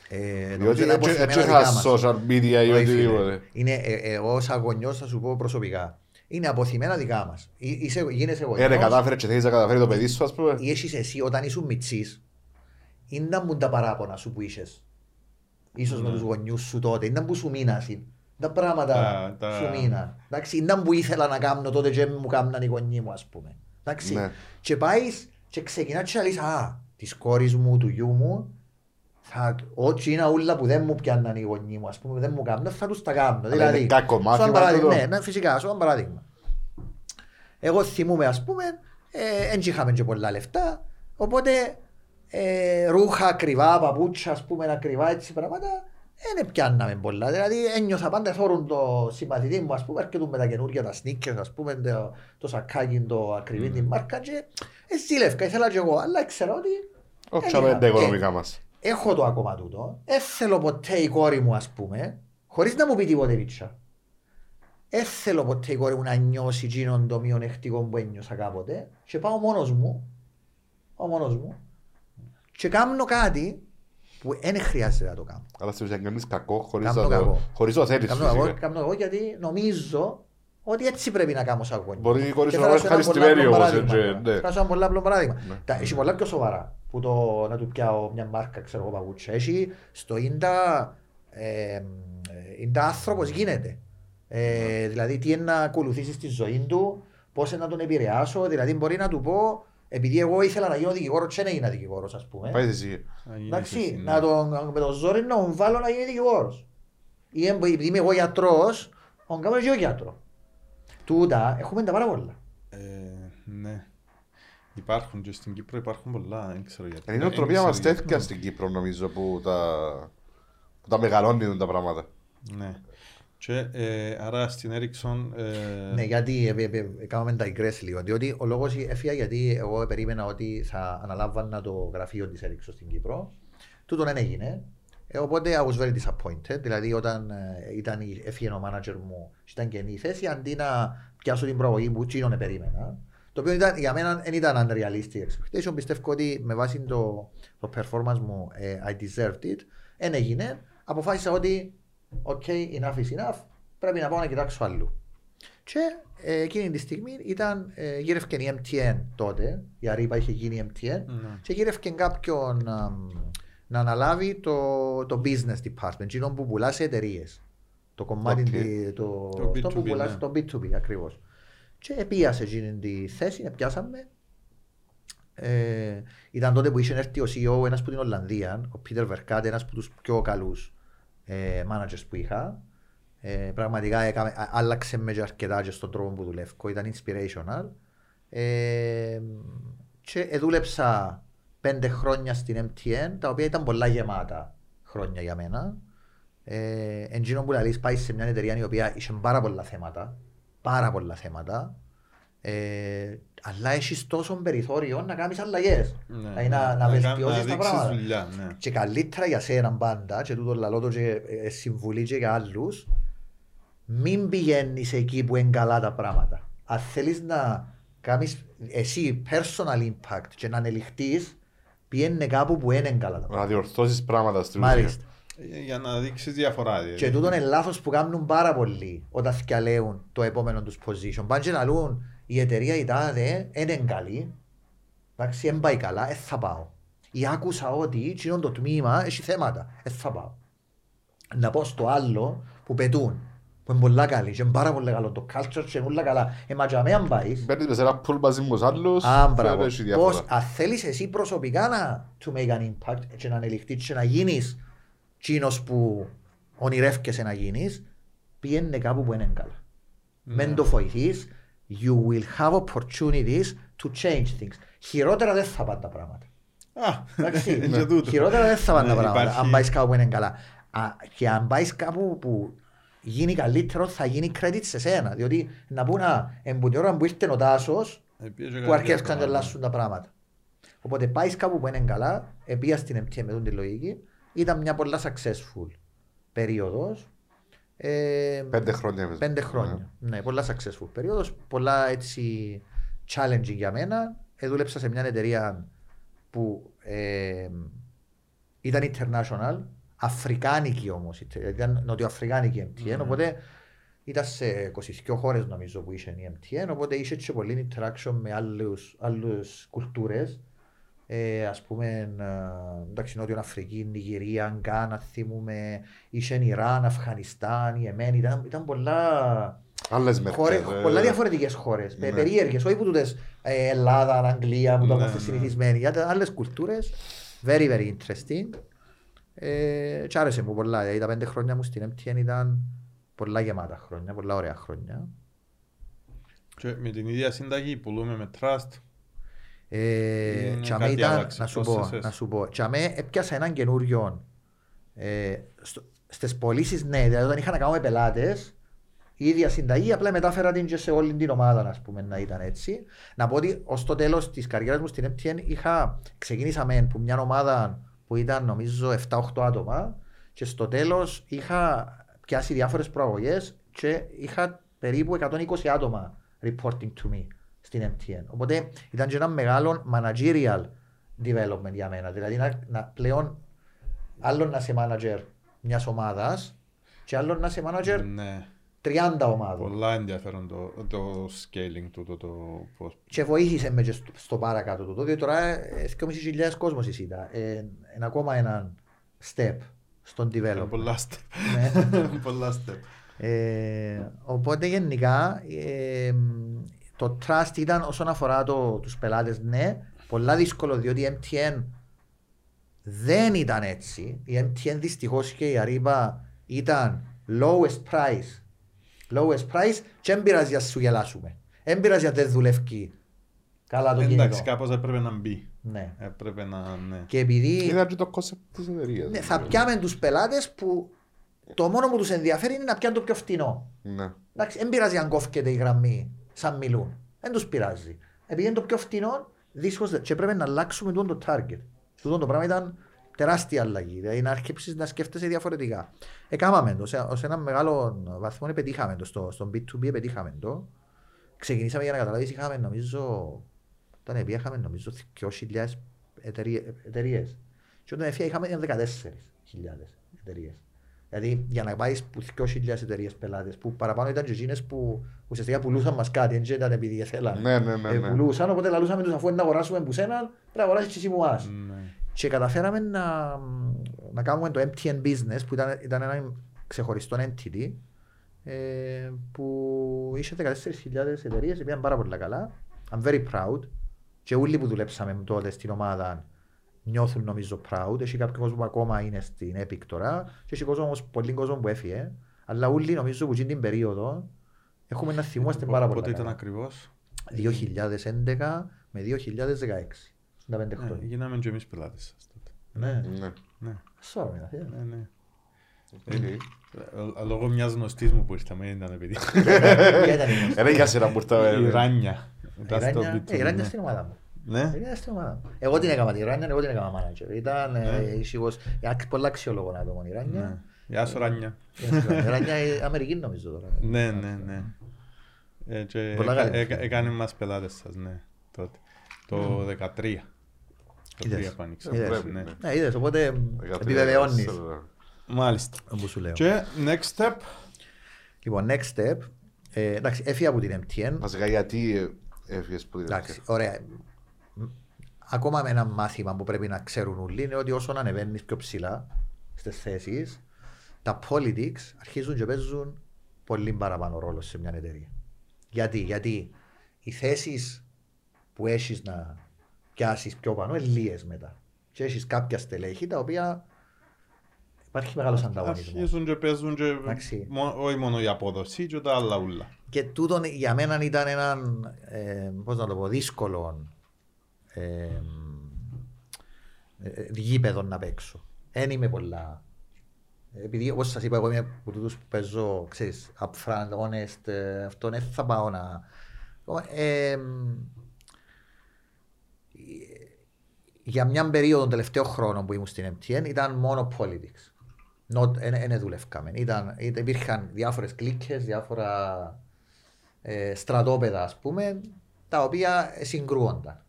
Ε, νομίζω Διότι είναι έτσι αποθυμένα έτσι δικά είχα μας. social media ή Όχι, φίλε. οτιδήποτε. Είναι, ε, ε, εγώ σαν γονιός θα σου πω προσωπικά. Είναι αποθυμένα δικά μας. Εί- Είσαι, γίνεσαι Ε, ρε, γονιός κατάφερε και θέλεις να καταφέρει το παιδί σου, ας πούμε. ή έχεις εσύ όταν ήσουν μιτσής, είναι μου τα παράπονα σου που είχες ίσως με Ναι. τους γονιούς σου τότε, ήταν που σου μείνασαν. Τα πράγματα Τα- τα- σου μείναν. Εντάξει, ήταν που ήθελα να κάνω τότε και μου κάμναν οι γονείς μου, ας πούμε. Εντάξει. Ναι. Και πάεις και ξεκινάς και λες, α, της κόρης μου, του γιού μου, θα, ό,τι είναι ούλα που δεν μου πιάνναν οι γονείς μου, ας πούμε, δεν μου κάνουν, θα τους τα κάνω. Αλλά Δηλαδή, είναι κακό σαν μάθημα παράδειγμα, τούτο. ναι, ναι, φυσικά, σαν παράδειγμα. Εγώ θυμούμαι, ας πούμε, δεν είχαμε και πολλά λεφτά, οπότε ε, ρούχα ακριβά, παπούτσια, ας πούμε, ακριβά έτσι πράγματα, δεν πιάνναμε πολλά. Δηλαδή ένιωθα πάντα θόρουν το συμπαθητή μου, ας πούμε, έρχεται με τα καινούργια τα sneakers, ας πούμε, το, το σακάκι, το ακριβή την μάρκα και ε, ζήλευκα, ήθελα και εγώ, αλλά ξέρω ότι Όχι Έλα, με τα ε. οικονομικά μας. έχω το ακόμα τούτο. Δεν θέλω ποτέ η κόρη μου, ας πούμε, χωρίς να μου πει τίποτε βίτσα. Δεν θέλω ποτέ η κόρη μου να νιώσει εκείνον το μειονεκτικό που ένιωσα κάποτε και πάω μόνος μου, πάω μόνος μου και κάνω κάτι που δεν χρειάζεται να το κάνω. Αλλά στην ουσία κάνεις κακό χωρίς Κάνω να το- κακό. χωρίς να το θέλεις Κάνω εγώ, φυσικά. κάνω εγώ γιατί νομίζω ότι έτσι πρέπει να κάνω σαν γονιό. Μπορεί η κόρη Και σου θα να δώσω είναι ένα πολλά ευχαριστημένη απλό όμως. παράδειγμα. έτσι, ναι. Θα δώσω ένα πολύ απλό παράδειγμα. Ναι. Τα- Έχει πολλά πιο σοβαρά που το να του πιάω μια μάρκα, ξέρω εγώ, παπούτσια. Έχει στο ίντα, ε, ίντα άνθρωπος γίνεται. Ε, δηλαδή τι είναι να ακολουθήσεις στη ζωή του, πώς είναι να τον επηρεάσω, δηλαδή μπορεί να του πω, επειδή εγώ ήθελα να γίνω δικηγόρος και δεν έγινα δικηγόρος ας πούμε. Πάει εσύ. Να γίνεις Εντάξει, εσύ, ναι. να τον, με το ζόρι να τον βάλω να γίνει δικηγόρος. Ή εμ- επειδή είμαι εγώ γιατρός, τον κάνω και εγώ γιατρός. Τούτα έχουμε τα πάρα πολλά. Ε, ναι. Υπάρχουν και στην Κύπρο υπάρχουν πολλά, δεν ξέρω γιατί. Είναι η νοοτροπία μας ξέρω τέτοια στην Κύπρο νομίζω που τα, που τα μεγαλώνουν τα πράγματα. γιατί. Ναι. Και ε, άρα στην Ericsson... Ε, Ναι, γιατί ε, ε, ε, κάναμε τα digress λίγο. Διότι ο λόγος έφυγα γιατί εγώ περίμενα ότι θα αναλάμβανα το γραφείο της Ericsson στην Κύπρο. Τούτον δεν έγινε. Ε, οπότε I was very disappointed. Δηλαδή όταν ε, ήταν, η- έφυγε ο manager μου και ήταν καινή η θέση, αντί να πιάσω την προαγωγή που τσίνον περίμενα. Το οποίο ήταν, για μένα δεν ήταν unrealistic expectation. Πιστεύω ότι με βάση το, το performance μου ε, I deserved it. Δεν έγινε. Αποφάσισα ότι OK, enough is enough. Πρέπει να πάω να κοιτάξω αλλού. Και ε, εκείνη τη στιγμή ήταν, ε, γύρευκε η MTN τότε, η Areeba είχε γίνει MTN ναι. και γύρευκε κάποιον α, να αναλάβει το, το business department, εκείνο που πουλά σε εταιρείες. Το κομμάτι Οκ. τη- το, Το αυτό που B2B, πουλάς ναι. το B2B ακριβώς. Και επίασε εκείνη τη θέση, πιάσαμε. Ε, ήταν τότε που είχε έρθει ο CEO ένας από την Ολλανδία, ο Πίτερ Βερκάτε, ένας από τους πιο καλούς ε, managers που είχα. Ε, πραγματικά έκαμε, α- άλλαξε με και αρκετά και στον τρόπο που δουλεύω, ήταν inspirational. Ε, και ε, δούλεψα πέντε χρόνια στην MTN, τα οποία ήταν πολλά γεμάτα χρόνια για μένα. Ε, Εντζήνο που λαλείς πάει σε μια εταιρεία η οποία είχε πάρα πολλά θέματα, πάρα πολλά θέματα, ε, αλλά έχεις τόσο περιθώριο να κάνεις αλλαγές. Ναι, Δηλαδή να, να κα- βελτιώσεις τα δείξεις πράγματα. δουλειά, ναι. Και καλύτερα για σένα πάντα, και τούτο λαλό το και ε, συμβουλή και για άλλους, μην πηγαίνεις εκεί που είναι καλά τα πράγματα. Αν θέλεις να κάνεις εσύ personal impact και να ανελιχτείς, πήγαινε κάπου που είναι καλά τα πράγματα. Να διορθώσεις πράγματα στην ουσία. Μάλιστα. Ε, Για να δείξεις διαφορά. δηλαδή. Και τούτο είναι λάθος που κάνουν πάρα πολλοί όταν θυκαλέουν το επόμενο τους position. Πάνε και να λούν η εταιρεία η τάδε είναι καλή, εντάξει, δεν πάει καλά, δεν θα πάω. Ή άκουσα ότι εκείνο το τμήμα έχει θέματα, δεν θα πάω. Να πω στο άλλο που πετούν, που είναι πολλά καλή και είναι πάρα πολύ καλό το culture και είναι όλα καλά. Ε, μα για μένα αν πάεις, Μπαίνεις μες σε ένα πουλ μαζί με τους άλλους Α, και μπράβο. δεν έχει διαφορά. Πώς, αν θέλεις εσύ προσωπικά να to make an impact και να ανελιχθείς και να γίνεις τσίνος που ονειρεύκεσαι να γίνεις, πήγαινε κάπου που είναι καλά. Μεν το βοηθείς, you will have opportunities to change things. Χειρότερα δεν θα πάνε τα πράγματα. Α, Εντάξει, είναι και τούτο. χειρότερα δεν θα πάνε τα Ναι, πράγματα υπάρχει- αν πάεις κάπου που είναι καλά. Α, και αν πάεις κάπου που γίνει καλύτερο θα γίνει credit σε σένα. Διότι να πούν, α, εμπού την ώρα που ήρθε ο Τάσος, Ε, πήγε που καλά αρχίζουν να πράγματα. αλλάσουν τα πράγματα. Οπότε πάεις κάπου που είναι καλά, επία στην MTN με τον τη λογική, ήταν μια πολλά successful περίοδος. Ε, Πέντε χρόνια. είπες. πέντε χρόνια. Ναι, πολλά successful περίοδος, πολλά έτσι challenging για μένα. Ε, δούλεψα σε μια εταιρεία που ε, ήταν international, αφρικάνικη όμως, ήταν νοτιοαφρικάνικη MTN, Ναι. οπότε ήταν σε 22 χώρες νομίζω που είχε η MTN, οπότε είχε και πολύ interaction με άλλους, άλλους κουλτούρες. Ε, ας πούμε, ε, εντάξει, Νότιο Αφρική, Νιγηρία, Γκάνα, θυμούμε, είχε Ιράν, Αφγανιστάν, Ιεμένη, ήταν, ήταν πολλά, Άλλες χώρες, μερικές. ε, πολλά διαφορετικές χώρες, Ναι. ναι. περίεργες, όχι που τούτες ε, Ελλάδα, Αγγλία, που το Ναι, είμαστε ναι. συνηθισμένοι, γιατί άλλες κουλτούρες, very very interesting. Ε, και άρεσε μου πολλά, δηλαδή τα πέντε χρόνια μου στην MTN ήταν πολλά γεμάτα χρόνια, πολλά ωραία χρόνια. Και με την ίδια συνταγή πουλούμε με trust. Ε, Είναι και αμέ κάτι ήταν, άλλαξε, να σου πώς πω, εσές. να σου πω, και αμέ έπιασα έναν καινούριο, ε, στο, στις πωλήσεις ναι, δηλαδή όταν είχα να κάνω με πελάτες, η ίδια συνταγή, απλά μετάφερα την και σε όλη την ομάδα, ας πούμε, να ήταν έτσι. Να πω ότι ως το τέλος της καριέρας μου στην MTN είχα, ξεκίνησα με που μια ομάδα που ήταν νομίζω 7-8 άτομα και στο τέλος είχα πιάσει διάφορες προαγωγές και είχα περίπου 120 άτομα reporting to me στην MTN. Οπότε ήταν και ένα μεγάλο managerial development για μένα. Δηλαδή να, να πλέον άλλο να είσαι manager μιας ομάδας και άλλο να είσαι manager Ναι. 30 ομάδων. Πολλά ενδιαφέρον το, το scaling του, το, το πώς... Και βοήθησε με και στο, στο παρακάτω του. Διότι τώρα ε, 2.500 κόσμος εισήτα. Ε, είναι ακόμα ένα step στον Είναι development. Πολλά step. Ναι. <laughs> Πολλά step. Ε, οπότε γενικά ε, το trust ήταν όσον αφορά το, τους πελάτες ναι, πολλά δύσκολο διότι η MTN δεν ήταν έτσι. Η MTN δυστυχώς και η Ariba ήταν lowest price. Lowest price και δεν πειράζει αν σου γελάσουμε. Δεν πειράζει αν δεν δουλεύει καλά το Εντάξει, κινητό. κάπως έπρεπε να μπει. Ναι. Έπρεπε να, ναι. Και επειδή Ήταν και το concept της εταιρείας. ναι, θα πιάμε τους πελάτες που το μόνο που τους ενδιαφέρει είναι να πιάνουν το πιο φτηνό. Ναι. Εντάξει, δεν πειράζει αν κόφκεται η γραμμή σαν μιλούν. Δεν τους πειράζει. Επειδή είναι το πιο φτηνό, δίσκως δεν- και πρέπει να αλλάξουμε τούτο το target. Τούτο το πράγμα ήταν τεράστια αλλαγή. Δηλαδή να αρχίσει να σκέφτεσαι διαφορετικά. Εκάμαμε το. Σε, σε ένα μεγάλο βαθμό πετύχαμε το. Στο, στον B2B πετύχαμε το. Ξεκινήσαμε για να καταλάβεις, είχαμε νομίζω, όταν επί είχαμε νομίζω 2.000 εταιρείες. Και όταν έφυγα είχαμε 14.000 εταιρείες. Δηλαδή για να πάεις που 2.000 εταιρείες πελάτες που παραπάνω ήταν και εκείνες που ουσιαστικά πουλούσαν μας κάτι, δεν ήταν επειδή θέλαν. Ναι, ναι, ναι, Ε, ναι. πουλούσαν, οπότε λαλούσαμε τους αφού είναι να αγοράσουμε που σέναν, πρέπει να αγοράσεις και εσύ μου μας. Ναι. Και καταφέραμε να, να κάνουμε το MTN Business που ήταν, ήταν ένα ξεχωριστό entity ε, που είχε 14.000 εταιρείες, πήγαν πάρα πολύ καλά. I'm very proud. Και όλοι που δουλέψαμε τότε στην ομάδα νιώθουν νομίζω proud. Έχει κάποιο κόσμο που ακόμα είναι στην Epic τώρα και έχει κόσμο, όμως, πολύ κόσμο που έφυγε. Αλλά όλοι νομίζω που εκείνη την περίοδο έχουμε να θυμόμαστε πάρα πολύ Πότε ήταν καλά. ακριβώς; 2011 με 2016. 65 Ναι, χρόνια. γίναμε και εμείς πελάτες σας τότε. Ναι. Ναι. Ναι, Sorry, ε. ναι, ναι. Οκ. Ε, Λόγω μιας γνωστής μου που ήρθαμε, δεν ήταν επειδή. Ποια ήταν η γνωστή; Ένα για σένα που ήρθα. Η Ράνια. Η Ήταν στο Ράνια- B2B, ε, η Ράνια ναι. στην ομάδα μου. Ναι. Η Ράνια στην ομάδα μου. Εγώ την έκανα τη Ράνια, εγώ την έκανα manager. Ήταν Ναι. ε, ήσυχος, ε, πολλά αξιόλογο άτομο η Ναι. Ράνια. Γεια σου Ράνια. Η Ράνια είναι Αμερική νομίζω τώρα. Ναι, ναι, ναι. Ε, και Πολλά έκα- καλή. έκα- Έκανε μας πελάτες σας, ναι. Τότε. Το 13. Το Είδες. 3 που άνοιξε. Είδες. Πρέπει, Ναι. ναι. Ναι, είδες, οπότε επιβεβαιώνεις Μάλιστα. όπου σου λέω. Και next step. Λοιπόν, next step. ε, Εντάξει, έφυγα από την MTN. Βασικά γιατί ε, έφυγες που την Εντάξει, ωραία. Μ, Ακόμα με ένα μάθημα που πρέπει να ξέρουν όλοι είναι ότι όσο ανεβαίνεις πιο ψηλά στις θέσεις, τα politics αρχίζουν και παίζουν πολύ παραπάνω ρόλο σε μια εταιρεία. Γιατί, γιατί οι θέσεις που έχεις να πιάσεις πιο πάνω είναι λίγες μετά. Και έχεις κάποια στελέχη τα οποία υπάρχει μεγάλος ανταγωνισμός. Αρχίζουν και παίζουν και Εντάξει. μο- όχι μόνο η απόδοση και τα άλλα ούλα. Και τούτο για μένα ήταν έναν, ε, πώς να το πω, δύσκολο ε, ε, γήπεδο να παίξω. Δεν είμαι πολλά. Επειδή όπως σας είπα εγώ είμαι από τούτους που παίζω, ξέρεις, upfront, honest, ε, αυτό δεν θα πάω να... Ε, για μια περίοδο των τελευταίων χρόνων που ήμουν στην MTN ήταν μόνο politics. Δεν δουλεύκαμε. Ήταν, ήταν- υπήρχαν διάφορες κλίκες, διάφορα ε, στρατόπεδα ας πούμε, τα οποία συγκρούονταν.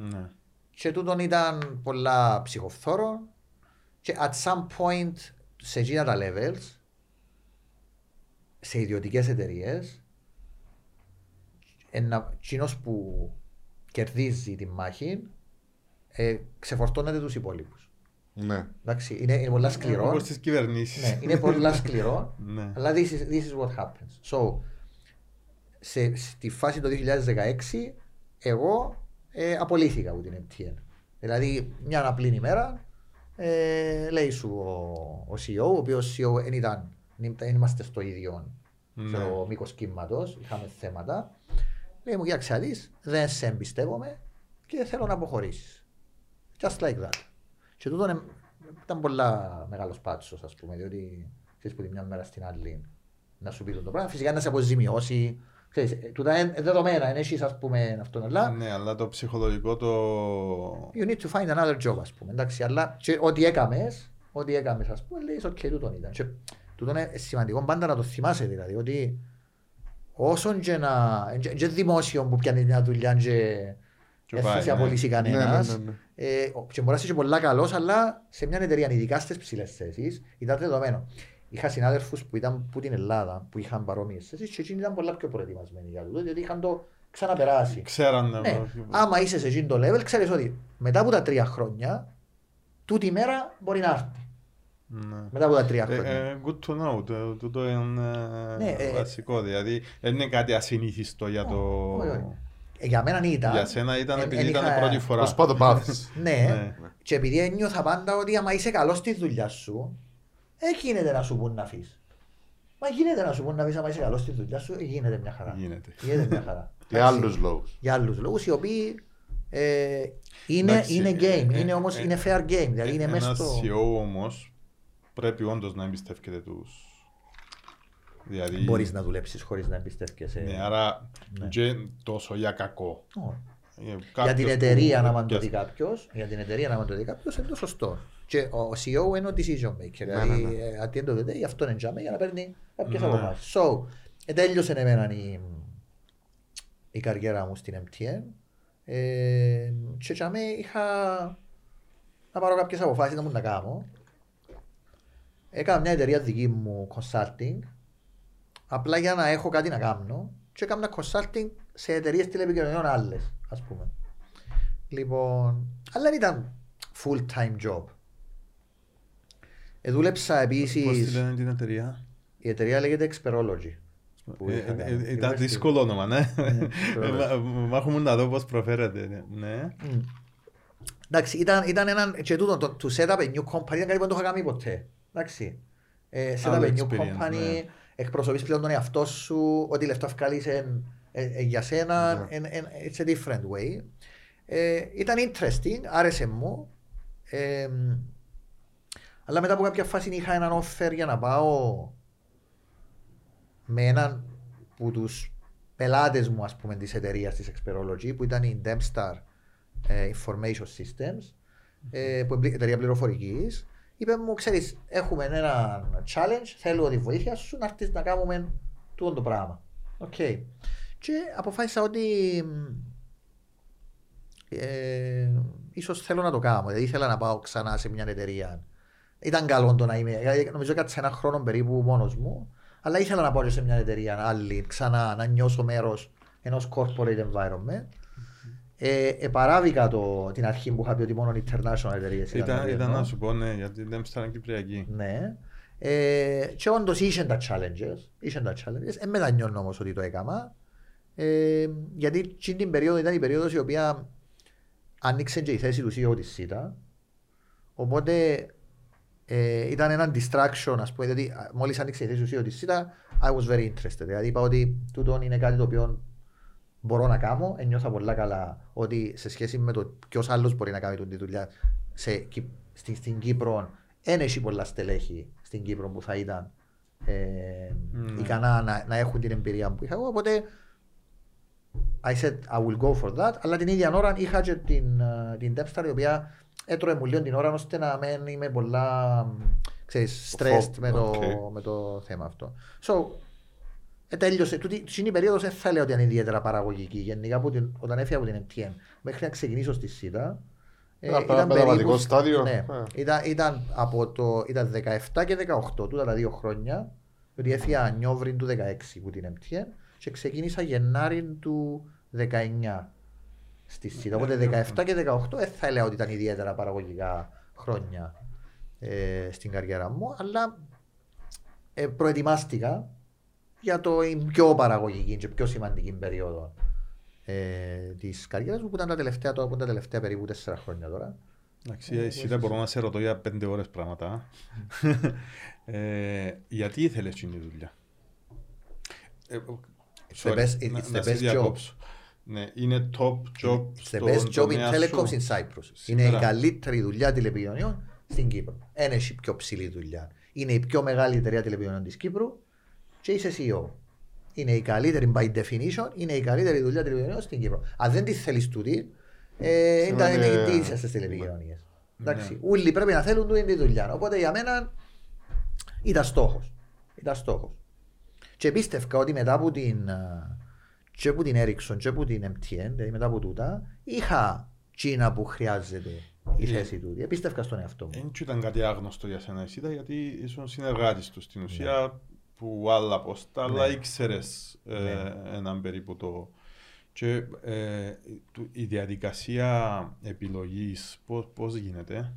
Ναι. Και τούτον ήταν πολλά ψυχοφθόρο και at some point σε εκείνα τα levels σε ιδιωτικές εταιρείες εκείνος που κερδίζει τη μάχη ε, ξεφορτώνετε τους υπόλοιπους. Ναι. Εντάξει, είναι, είναι πολλά σκληρό. Όπως τις κυβερνήσεις. ναι, είναι πολλά σκληρό. <laughs> Ναι. Αλλά this is, this is what happens. So, σε, στη φάση το 2016, εγώ ε, απολύθηκα από την MTN. Δηλαδή, μια απλή ημέρα, ε, λέει σου ο, ο CEO, ο οποίος CEO δεν ήταν, δεν είμαστε στο ίδιο Ναι. ναι. μήκος κύματος, είχαμε θέματα. Λέει μου, κοίταξε να δεις, δεν σε εμπιστεύομαι και θέλω να αποχωρήσεις. Just like that. Και τούτο είναι- ήταν πολλά μεγάλος πάτσος, ας πούμε, διότι ξέρεις που τη μια μέρα στην άλλη να σου πει το πράγμα. Φυσικά να σε αποζημιώσει. Ξέρεις, ε, τούτα είναι δεδομένα, είναι εσύ, ας πούμε, αυτό, αλλά Ναι, αλλά το ψυχολογικό το... you need to find another job, ας πούμε. Εντάξει, αλλά και ό,τι έκαμες, ό,τι έκαμες, ας πούμε, λέει, ok, τούτον ήταν. Και τούτον είναι σημαντικό πάντα να το θυμάσαι, δηλαδή, ότι όσον και να... και- και δημόσιο που πιάνεις μια δουλειά και Και δεν πάει, θα σε ναι. απολύσει Ναι, κανένας. ναι, ναι, ναι. Ε, ο- και μπορείς να είσαι και πολλά καλός, αλλά σε μια εταιρεία, ειδικά στις ψηλές θέσεις, ήταν δεδομένο. Είχα συνάδελφους που ήταν από την Ελλάδα, που είχαν παρόμοιες θέσεις και εκείνοι ήταν πολλά πιο προετοιμασμένοι για τούτο, διότι είχαν το ξαναπεράσει. Ξέραν να... Ναι. Άμα είσαι σε εκείνο το level, ξέρεις ότι μετά από τα τρία χρόνια, τούτη η μέρα μπορεί να έρθει. Ναι. Μετά από τα τρία Ε, χρόνια. ε, good to know, το- τούτο είναι Ναι, ε, βασικό, δηλαδή δεν είναι κάτι ασυνήθιστο για το... όχι, όχι. Ε, για μένα ήταν. Για σένα ήταν εν- επειδή εν ήταν είχα- πρώτη φορά. Πώς πάει το πάθεις. Ναι, Ναι. και επειδή ένιωθα πάντα ότι άμα είσαι καλός στη δουλειά σου, δεν γίνεται να σου πούν να αφήσει. Μα γίνεται να σου πούν να αφήσει άμα είσαι καλός στη δουλειά σου, ε, γίνεται μια χαρά. Γίνεται. Γίνεται μια χαρά. <laughs> Για άλλους λόγους. Για άλλους λόγους οι οποίοι ε, είναι, Εντάξει, είναι ε, game, ε, είναι όμως ε, είναι fair game, δηλαδή είναι μέσα Ένας στο... CEO όμως πρέπει όντως να εμπιστεύεται τους. Δηλαδή, Μπορείς να δουλέψεις χωρίς να εμπιστεύκεσαι. ναι, άρα Ναι. και τόσο για κακό. Όχι. Ε, Για κάποιος την που- εταιρεία να μαν το και- δει κάποιος, για την εταιρεία να μαν το δει κάποιος είναι το σωστό. Και ο CEO είναι ο decision maker, Ναι, δηλαδή ναι, ναι. ε, at the end of the day αυτό είναι τζάμε για να παίρνει κάποιες Ναι. αποφάσεις. So, ε, τέλειωσε εμένα η, η καριέρα μου στην MTN ε, και τζάμε είχα να πάρω κάποιες αποφάσεις να μου να κάνω. Έκανα μια εταιρεία δική μου consulting απλά για να έχω κάτι να κάνω και έκανα consulting σε εταιρείες τηλεπικοινωνιών άλλες, ας πούμε. Λοιπόν, αλλά δεν ήταν full time job. Ε, δούλεψα Πώς τη επίσης, λένε την εταιρεία; η εταιρεία λέγεται Experology. που Ε, είχα ε, κάνει. ε, Ήταν University. δύσκολο όνομα, ναι. Experology. Ε, μα- Μα έχουμε να δω πώς προφέρεται. Ναι. Μμ. Εντάξει, ήταν, ήταν έναν, και τούτο, το, to set up a new company ήταν κάτι που δεν το είχα κάνει ποτέ. Εντάξει. Ε, set up Άλλο a new experience, company, ναι. εκπροσωπείς πλέον τον εαυτό σου, ότι λεφτά βγάλεις εν, ε, ε, για σένα, Ναι. εν, εν, it's a different way. Ε, ήταν interesting, άρεσε μου. Ε, αλλά μετά από κάποια φάση είχα έναν offer για να πάω με έναν που τους πελάτες μου ας πούμε της εταιρείας της Experology που ήταν η Demstar ε, Information Systems ε, που είναι εταιρεία πληροφορικής είπε μου ξέρεις έχουμε ένα challenge θέλω τη βοήθεια σου να έρθεις να κάνουμε τούτο το πράγμα Οκ. Και αποφάσισα ότι ε, ίσως θέλω να το κάνω δηλαδή ήθελα να πάω ξανά σε μια εταιρεία ήταν καλό το να είμαι δηλαδή, νομίζω κάτσε ένα χρόνο περίπου μόνος μου αλλά ήθελα να πάω και σε μια εταιρεία άλλη ξανά να νιώσω μέρος ενός corporate environment ε, επαράβηκα το, την αρχή που είχα πει ότι μόνο international εταιρείες Ήταν, να ήταν βγαίνω. να σου πω, ναι, γιατί δεν ήταν Κυπριακή. Ναι. Ε, και όντως είχε τα challenges. Είχε τα challenges. Δεν μετανιώνω όμως ότι το έκανα. Ε, γιατί εκείνη την περίοδο ήταν η περίοδος η οποία άνοιξε και η θέση του CEO της ΣΥΤΑ. Οπότε ε, ήταν ένα distraction, ας πούμε, γιατί α, μόλις άνοιξε η θέση του CEO της ΣΥΤΑ, I was very interested. Δηλαδή είπα ότι τούτο είναι κάτι το οποίο μπορώ να κάνω. Ένιωθα πολλά καλά ότι σε σχέση με το ποιος άλλος μπορεί να κάνει την δουλειά σε, Κυ- στην, στην Κύπρο, δεν έχει πολλά στελέχη στην Κύπρο που θα ήταν ε, Ναι. ικανά να, να έχουν την εμπειρία που είχα εγώ. Οπότε I said I will go for that. Αλλά την ίδια ώρα είχα και την, ε, την Demstar η οποία έτρωε μου λίγο την ώρα ώστε να μην είμαι πολλά ξέρεις, stressed με, το, Οκ. με το θέμα αυτό. So, ε, τέλειωσε. Τούτη τούτη η περίοδος δεν θα λέω ότι είναι ιδιαίτερα παραγωγική. Γενικά από την, όταν έφυγα από την MTN μέχρι να ξεκινήσω στη Cyta. Ένα περα- μεταβατικό στάδιο. Ναι, Ε. ήταν, ήταν, από το, ήταν 17 και 18, τούτα τα δύο χρόνια. Γιατί έφυγα Νιόβριν του 16 που την MTN και ξεκίνησα Γενάρη του 19. στη ΣΥΤΑ. Οπότε 17 και 18 δεν θα έλεγα ότι ήταν ιδιαίτερα παραγωγικά χρόνια ε, στην καριέρα μου, αλλά ε, προετοιμάστηκα για το η πιο παραγωγική και πιο σημαντική περίοδο ε, της καριέρας μου που ήταν τα τελευταία, τώρα, που ήταν τα τελευταία περίπου 4 χρόνια τώρα. Εντάξει, εσύ δεν μπορώ να σε ρωτώ για πέντε ώρες πράγματα. ε, <laughs> γιατί ήθελες την δουλειά; Ε, It's the sorry, best- να- it's να the σε best διακόψω. Ναι, είναι top job It's the στον best job in τομέα telecoms σου. in Cyprus. Είναι η Σήμερα. καλύτερη δουλειά τηλεπικοινωνιών στην Κύπρο. Δεν έχει πιο ψηλή δουλειά. Είναι η πιο μεγάλη εταιρεία τηλεπικοινωνιών της Κύπρου και είσαι CEO. Είναι η καλύτερη by definition, είναι η καλύτερη δουλειά τηλεπικοινωνιών στην Κύπρο. Αν δεν τη θέλεις τούτη, ε, ήταν Σημαίνει- είναι τι είσαι στις τηλεπικοινωνίες. Εντάξει, όλοι πρέπει να θέλουν τούτη τη δουλειά. Οπότε για μένα ήταν στόχος. Ήταν στόχος. Και πίστευκα ότι μετά από την, α, και από την Ericsson και από την MTN, δηλαδή μετά από τούτα, είχα τσίνα που χρειάζεται η Ε. θέση τούτη. Πίστευκα στον εαυτό μου. Δεν ήταν κάτι άγνωστο για σένα εσύ, ήταν γιατί ήσουν συνεργάτης τους στην Ναι. ουσία που άλλα πόστα, αλλά ήξερες ε, Ναι. έναν περίπου το... Και ε, του- η διαδικασία επιλογής πώς, πώς γίνεται;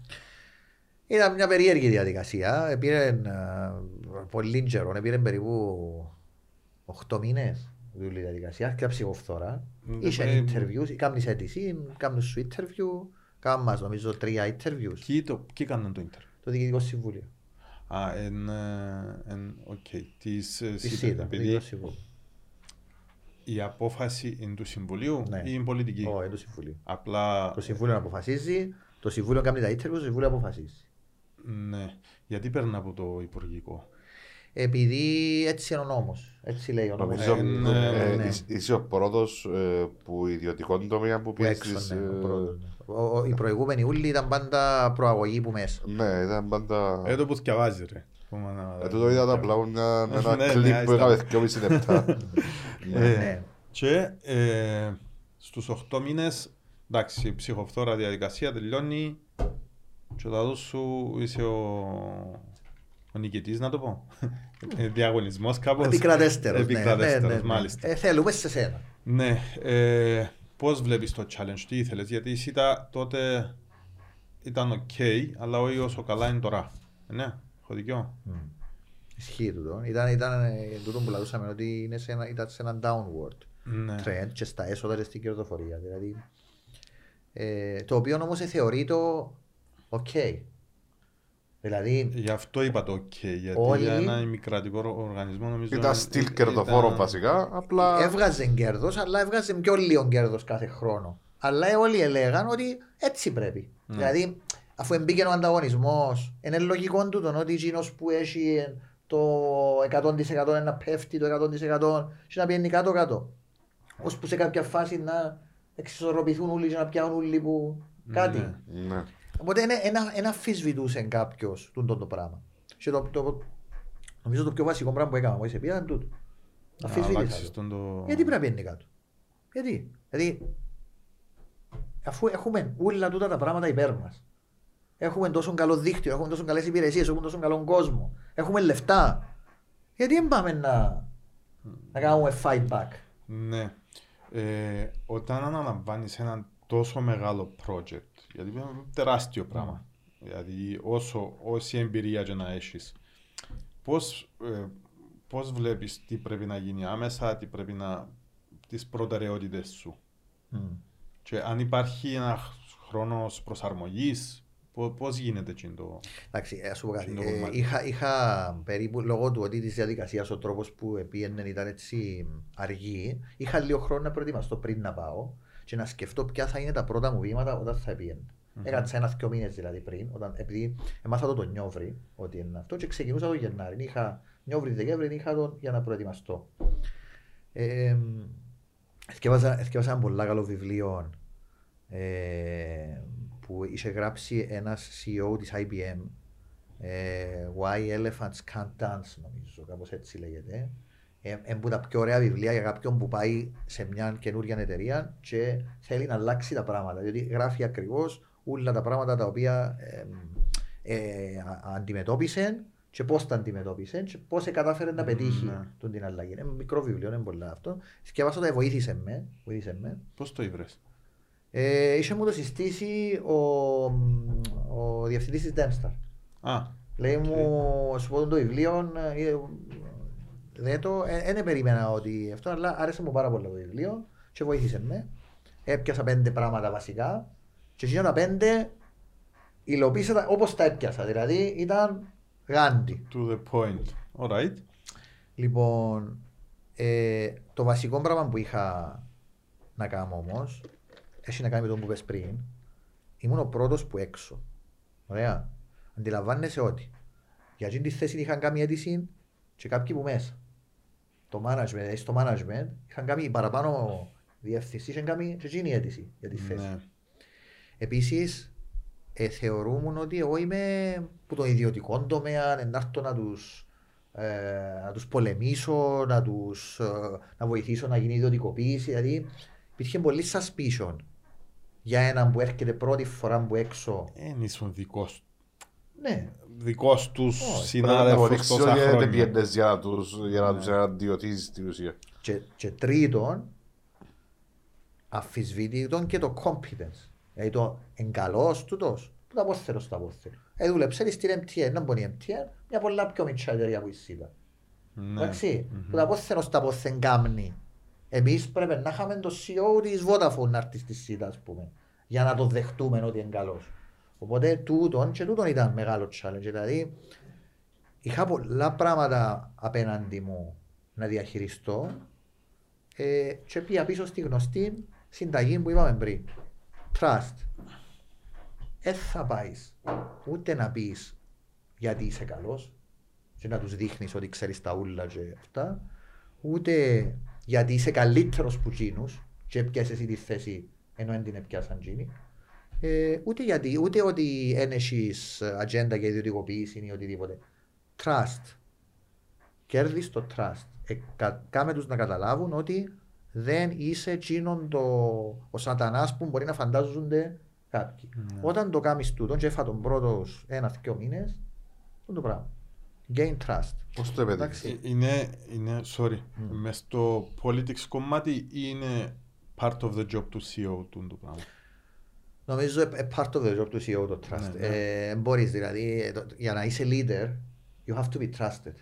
Ήταν μια περίεργη διαδικασία. Πήρε α, πολύ καιρό, πήρε περίπου 8 μήνες η διαδικασία. Άρχισα ψυχοφθόρα. Ναι, Είχε ε, interviews, κάνεις αίτηση, κάνεις σου interview, κάνεις μας νομίζω τρία interviews. Ποιοι το, ποιοι έκαναν το inter. Το Διοικητικό Συμβούλιο. Α, εν, ε, εν, οκ, της ε, Της ΣΥΤΑ, ΣΥΤΑ, το επειδή Διοικητικό Συμβούλιο. η απόφαση είναι του Συμβουλίου Ναι. ή είναι πολιτική; Όχι, είναι το Συμβούλιο. Απλά, Το Συμβούλιο αποφασίζει, το Συμβούλιο κάνει τα interviews, το Συμβούλιο αποφασίζει. Ναι, γιατί παίρνει από το Υπουργικό; Επειδή έτσι είναι ο νόμος. Έτσι λέει ο νόμος. Νομίζω Ε, ναι, ε, ναι. είσαι- είσαι ο πρώτος ε, που ιδιωτικό τομέα που Που πήγε έξω, στις... ναι, ο ε, πρώτος, ναι. Ο- ο- Οι προηγούμενοι ούλοι ήταν πάντα προαγωγή που μέσα. Ναι, ήταν πάντα... Ε, το που θυκευάζει ρε. Πούμε να- Ε, τούτο είδα απλά μια- με ένα Ναι, ναι, κλιπ που άιστα. έκαμε 2,5 λεπτά. <laughs> Ε, Ναι. Και ε, στους 8 μήνες, εντάξει, η ψυχοφθόρα διαδικασία τελειώνει και θα δω σου είσαι ο, ο νικητής να το πω. Ε, Διαγωνισμός κάπως. Επικρατέστερος. ναι, Επικρατέστερος, ναι, ναι, ναι. μάλιστα. Ε, Θέλουμε σε σένα. Ναι, ε, πώς βλέπεις το challenge, τι ήθελες, γιατί η ΣΥΤΑ τότε ήταν ok, αλλά όχι όσο καλά είναι τώρα. Ε, Ναι, έχω δικαιό. Ισχύει τούτο. Ήταν, ήταν ε, τούτο που λαλούσαμε ότι είναι σε ένα, ήταν σε ένα downward Ναι. trend και στα έσοδα και στην κερδοφορία. Δηλαδή, ε, το οποίο όμως θεωρεί το ok. Δηλαδή, Γι' αυτό είπα το ok, γιατί Όλοι- για ένα ημικρατικό οργανισμό νομίζω... Ήταν στυλ κερδοφόρο ήταν- βασικά, απλά... έβγαζε κέρδος, αλλά έβγαζε πιο λίγο κέρδος κάθε χρόνο. Αλλά όλοι έλεγαν ότι έτσι πρέπει. Ναι. Δηλαδή, αφού εμπήκε ο ανταγωνισμός, είναι λογικό τούτο ότι εκείνος που έχει το 100% να πέφτει το 100% και να πηγαίνει κάτω-κάτω. Ώσπου σε κάποια φάση να εξισορροπηθούν όλοι και να πιάνουν όλοι που κάτι. Ναι. Ναι. Οπότε ένα, ένα, ένα αμφισβητούσε κάποιος τούτο το πράγμα. Και το, το, νομίζω το πιο βασικό πράγμα που έκανα μόλις πήγα ήταν τούτο. Να Αμφισβήτησα αλλάξεις το. τον το... Γιατί πρέπει να πηγαίνει κάτω; Γιατί; Δηλαδή, αφού έχουμε όλα τούτα τα πράγματα υπέρ μας. Έχουμε τόσο καλό δίκτυο, έχουμε τόσο καλές υπηρεσίες, έχουμε τόσο καλό κόσμο, έχουμε λεφτά. Γιατί δεν πάμε να, να κάνουμε fight back; Ναι. Ε, όταν αναλαμβάνεις ένα τόσο μεγάλο project, γιατί είναι τεράστιο πράγμα, δηλαδή όσο, όση εμπειρία και να έχεις, πώς, ε, πώς βλέπεις τι πρέπει να γίνει άμεσα, τι πρέπει να... τις προτεραιότητες σου. Και αν υπάρχει ένα χρόνος προσαρμογής, πώς, πώς γίνεται εκείνο το... Εντάξει, ας σου πω κάτι. Είναι το Ε, κομμάτι. είχα, είχα περίπου λόγω του ότι της διαδικασίας ο τρόπος που πήγαινε ήταν έτσι αργή, είχα λίγο χρόνο να προετοιμαστώ πριν να πάω και να σκεφτώ ποια θα είναι τα πρώτα μου βήματα όταν θα πήγαινε. Έκατσα ένα-δυο μήνες δηλαδή πριν, όταν, επειδή έμαθα το τον Νιόβρη, ότι είναι αυτό, και ξεκινούσα το Γενάρη. Είχα Νιόβρη-Δεκέμβρη, είχα τον για να προετοιμαστώ. Ε, Εθιέβαζα εθιέβαζα ένα πολύ καλό βιβλίο ε, που είχε γράψει ένας CEO της IBM ε, Why Elephants Can't Dance νομίζω, κάπως έτσι λέγεται. Ε, είναι που τα πιο ωραία βιβλία για κάποιον που πάει σε μια καινούργια εταιρεία και θέλει να αλλάξει τα πράγματα. Διότι γράφει ακριβώς όλα τα πράγματα τα οποία ε, ε, α- αντιμετώπισε και πώς τα αντιμετώπισε και πώς κατάφερε να πετύχει Ναι. τον την αλλαγή. Είναι μικρό βιβλίο, είναι πολλά αυτό. Σκέφασα ότι βοήθησε με. Βοήθησε με. Πώς το ήβρες; Ε, είχε μου το συστήσει ο, ο διευθυντής της Dempstar. Α, Λέει μου, σου πω το βιβλίο, ε, δεν το, ε, δεν περίμενα ότι αυτό, αλλά άρεσε μου πάρα πολύ το βιβλίο και βοήθησε με. Έπιασα πέντε πράγματα βασικά και εκείνα τα πέντε υλοποίησα τα όπως τα έπιασα, δηλαδή ήταν γάντι. to the point. Alright. Λοιπόν, ε, το βασικό πράγμα που είχα να κάνω όμως, έχει να κάνει με το που είπες πριν, ήμουν ο πρώτος που έξω. Ωραία. Αντιλαμβάνεσαι ότι για αυτή τη θέση είχαν κάνει αίτηση και κάποιοι που μέσα. Το management, δηλαδή στο management, είχαν κάνει παραπάνω διευθυνσή, είχαν κάνει και εκείνη η αίτηση για τη θέση. Ναι. Επίσης, ε, θεωρούμουν ότι εγώ είμαι που το ιδιωτικό τομέα, να έρθω να τους, ε, να τους πολεμήσω, να, τους, ε, να βοηθήσω να γίνει ιδιωτικοποίηση. Δηλαδή, υπήρχε πολύ suspicion για έναν που έρχεται πρώτη φορά που έξω. Εν ήσουν δικός, Ναι, δικός τους Όχι, Πρέπει να συνάδελφος αποδείξεις τόσα ότι δεν χρόνια. πιένες για να τους, για να τους εναντιωτήσεις στην ουσία. και, και τρίτον, αφισβητήτων και το competence. Δηλαδή το εγκαλός τούτος, που τα πόθερο στα πόθερο. Ε, δούλεψε στην MTN, να μπορεί η MTN, μια πολλά πιο μικρή εταιρεία που η ΣΥΤΑ. Ναι. Εντάξει, που τα πόθερος στα πόθεν κάμνη. Εμείς πρέπει να είχαμε το CEO της Vodafone να έρθει στη ΣΥΤΑ, ας πούμε, για να το δεχτούμε ότι είναι καλός. Οπότε τούτον και τούτον ήταν μεγάλο challenge. Δηλαδή, είχα πολλά πράγματα απέναντι μου να διαχειριστώ ε, και πήγα πίσω στη γνωστή συνταγή που είπαμε πριν. Trust. Δεν θα πάεις ούτε να πεις γιατί είσαι καλός και να τους δείχνεις ότι ξέρεις τα ούλα και αυτά, ούτε γιατί είσαι καλύτερος που εκείνου και έπιασες εσύ τη θέση ενώ δεν την έπιασαν εκείνοι. Ε, ούτε, γιατί, ούτε ότι δεν έχεις ατζέντα για ιδιωτικοποίηση ή οτιδήποτε. Trust. Κέρδεις το trust. Ε, κα, κάμε τους να καταλάβουν ότι δεν είσαι εκείνον το, ο σατανάς που μπορεί να φαντάζονται κάποιοι. Όταν το κάνεις τούτο και έφα τον πρώτος ένα-δυο μήνες, αυτό το πράγμα. Gain trust. Πώς το επέτυχες; Εντάξει. Ε, Είναι, είναι, sorry, μες στο politics κομμάτι ή είναι part of the job του CEO του το πράγμα; Νομίζω ε, ε, part of the job του CEO το trust. Ναι, ναι. Ε, μπορείς δηλαδή, ε, το- για να είσαι leader, you have to be trusted.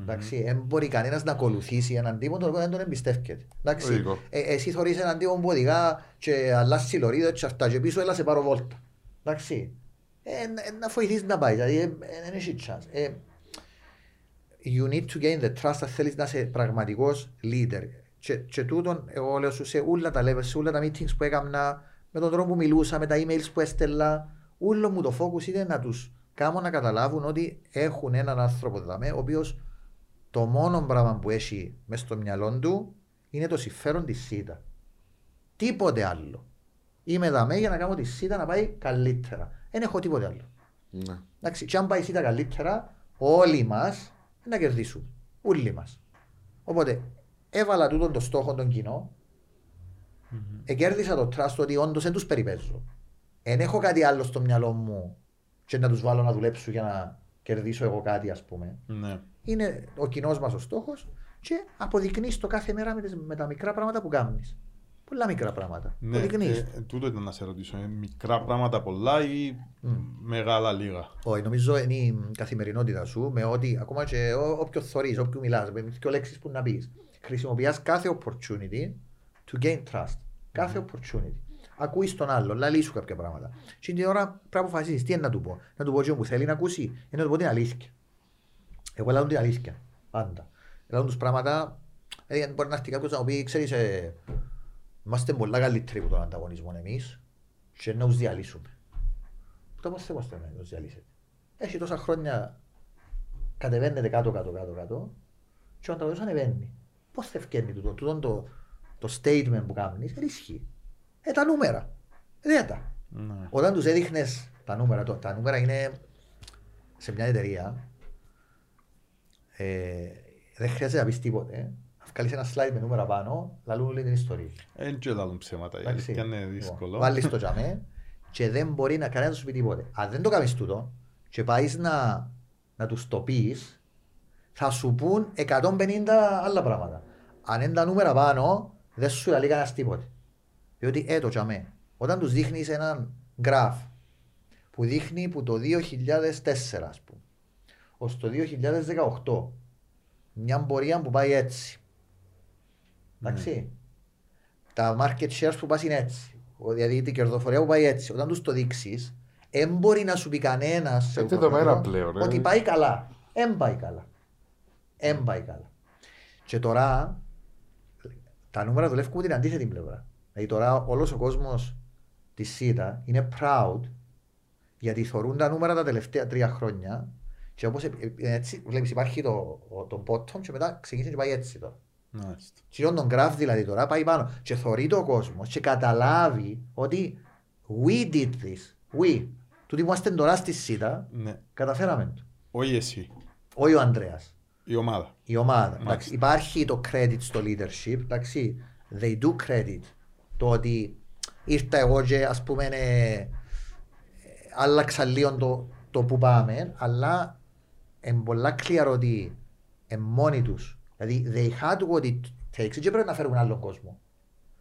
Εντάξει, δεν μπορεί κανένας να ακολουθήσει έναν τύπο τον οποίο δεν τον εμπιστεύεται. Εντάξει, Λογικό. ε, εσύ θωρείς έναν τύπο που οδηγά και αλλάζει λωρίδα και αυτά και πίσω έλα σε πάρω βόλτα. Εντάξει, ε, ε, να βοηθήσεις να πάει, δηλαδή ε, ε, δεν έχει chance. Ε, you need to gain the trust αν θέλεις να είσαι πραγματικός leader. Και, και τούτον, εγώ λέω σου σε όλα τα levels, σε όλα τα meetings που έκανα, με τον τρόπο που μιλούσα, με τα emails που έστελα, όλο μου το focus ήταν να τους κάνω να καταλάβουν ότι έχουν έναν άνθρωπο δαμέ, ο οποίος το μόνο πράγμα που έχει μέσα στο μυαλό του είναι το συμφέρον της ΣΥΤΑ. Τίποτε άλλο. Είμαι δαμέ για να κάνω τη ΣΥΤΑ να πάει καλύτερα. Δεν έχω τίποτε άλλο. Ναι. Εντάξει, και αν πάει η ΣΥΤΑ καλύτερα, όλοι μας να κερδίσουν. Όλοι μας. Οπότε, έβαλα τούτον το στόχο τον κοινό, εκέρδισα το trust ότι όντως δεν τους περιπέζω. Δεν έχω κάτι άλλο στο μυαλό μου και να τους βάλω να δουλέψουν για να κερδίσω εγώ κάτι, ας πούμε. Ναι. Είναι ο κοινός μας ο στόχος και αποδεικνύεις το κάθε μέρα με, τις, με τα μικρά πράγματα που κάνεις. Πολλά μικρά πράγματα. Ναι, Αποδεικνύεις. ε, τούτο ήταν να σε ρωτήσω. Ε, μικρά πράγματα πολλά ή μεγάλα λίγα; Όχι, νομίζω είναι η καθημερινότητα σου με ότι ακόμα και ό- όποιο θωρείς, όποιο μιλάς, με ποιο λέξεις που να πεις, χρησιμοποιάς κάθε opportunity to gain trust. Κάθε opportunity. Ακούεις τον άλλον, λαλείς σου κάποια πράγματα. Και την ώρα πρέπει να αποφασίσεις τι είναι να του πω. Να του πω και που θέλει να ακούσει ή να του πω την αλήθεια. Εγώ λέω την αλήθεια. Πάντα. Λέω τους πράγματα, δηλαδή μπορεί να έρθει κάποιος να μου πει, ξέρεις, ε, είμαστε πολλά καλύτεροι από τον ανταγωνισμό εμείς και να τους διαλύσουμε. Που το πώς θέλουμε να τους διαλύσετε. Έχει τόσα χρόνια κατεβαίνετε κάτω, κάτω, κάτω, κάτω και ο ανταγωνισμός ανεβαίνει. Πώς θα ευκαιρνεί τούτο, τούτο το, το statement που κάνεις, δεν ισχύει. Ε, τα νούμερα. Δεν τα. Ναι. Όταν τους έδειχνες τα νούμερα, το, τα νούμερα είναι σε μια εταιρεία, ε, δεν χρειάζεται να πεις τίποτε. Θα βγάλεις ένα slide με νούμερα πάνω, λαλούν όλη την ιστορία. Δεν και λάλλουν ψέματα. Η Εντάξει. αλήθεια είναι Λοιπόν, δύσκολο. Βάλεις το τζαμέ και δεν μπορεί να κανένας σου πει τίποτε. Αν δεν το κάνεις τούτο και πάεις να, να τους το πεις, θα σου πούν 150 άλλα πράγματα. Αν είναι τα νούμερα πάνω, δεν σου λέει κανένας τίποτε. Διότι ε, το τζαμέ, Όταν τους δείχνεις έναν γκράφ που δείχνει που το 2004 ας πούμε ως το 2018 μια πορεία που πάει έτσι. Εντάξει. Τα market shares που πας είναι έτσι. Ο- Δηλαδή την κερδοφορία που πάει έτσι. Όταν τους το δείξεις, δεν μπορεί να σου πει κανένας Ε, δεδομένα πλέον, ε. ότι πάει καλά. Δεν πάει καλά. Δεν πάει καλά. Και τώρα τα νούμερα δουλεύουν την αντίθετη πλευρά. Δηλαδή τώρα όλος ο κόσμος της ΣΥΤΑ είναι proud γιατί θεωρούν τα νούμερα τα τελευταία τρία χρόνια και όπως ε- ε- έτσι βλέπεις υπάρχει το, ο- το bottom και μετά ξεκίνησε και πάει έτσι τώρα. Μάλιστα. Και τον graph δηλαδή τώρα πάει πάνω και θωρεί το κόσμος και καταλάβει ότι we did this, we. Τούτοι που είμαστε τώρα στη ΣΥΤΑ Ναι. καταφέραμε το. Όχι εσύ. Όχι ο Ανδρέας Η ομάδα. η ομάδα. Μάλιστα. Εντάξει, υπάρχει το credit στο leadership. Εντάξει, they do credit το ότι ήρθα εγώ και ας πούμε ε, ε, άλλαξα λίγο το, το που πάμε, αλλά είναι πολλά clear ότι είναι μόνοι τους. Δηλαδή, they had what it takes και πρέπει να φέρουμε άλλον κόσμο.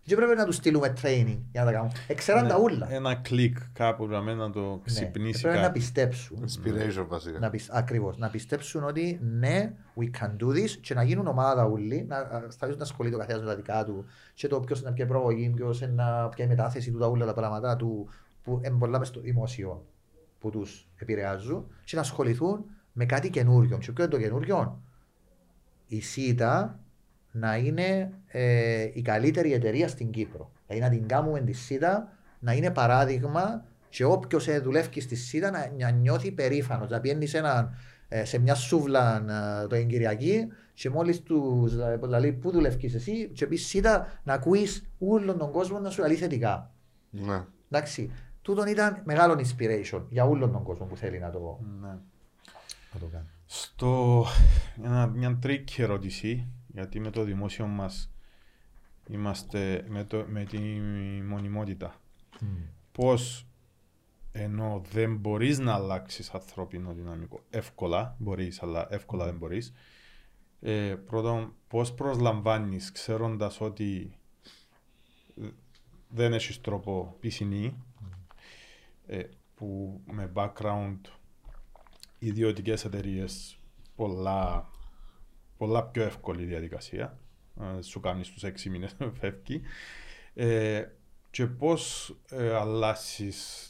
Και πρέπει να τους στείλουμε training για να τα κάνουμε. Εξέραν τα ούλα. Ναι. Ένα κλικ κάπου για μένα να το Ναι. ξυπνήσει Πρέπει να κάτι. πιστέψουν. Inspiration βασικά. Να πισ... Ακριβώς, να πιστέψουν ότι ναι, we can do this και να γίνουν ομάδα όλοι, να α, σταματήσουν να ασχολείται ο καθένας με τα δικά του και το ποιος είναι πια προβολή, ποιος είναι να ποια η μετάθεση του, τα όλα τα πράγματα του που είναι πολλά μες στο δημόσιο που τους επηρεάζουν και να ασχοληθούν με κάτι καινούριο. Και ποιο είναι το καινούριο; Η ΣΥΤΑ να είναι ε, η καλύτερη εταιρεία στην Κύπρο. Δηλαδή να την κάνουμε τη ΣΥΤΑ να είναι παράδειγμα και όποιος ε, δουλεύει στη ΣΥΤΑ να, να νιώθει περήφανος. Να πιένει σε, έναν, ε, σε μια σούβλα ε, το εγκυριακή και μόλις τους λέει πού δουλεύεις εσύ, και πεις ΣΥΤΑ να ακούεις όλον τον κόσμο να σου λέει θετικά. Ναι. Εντάξει. Τούτον ήταν μεγάλο inspiration για όλον τον κόσμο που θέλει να το, Ναι. να το κάνει. Στο... Ένα, μια τρίκη ερώτηση, γιατί με το δημόσιο μας είμαστε με, το, με τη μονιμότητα. Πώς ενώ δεν μπορείς να αλλάξεις ανθρώπινο δυναμικό εύκολα, μπορείς, αλλά εύκολα δεν μπορείς. Ε, πρώτον, πώς προσλαμβάνεις ξέροντας ότι ε, δεν έχεις τρόπο πισινή, ε, που με background ιδιωτικές εταιρείες πολλά, πολλά πιο εύκολη διαδικασία. Ε, σου κάνεις τους έξι μήνες, <laughs> φεύγει. Ε, και πώς ε, αλλάσεις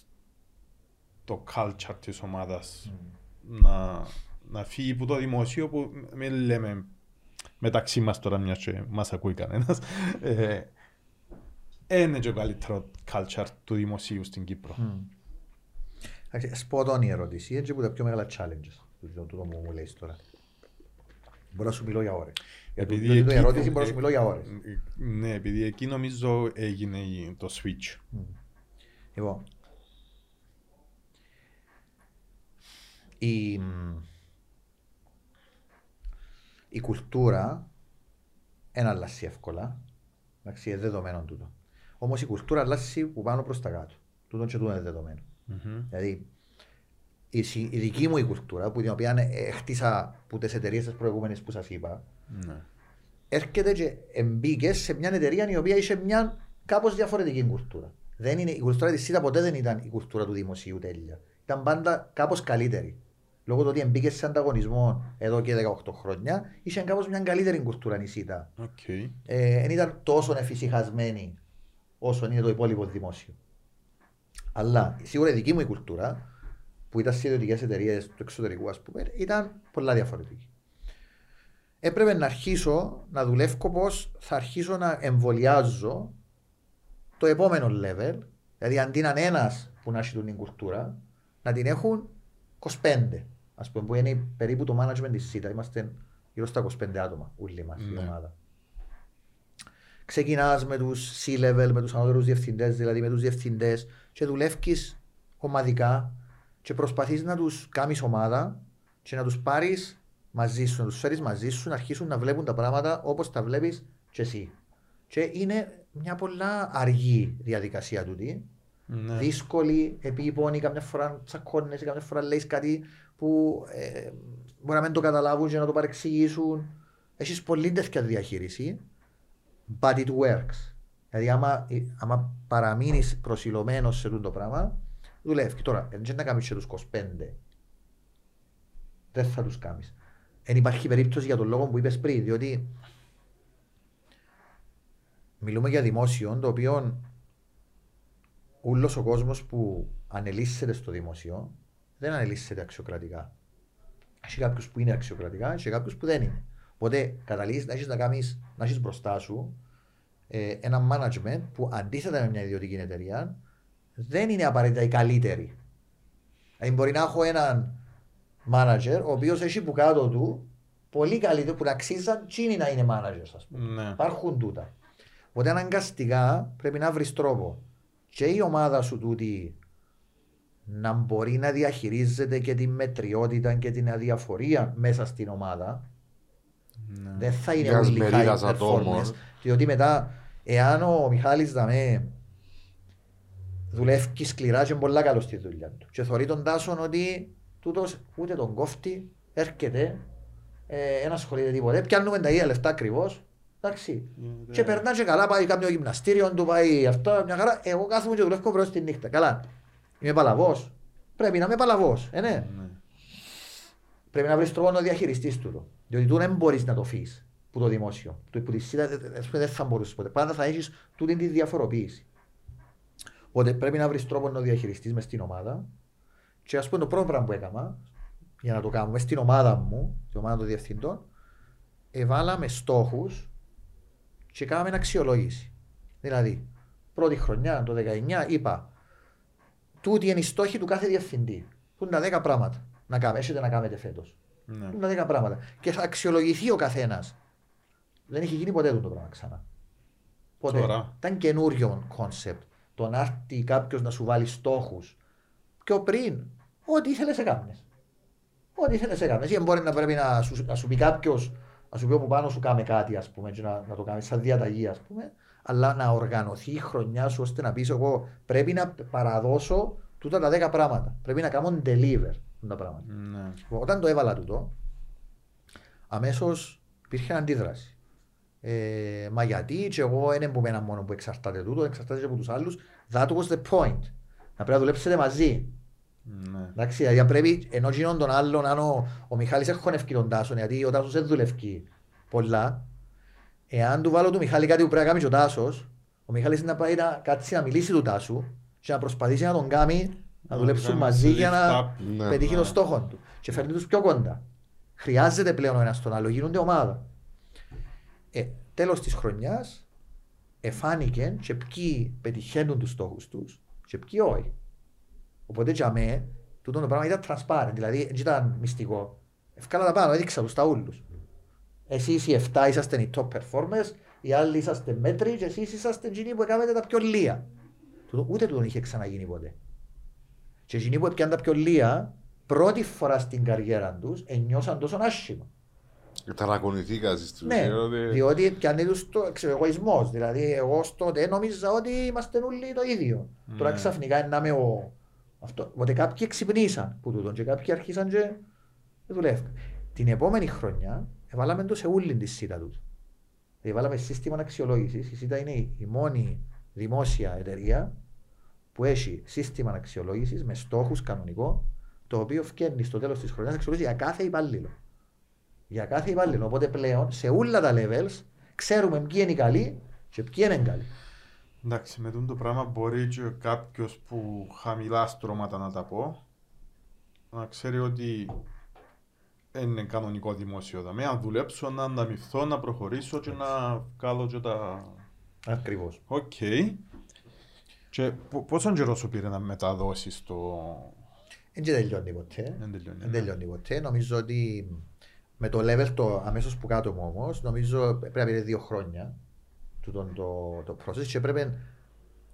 το culture της ομάδας να, να φύγει από το δημοσίο που μην λέμε μεταξύ μας τώρα μιας και μας ακούει κανένας <laughs> ε, είναι και το καλύτερο culture του δημοσίου στην Κύπρο. Εντάξει, Spot on η ερώτηση, έτσι που τα πιο μεγάλα challenges του το τούτο μου μου λέει τώρα. Μπορώ να σου μιλώ για ώρες. Για το- Επειδή το- το εκεί- ερώτηση μπορώ να σου μιλώ για ώρες. ε, Ναι, επειδή εκεί νομίζω έγινε η- το switch. Λοιπόν, η, η κουλτούρα δεν αλλάζει εύκολα. Εντάξει, είναι δεδομένο τούτο. Όμως η κουλτούρα αλλάζει που πάνω προς τα κάτω. Τούτο και τούτο είναι δεδομένο. Μμμ. Δηλαδή, η, συ- η δική μου η κουλτούρα, που την οποία ε, χτίσα από τις εταιρείες τις προηγούμενες που σας είπα, Ναι. έρχεται και μπήκε σε μια εταιρεία η οποία είχε μια κάπως διαφορετική κουλτούρα. Δεν είναι, η κουλτούρα της ΣΥΤΑ ποτέ δεν ήταν η κουλτούρα του δημοσίου τέλεια. Ήταν πάντα κάπως καλύτερη. Λόγω του ότι μπήκε σε ανταγωνισμό εδώ και 18 χρόνια, είχε κάπως μια καλύτερη κουλτούρα η Cyta. OK. Ε, δεν ήταν τόσο εφησυχασμένη όσο είναι το υπόλοιπο δημόσιο. Αλλά σίγουρα η δική μου η κουλτούρα, που ήταν σε ιδιωτικές εταιρείες του εξωτερικού, ας πούμε, ήταν πολλά διαφορετική. Έπρεπε να αρχίσω να δουλεύω πώς θα αρχίσω να εμβολιάζω το επόμενο level. Δηλαδή, αντί να είναι ένας που να έχει την κουλτούρα, να την έχουν 25. Α πούμε, που είναι περίπου το management της ΣΥΤΑ. Είμαστε γύρω στα 25 άτομα, όλοι μας η Ναι. ομάδα. Ξεκινάς με τους C-level, με τους ανώτερους διευθυντές, δηλαδή με τους διευθυντές, και δουλεύεις ομαδικά και προσπαθείς να τους κάνεις ομάδα και να τους πάρεις μαζί σου, να τους φέρεις μαζί σου, να αρχίσουν να βλέπουν τα πράγματα όπως τα βλέπεις και εσύ. Και είναι μια πολλά αργή διαδικασία τούτη. Ναι. Δύσκολη, επίπονη, καμιά φορά τσακώνεσαι, καμιά φορά λέει κάτι που ε, μπορεί να μην το καταλάβουν και να το παρεξηγήσουν. Έχεις πολύ τέτοια διαχείριση, but it works. Δηλαδή, άμα, άμα παραμείνεις προσιλωμένος σε αυτό το πράγμα, δουλεύει. Τώρα, δεν να κάνεις και τους 25. Δεν θα τους κάνεις. Δεν υπάρχει περίπτωση για τον λόγο που είπες πριν, διότι μιλούμε για δημόσιο το οποίο όλο ο κόσμος που ανελίσσεται στο δημόσιο δεν ανελίσσεται αξιοκρατικά. Έχει κάποιους που είναι αξιοκρατικά και κάποιους που δεν είναι. Οπότε καταλήγεις να έχεις να κάνεις να έχεις μπροστά σου ε, ένα management που αντίθετα με μια ιδιωτική εταιρεία δεν είναι απαραίτητα η καλύτερη. Δηλαδή μπορεί να έχω έναν manager ο οποίος έχει που κάτω του πολύ καλύτερο που να αξίζαν τσίνοι να είναι managers, ας πούμε. Ναι. Υπάρχουν τούτα. Οπότε αναγκαστικά πρέπει να βρεις τρόπο και η ομάδα σου τούτη να μπορεί να διαχειρίζεται και την μετριότητα και την αδιαφορία μέσα στην ομάδα. Ναι. Δεν θα είναι Μιας όλοι μερίδας high ατόμων. performers. Διότι μετά, εάν ο Μιχάλης Δαμέ δουλεύει σκληρά και είναι πολλά καλός στη δουλειά του και θεωρεί τον Τάσον ότι τούτος ούτε τον κόφτη, έρχεται, ε, δεν ασχολείται τίποτε, πιάνουμε τα ίδια λεφτά ακριβώς, εντάξει. Ναι. Και περνά και καλά, πάει κάποιο γυμναστήριο του, πάει αυτό, μια χαρά. Εγώ κάθομαι και δουλεύω προς τη νύχτα. Καλά. Είμαι παλαβός. Πρέπει να είμαι παλαβός. Ε, ναι. Ναι. Πρέπει να βρεις τρόπο να διαχειριστείς τούτο. Διότι του δεν μπορείς να το φύγεις που το δημόσιο. Το που τη ΣΥΤΑ δεν θα μπορούσες ποτέ. Πάντα θα έχεις τούτη τη διαφοροποίηση. Οπότε πρέπει να βρεις τρόπο να διαχειριστείς μες στην ομάδα. Και ας πούμε το πρώτο πράγμα που έκανα για να το κάνουμε στην ομάδα μου, την ομάδα των διευθυντών, εβάλαμε στόχους και κάναμε αξιολόγηση. Δηλαδή, πρώτη χρονιά, το 19, είπα, τούτη είναι η στόχη του κάθε διευθυντή. Που είναι τα 10 πράγματα να κάνετε, έχετε να κάνετε φέτος. Ναι. Που είναι τα 10 πράγματα. Και θα αξιολογηθεί ο καθένας. Δεν έχει γίνει ποτέ αυτό το πράγμα ξανά. Ποτέ. Σοβαρά. Ήταν καινούριο concept. Το να έρθει κάποιος να σου βάλει στόχους. Πιο πριν, ό,τι ήθελες έκανες. Ό,τι ήθελες έκανες. Ή μπορεί να πρέπει να σου, να σου πει κάποιος, να σου πει από πάνω σου κάμε κάτι, ας πούμε, και να, να το κάνεις σαν διαταγή, ας πούμε. Αλλά να οργανωθεί η χρονιά σου ώστε να πεις εγώ πρέπει να παραδώσω τούτα τα 10 πράγματα. Πρέπει να κάνω deliver τα πράγματα. Ναι. Όταν το έβαλα τούτο, αμέσως υπήρχε αντίδραση. Ε, μα γιατί, και εγώ δεν είμαι ένα μόνο που εξαρτάται τούτο, εξαρτάται και από τους άλλους. That was the point. Να πρέπει να δουλέψετε μαζί. Ναι. Εντάξει, δηλαδή πρέπει, ενώ γίνον τον άλλον, αν ο, ο Μιχάλης έχονευκεί τον Τάσον, γιατί ο Τάσος δεν δουλεύει πολλά, εάν του βάλω του Μιχάλη κάτι που πρέπει να κάνει και ο Τάσος, ο Μιχάλης να πάει να κάτσει να μιλήσει του Τάσου και να προσπαθήσει να τον κάνει να Να δουλέψουν κάνει μαζί lift για να up. Ναι. πετύχει Ναι. το στόχο του. Και φέρνει τους πιο κοντά. Χρειάζεται πλέον ο ένας τον άλλο, γίνονται ομάδα. Ε, τέλος της χρονιάς, εφάνηκε και ποιοι πετυχαίνουν τους στόχους τους και ποιοι όχι. Οπότε για μέ, τούτο το πράγμα ήταν transparent, δηλαδή δεν ήταν μυστικό. Ευκάλα τα πάνω, έδειξα τους τα ούλους. Εσείς οι 7 είσαστε οι top performers, οι άλλοι είσαστε μέτροι και εσείς είσαστε εκείνοι που έκανατε τα πιο λία. Τούτο, ούτε τούτο είχε ξαναγίνει ποτέ. Και εκείνοι που έπιαν τα πιο λία, πρώτη φορά στην καριέρα τους, ένιωσαν τόσο άσχημα. Ταρακονηθήκα στην Ναι, ουσία. ότι- διότι πιάνει τους το εξεγωισμός. Δηλαδή, εγώ ως τότε νόμιζα ότι είμαστε όλοι το ίδιο. Τώρα Ναι. ξαφνικά είναι να είμαι ο... Αυτό. Οπότε κάποιοι ξυπνήσαν που τούτον και κάποιοι αρχίσαν και δουλεύουν. Την επόμενη χρονιά έβαλαμε το σε όλη τη ΣΥΤΑ τους. Δηλαδή, βάλαμε σύστημα αξιολόγηση. Η ΣΥΤΑ είναι η η μόνη δημόσια εταιρεία που έχει σύστημα αξιολόγηση με στόχους κανονικό, το οποίο φτιάχνει στο τέλος της χρονιάς αξιολόγηση για κάθε υπάλληλο. Για κάθε υπάλληλο. Οπότε πλέον σε όλα τα levels ξέρουμε ποιοι είναι οι καλοί και ποιοι είναι οι καλοί. Εντάξει, με τούτο το πράγμα μπορεί και κάποιος που χαμηλά στρώματα να τα πω να ξέρει ότι δεν είναι κανονικό δημόσιο δαμέ. Αν δουλέψω, να ανταμειφθώ, να προχωρήσω και να βγάλω και τα. Ακριβώς. Οκ. Και πο- πόσο καιρό σου πήρε να μεταδώσεις το. Δεν και τελειώνει ποτέ. Δεν τελειώνει. Δεν ναι. τελειώνει ποτέ. Νομίζω ότι με το level το αμέσως που κάτω μου όμως, νομίζω πρέπει να πήρε δύο χρόνια τούτον το, το process και πρέπει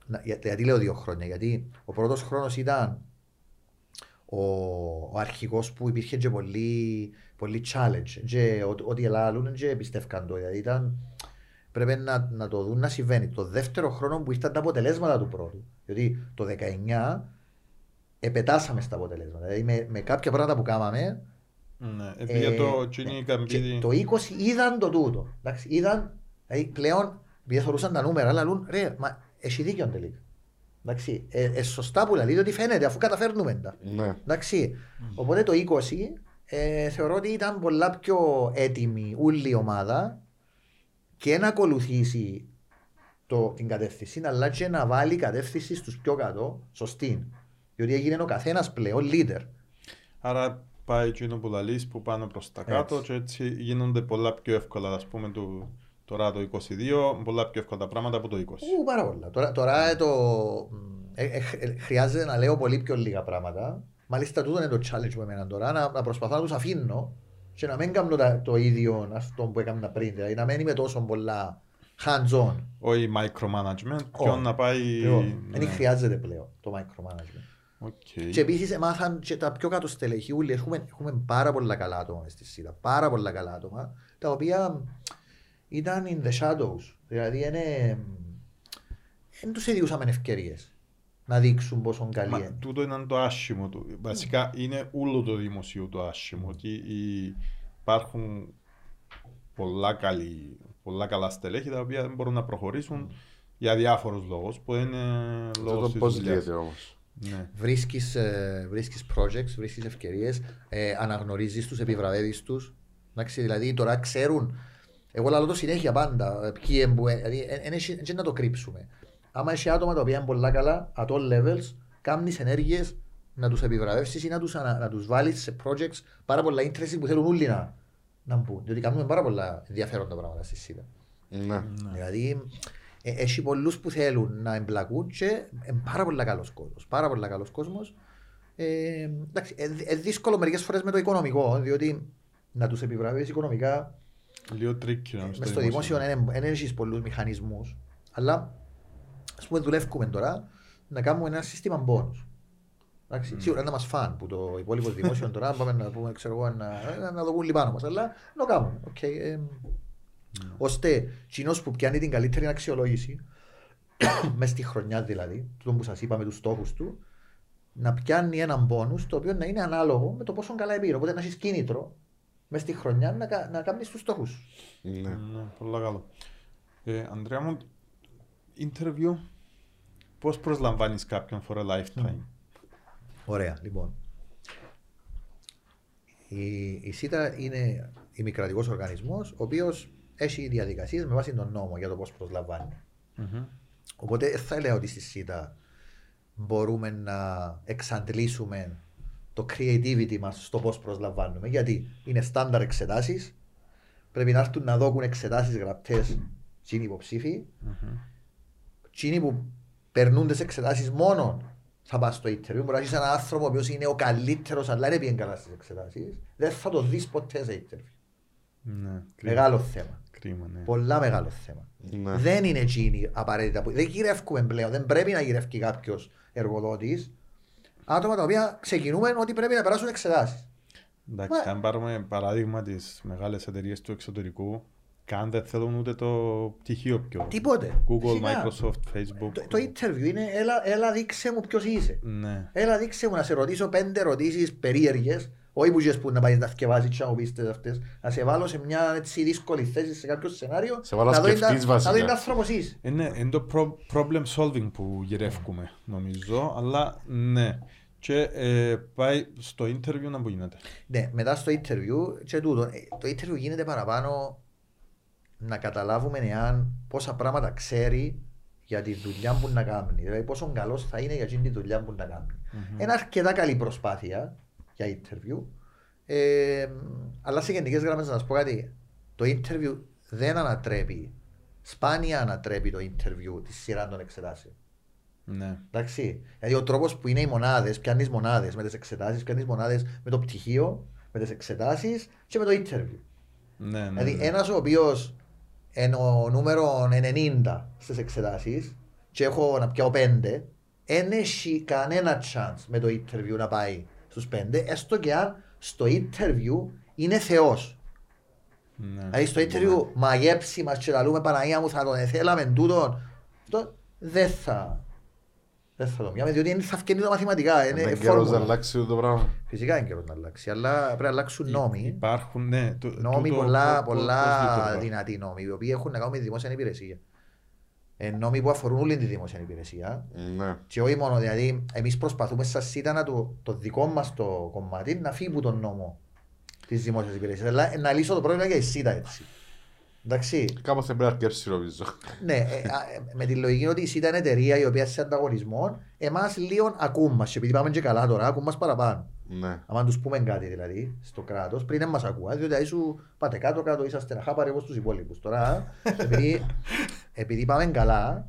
να, για- γιατί λέω δύο χρόνια, γιατί ο πρώτος χρόνος ήταν ο, ο αρχικό που υπήρχε και πολύ, πολύ challenge. Και ό- ό,τι ελάλουν και πιστεύκαν το. Δηλαδή ήταν, πρέπει να, να το δουν να συμβαίνει. Το δεύτερο χρόνο που ήρθαν τα αποτελέσματα του πρώτου. Γιατί το 19 επετάσαμε στα αποτελέσματα. Δηλαδή με, με κάποια πράγματα που κάναμε, Ναι, ε, επειδή το ναι. Τσίνι και Καμπίδη. το 20 είδαν το τούτο. Εντάξει, είδαν, δηλαδή πλέον επειδή θεωρούσαν τα νούμερα, αλλά λούν, ρε, μα έχει δίκιο τελικά. Εντάξει, ε, ε, σωστά που λέει ότι φαίνεται αφού καταφέρνουμε τα. Ναι. Εντάξει, οπότε το 20 ε, θεωρώ ότι ήταν πολλά πιο έτοιμη όλη η ομάδα και να ακολουθήσει το, την κατεύθυνση, αλλά και να βάλει κατεύθυνση στους πιο κάτω, σωστή. Διότι έγινε ο καθένας πλέον leader. Άρα πάει εκείνο που λαλείς που πάνε προς τα κάτω Έτσι. και έτσι γίνονται πολλά πιο εύκολα, ας πούμε, το, τώρα το 22, πολλά πιο εύκολα τα πράγματα από το 20. Ου, πάρα πολλά. Τώρα, τώρα ε, το, ε, ε, ε, χρειάζεται να λέω πολύ πιο λίγα πράγματα. Μάλιστα τούτο είναι το challenge που εμένα τώρα, να, να προσπαθώ να τους αφήνω και να μην κάνω τα- το ίδιο αυτό που έκανα πριν. Δηλαδή να μην είμαι τόσο πολλά hands-on. Όχι micromanagement, Όχι. ποιον να πάει... Λοιπόν, ναι. Δεν χρειάζεται πλέον το micromanagement. OK. Και επίσης έμαθαν και τα πιο κάτω στελεχή. Όλοι έχουμε, έχουμε πάρα πολλά καλά άτομα μες στη Cyta. Πάρα πολλά καλά άτομα. Τα οποία ήταν in the shadows. Δηλαδή είναι. Δεν τους ιδιούσαμε ευκαιρίες να δείξουν πόσο καλοί Μα είναι. τούτο είναι το άσχημο του. Βασικά είναι όλο το δημοσίου το άσχημο. Ότι οι- υπάρχουν πολλά, καλοί, πολλά καλά στελέχη τα οποία δεν μπορούν να προχωρήσουν για διάφορους λόγους που είναι λόγω Αυτό της πώς δουλειάς. λύεται όμως. Ναι. Βρίσκεις, ε, βρίσκεις projects, βρίσκεις ευκαιρίες, ε, αναγνωρίζεις τους, επιβραβεύεις τους. Εντάξει, δηλαδή τώρα ξέρουν, εγώ λέω το συνέχεια πάντα, ε, ποιοι είναι που, ε, δηλαδή δεν να το κρύψουμε. Άμα έχει άτομα τα οποία είναι πολλά καλά, at all levels, κάνεις ενέργειες να τους επιβραβεύσεις ή να τους, ανα- να τους βάλεις σε projects πάρα πολλά interesting που θέλουν όλοι να, να μπουν. Διότι κάνουμε πάρα πολλά ενδιαφέροντα πράγματα στη ΣΥΤΑ. Ναι. Δηλαδή, ε, έχει πολλούς που θέλουν να εμπλακούν και είναι πάρα πολύ καλός κόσμος. Πάρα πολύ καλός κόσμος. Ε, εντάξει, ε, δυ- ε, δύσκολο μερικές φορές με το οικονομικό, διότι να τους επιβραβεύεις οικονομικά Λίγο τρίκιο. μες στο δημόσιο δεν έχεις πολλούς μηχανισμούς. Αλλά ας πούμε, δουλεύουμε τώρα να κάνουμε ένα σύστημα bonus. Εντάξει, Σίγουρα να μας φαν που το υπόλοιπο δημόσιο <laughs> τώρα πάμε να πούμε, ξέρω εγώ, να, να, να το πούν πάνω μας. Αλλά να το κάνουμε. Okay, ε, ώστε κοινό που πιάνει την καλύτερη αξιολόγηση, <coughs> μέσα στη χρονιά δηλαδή, το που σας είπα με τους στόχους του, να πιάνει έναν πόνους το οποίο να είναι ανάλογο με το πόσο καλά πήρε. Οπότε να έχεις κίνητρο μέσα στη χρονιά να, κα- να κάνεις τους στόχους. Ναι. Ναι, πολλά καλό. Ε, Ανδρέα μου, interview, πώς προσλαμβάνεις κάποιον for a lifetime; Ωραία, λοιπόν. Η, η ΣΥΤΑ είναι ημικρατικό οργανισμός, ο οποίος έχει διαδικασίες με βάση τον νόμο για το πώς προσλαμβάνει. Μμμ. Οπότε δεν θα έλεγα ότι στη ΣΥΤΑ μπορούμε να εξαντλήσουμε το creativity μας στο πώς προσλαμβάνουμε. Γιατί είναι στάνταρ εξετάσεις, πρέπει να έρθουν να δώκουν εξετάσεις γραπτές τσίνοι υποψήφοι, Μμμ. τσίνοι που περνούν τις εξετάσεις μόνο θα πας στο interview. Μπορείς να έχεις έναν άνθρωπο ο οποίος είναι ο καλύτερος αλλά δεν πήγαινε καλά στις εξετάσεις. Δεν θα το δεις ποτέ σε interview. Ναι, κρίμα. Μεγάλο θέμα. Κρίμα, ναι. Πολλά μεγάλο θέμα. Ναι. Δεν είναι εκείνοι απαραίτητα που. Δεν γυρεύουμε πλέον. Δεν πρέπει να γυρεύει κάποιος εργοδότης. Άτομα τα οποία ξεκινούμε ότι πρέπει να περάσουν εξετάσεις. Εντάξει, Μα- αν πάρουμε παράδειγμα τις μεγάλες εταιρείες του εξωτερικού, καν δεν θέλουν ούτε το πτυχίο πιο. Τίποτε. Google, Φυσικά. Microsoft, Facebook. Το, το interview είναι έλα, έλα δείξε μου ποιος είσαι. Ναι. Έλα δείξε μου να σε ρωτήσω πέντε ερωτήσεις περίεργες. Όχι που ξέρεις που να πάει να τα θυκευάσεις και να μου πεις τις αυτές. Να σε βάλω σε μια έτσι δύσκολη θέση σε κάποιο σενάριο. Σε βάλω να δω σκεφτείς είναι- βασικά. Να δω είναι άνθρωπος είσαι. Είναι, είναι το προ- problem solving που γυρεύουμε, νομίζω, αλλά ναι. Και ε, πάει στο interview να που γίνεται. Ναι, μετά στο interview και τούτο. ε, Το interview γίνεται παραπάνω να καταλάβουμε εάν πόσα πράγματα ξέρει για τη δουλειά που να κάνει. Δηλαδή πόσο καλός θα είναι για εκείνη τη δουλειά που να κάνει. Είναι αρκετά καλή προσπάθεια για interview. Ε, αλλά σε γενικές γραμμές να σας πω κάτι. Το interview δεν ανατρέπει. Σπάνια ανατρέπει το interview τη σειρά των εξετάσεων. Ναι. Εντάξει. Δηλαδή ο τρόπος που είναι οι μονάδες, πιάνεις μονάδες με τις εξετάσεις, πιάνεις μονάδες με το πτυχίο, με τις εξετάσεις και με το interview. Ναι, ναι, Δηλαδή ναι. ένας ο οποίος είναι ο νούμερο 90 στις εξετάσεις και έχω να πιάω 5, δεν έχει κανένα chance με το interview να πάει στους 5, έστω και αν στο interview είναι Θεός. Ναι. Δηλαδή στο interview μαγέψει μας και λαλούμε Παναγία μου θα τον εθέλαμε τούτον. Αυτό δεν θα. Δεν θα το πιάμε διότι είναι θα φκαινεί τα μαθηματικά. Είναι Είναι καιρός να φόρμουλα. αλλάξει το πράγμα. Φυσικά είναι καιρός να αλλάξει, αλλά πρέπει να αλλάξουν νόμοι. Υπάρχουν, ναι. το- Νόμοι τούτο πολλά, πώς- πώς- πώς πολλά λειτουργεί. δυνατοί νόμοι, οι οποίοι έχουν να κάνουν με τη δημόσια υπηρεσία. Ε, νόμοι που αφορούν όλη τη δημόσια υπηρεσία. Ναι. Και όχι μόνο, δηλαδή, εμείς προσπαθούμε σαν ΣΥΤΑ να το, το δικό μας το κομμάτι να φύγει από τον νόμο της δημόσιας υπηρεσίας. Αλλά ε, να λύσω το πρόβλημα για η ΣΥΤΑ έτσι. Εντάξει. Κάπως θα πρέπει να αρκεύσει νομίζω. Ναι, ε, α, ε, με τη λογική ότι η ΣΥΤΑ είναι εταιρεία η οποία σε ανταγωνισμό, εμάς λίγο ακούν μας. Επειδή πάμε και καλά τώρα, ακούν μας παραπάνω. Ναι. Αν τους πούμε κάτι δηλαδή στο κράτος, πριν δεν μας ακούω, διότι δηλαδή σου πάτε κάτω κάτω, είσαστε να χάπαρε όπως τους υπόλοιπους. Τώρα, <laughs> επειδή, επειδή πάμε καλά,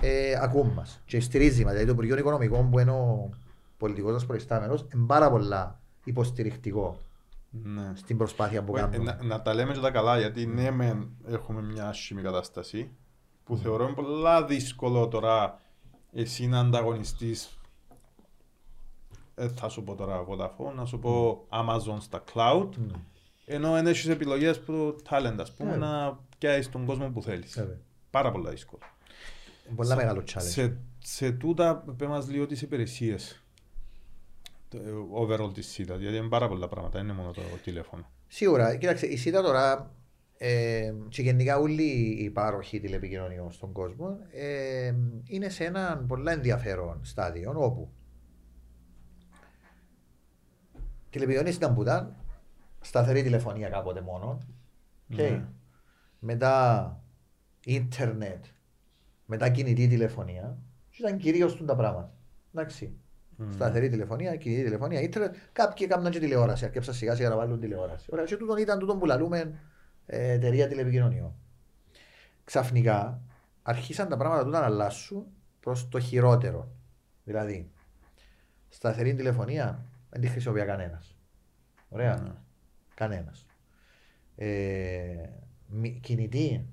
ε, ακούν μας. Και στηρίζει μας. Δηλαδή το Υπουργείο Οικονομικών που είναι ο πολιτικός μας προϊστάμενος, είναι πάρα πολλά υποστηρικτικό Ναι. στην προσπάθεια που Ε, κάνουμε. να, να τα λέμε και τα καλά, γιατί ναι, μεν έχουμε μια άσχημη κατάσταση που θεωρώ είναι πολλά δύσκολο τώρα εσύ να ανταγωνιστείς. Ε, θα σου πω τώρα Vodafone, να σου πω Amazon στα cloud. Ενώ δεν έχεις επιλογές που το talent, ας πούμε, Ε. να πιάσεις τον κόσμο που θέλεις. Βέβαια. Πάρα πολλά δύσκολο. Είναι Πολλά μεγάλο challenge. Σε, σε τούτα πέ μας λίγο τις υπηρεσίες το, ε, overall της ΣΥΤΑ, γιατί είναι πάρα πολλά πράγματα, δεν είναι μόνο το τηλέφωνο. Σίγουρα, κοίταξε, η ΣΥΤΑ τώρα ε, και γενικά όλοι οι πάροχοι τηλεπικοινωνιών στον κόσμο ε, είναι σε ένα πολύ ενδιαφέρον στάδιο όπου τηλεπικοινωνίες ήταν που ήταν σταθερή τηλεφωνία κάποτε μόνο okay. Ναι. μετά ίντερνετ μετά κινητή τηλεφωνία και ήταν κυρίως τα πράγματα εντάξει Σταθερή τηλεφωνία, κινητή τηλεφωνία, ίντερνετ. Κάποιοι έκαναν και τηλεόραση. Αρκέψαν σιγά σιγά να βάλουν τηλεόραση. Ωραία, και τούτον ήταν τούτον που λαλούμε ε, εταιρεία τηλεπικοινωνιών. Ξαφνικά αρχίσαν τα πράγματα τούτα να αλλάσουν προς το χειρότερο. Δηλαδή, σταθερή τηλεφωνία δεν τη χρησιμοποιεί κανένας. Ωραία. Ναι. Κανένας. Ε, μη- κινητή,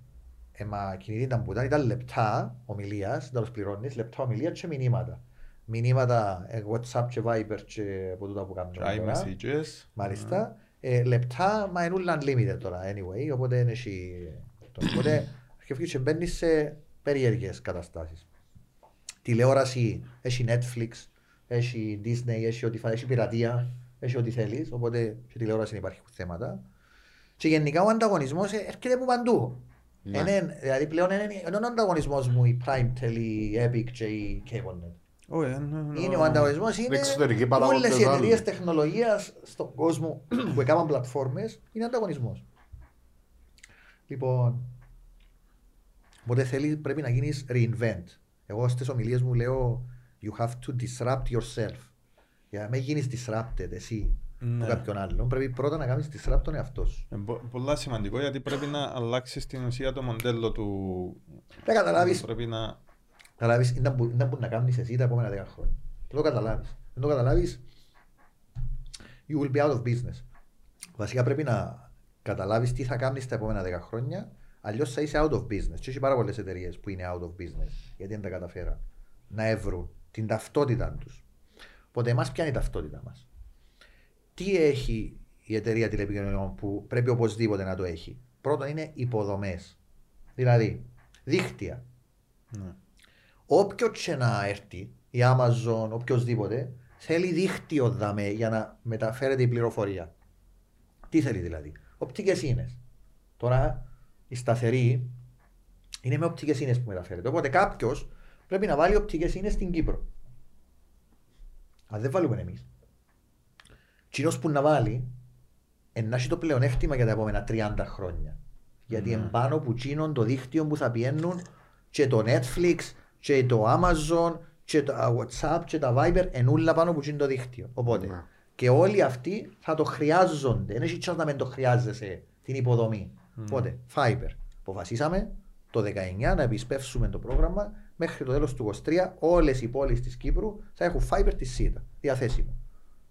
ε, μα κινητή ήταν που ήταν, ήταν λεπτά ομιλίας, δεν τα πληρώνεις, λεπτά ομιλία και μηνύματα. Μηνύματα ε, WhatsApp και Viber και από τούτα που κάνουμε. Και τώρα. iMessages. Μάλιστα. Ε, λεπτά, μα είναι όλα unlimited τώρα, anyway, οπότε είναι εσύ... Οπότε <coughs> αρχιεύει και μπαίνεις σε περίεργες καταστάσεις. Τηλεόραση, έχει Netflix, έχει Disney, έχει ό,τι φάει, έχει πειρατεία, έχει ό,τι θέλεις, οπότε και τηλεόραση υπάρχουν θέματα. Και γενικά ο ανταγωνισμός ε, έρχεται από παντού. Ναι. Είναι, δηλαδή πλέον είναι, είναι ο ανταγωνισμός μου η Primetel, η Epic και η CableNet. Όχι, ε, ναι, ναι. Είναι ο ανταγωνισμός, είναι εξωτερικοί παράγοντες όλες οι άλλοι. εταιρείες τεχνολογίας στον κόσμο που έκαναν πλατφόρμες είναι ανταγωνισμός. Λοιπόν, οπότε θέλει, πρέπει να γίνεις reinvent. Εγώ στις ομιλίες μου λέω You have to disrupt yourself. Για να μην γίνεις disrupted εσύ Ναι. από κάποιον άλλον, πρέπει πρώτα να κάνεις disrupt τον εαυτό σου. Είναι πο- πολλά σημαντικό γιατί πρέπει να αλλάξεις στην ουσία το μοντέλο του. Πρέπει να καταλάβεις Πρέπει να. Καταλάβεις, είναι να μπο- είναι που να κάνεις εσύ τα επόμενα 10 χρόνια. Δεν το καταλάβεις. Δεν το καταλάβεις, you will be out of business. Βασικά πρέπει να καταλάβεις τι θα κάνεις τα επόμενα 10 χρόνια, αλλιώς θα είσαι out of business. Και έχει πάρα πολλές εταιρείες που είναι out of business, γιατί δεν τα καταφέραν να εύρουν την ταυτότητα τους. Οπότε εμάς ποια είναι η ταυτότητα μας; Τι έχει η εταιρεία τηλεπικοινωνιών που πρέπει οπωσδήποτε να το έχει; Πρώτον είναι υποδομές. Δηλαδή, δίκτυα. Ναι. Όποιος και να έρθει, η Amazon, οποιοδήποτε, θέλει δίκτυο δαμέ για να μεταφέρεται η πληροφορία. Τι θέλει δηλαδή; Οπτικές ίνες. Τώρα η σταθερή είναι με οπτικές ίνες που μεταφέρεται. Οπότε κάποιος πρέπει να βάλει οπτικές ίνες στην Κύπρο. Αν δεν βάλουμε εμείς. Κοινός που να βάλει να έχει το πλεονέκτημα για τα επόμενα 30 χρόνια. Γιατί Ναι. είναι πάνω που τσίνον το δίκτυο που θα πιένουν και το Netflix και το Amazon και το WhatsApp και τα Viber ενούλα πάνω που τσίνουν το δίκτυο. Οπότε Ναι. και όλοι αυτοί θα το χρειάζονται. Δεν έχει chance να μην το χρειάζεσαι την υποδομή. Οπότε, Fiber. Αποφασίσαμε το 19 να επισπεύσουμε το πρόγραμμα μέχρι το τέλος του 23 όλες οι πόλεις της Κύπρου θα έχουν Fiber της ΣΥΤΑ διαθέσιμο.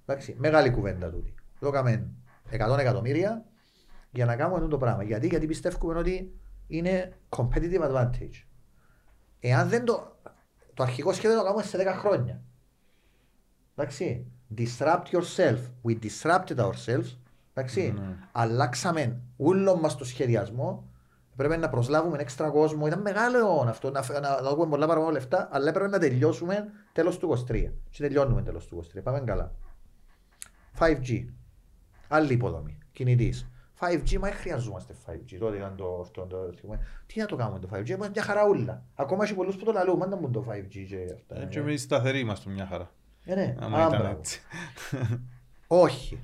Εντάξει, μεγάλη κουβέντα τούτη. Δώκαμε 100 εκατομμύρια για να κάνουμε αυτό το πράγμα. Γιατί, γιατί πιστεύουμε ότι είναι competitive advantage. Εάν δεν το. Το αρχικό σχέδιο το κάνουμε σε 10 χρόνια. Εντάξει. Disrupt yourself. We disrupted ourselves. Εντάξει. Ναι. Αλλάξαμε όλο μας το σχεδιασμό. Πρέπει να προσλάβουμε έξτρα κόσμο. Ήταν μεγάλο αυτό. Να, να, να δούμε πολλά παραπάνω λεφτά. Αλλά έπρεπε να τελειώσουμε τέλος του 23. Και τελειώνουμε τέλος του 23. Πάμε καλά. 5G. Άλλη υποδομή. Κινητής. 5G, μα δεν χρειαζόμαστε 5G. Τότε ήταν το αυτό. Το, το, τι να το κάνουμε το 5G, είμαστε μια χαραούλα. Ακόμα έχει πολλούς που το λαλούν, μάντα μου το 5G και αυτά. Έτσι εμείς σταθεροί είμαστε μια χαρά. Ε, ναι, Άμα α, ήταν μπράβο. έτσι. <laughs> Όχι.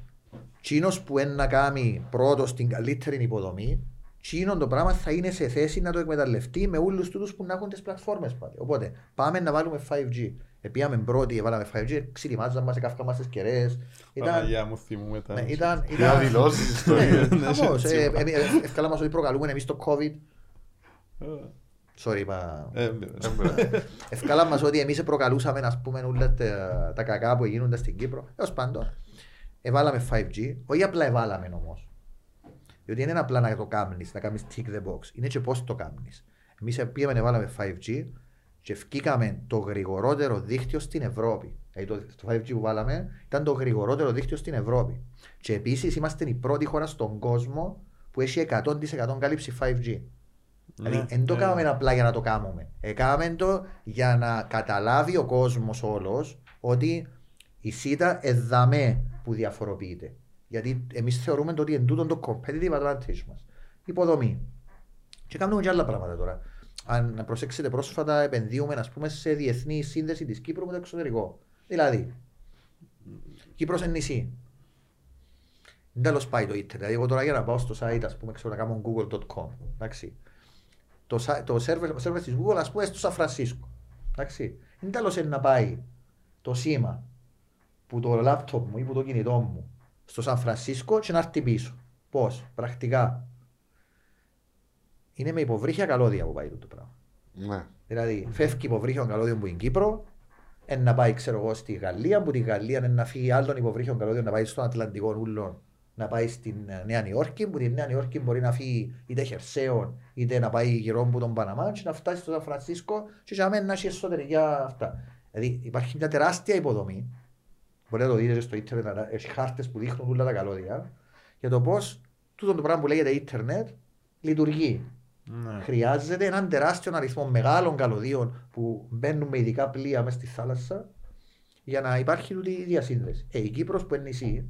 Τσίνος που είναι να κάνει πρώτος στην καλύτερη υποδομή, Τσίνον το πράγμα θα είναι σε θέση να το εκμεταλλευτεί με όλους τούτους που να έχουν τις πλατφόρμες πάλι. Οπότε πάμε να βάλουμε 5G. Επίαμε πρώτοι, βάλαμε 5G, ξυλιμάζαμε μας, καύκαμε στις κεραίες. Ήταν, Παναγιά μου θυμούμε τα... ναι, ήταν, Για ήταν, δηλώσεις ιστορίες. ναι, χαμός. Ε, ε, ε, Ευκάλα μας ότι προκαλούμε εμείς το COVID. Sorry, είπα. Ε, Ευκάλα μας ότι εμείς προκαλούσαμε ας πούμε όλα τα, τα κακά που γίνονται στην Κύπρο. Έως πάντων, εβάλαμε 5G, όχι απλά εβάλαμε όμως. Διότι δεν είναι απλά να το κάνεις, να κάνεις tick the box. Είναι και πώς το κάνεις. Εμείς πήγαμε εβάλαμε 5G και ευκήκαμε το γρηγορότερο δίκτυο στην Ευρώπη. Δηλαδή το, το 5G που βάλαμε ήταν το γρηγορότερο δίκτυο στην Ευρώπη. Και επίσης είμαστε η πρώτη χώρα στον κόσμο που έχει 100% κάλυψη 5G. Δηλαδή, Ναι, δεν το ε, κάνουμε απλά για να το κάνουμε. Ε, κάναμε το για να καταλάβει ο κόσμος όλος ότι η ΣΥΤΑ εδαμέ που διαφοροποιείται. Γιατί εμείς θεωρούμε το ότι εν τούτον το competitive advantage μας. Υποδομή. Και κάνουμε και άλλα πράγματα τώρα. Αν προσέξετε πρόσφατα, επενδύουμε ας πούμε, σε διεθνή σύνδεση της Κύπρου με το εξωτερικό. Δηλαδή, Κύπρος είναι νησί. Δεν τέλος πάει το ίντερνετ. Δηλαδή, εγώ τώρα για να πάω στο site, ας πούμε, ξέρω να κάνω google.com. Εντάξει. Το, sa- το server, το server της Google, ας πούμε, στο Σαν Φρανσίσκο. Εντάξει. Δεν τέλος είναι να πάει το σήμα που το λάπτοπ μου ή που το κινητό μου στο Σαν Φρανσίσκο και να έρθει πίσω. Πώς, πρακτικά. Είναι με υποβρύχια καλώδια που πάει το πράγμα. Ναι. Δηλαδή, φεύγει υποβρύχιο καλώδιο που είναι Κύπρο, εν να πάει, ξέρω εγώ, στη Γαλλία, που τη Γαλλία εν να φύγει άλλον υποβρύχιο καλώδιο να πάει στον Ατλαντικό ούλον, να πάει στην ε, Νέα Νιόρκη, που τη Νέα Νιόρκη μπορεί να φύγει είτε χερσαίων, είτε να πάει γύρω από τον Παναμά, και να φτάσει στο Σαν Φρανσίσκο, και για μένα να έχει εσωτερικά αυτά. Δηλαδή, υπάρχει μια τεράστια υποδομή. Μπορείτε να το δείτε στο ίντερνετ, αλλά έχει χάρτες που δείχνουν όλα τα καλώδια, για το πώς τούτο το πράγμα που λέγεται ίντερνετ λειτουργεί. Ναι. Χρειάζεται έναν τεράστιο αριθμό μεγάλων καλωδίων που μπαίνουν με ειδικά πλοία μέσα στη θάλασσα για να υπάρχει τούτη η διασύνδεση. Ε, η Κύπρος που είναι νησί,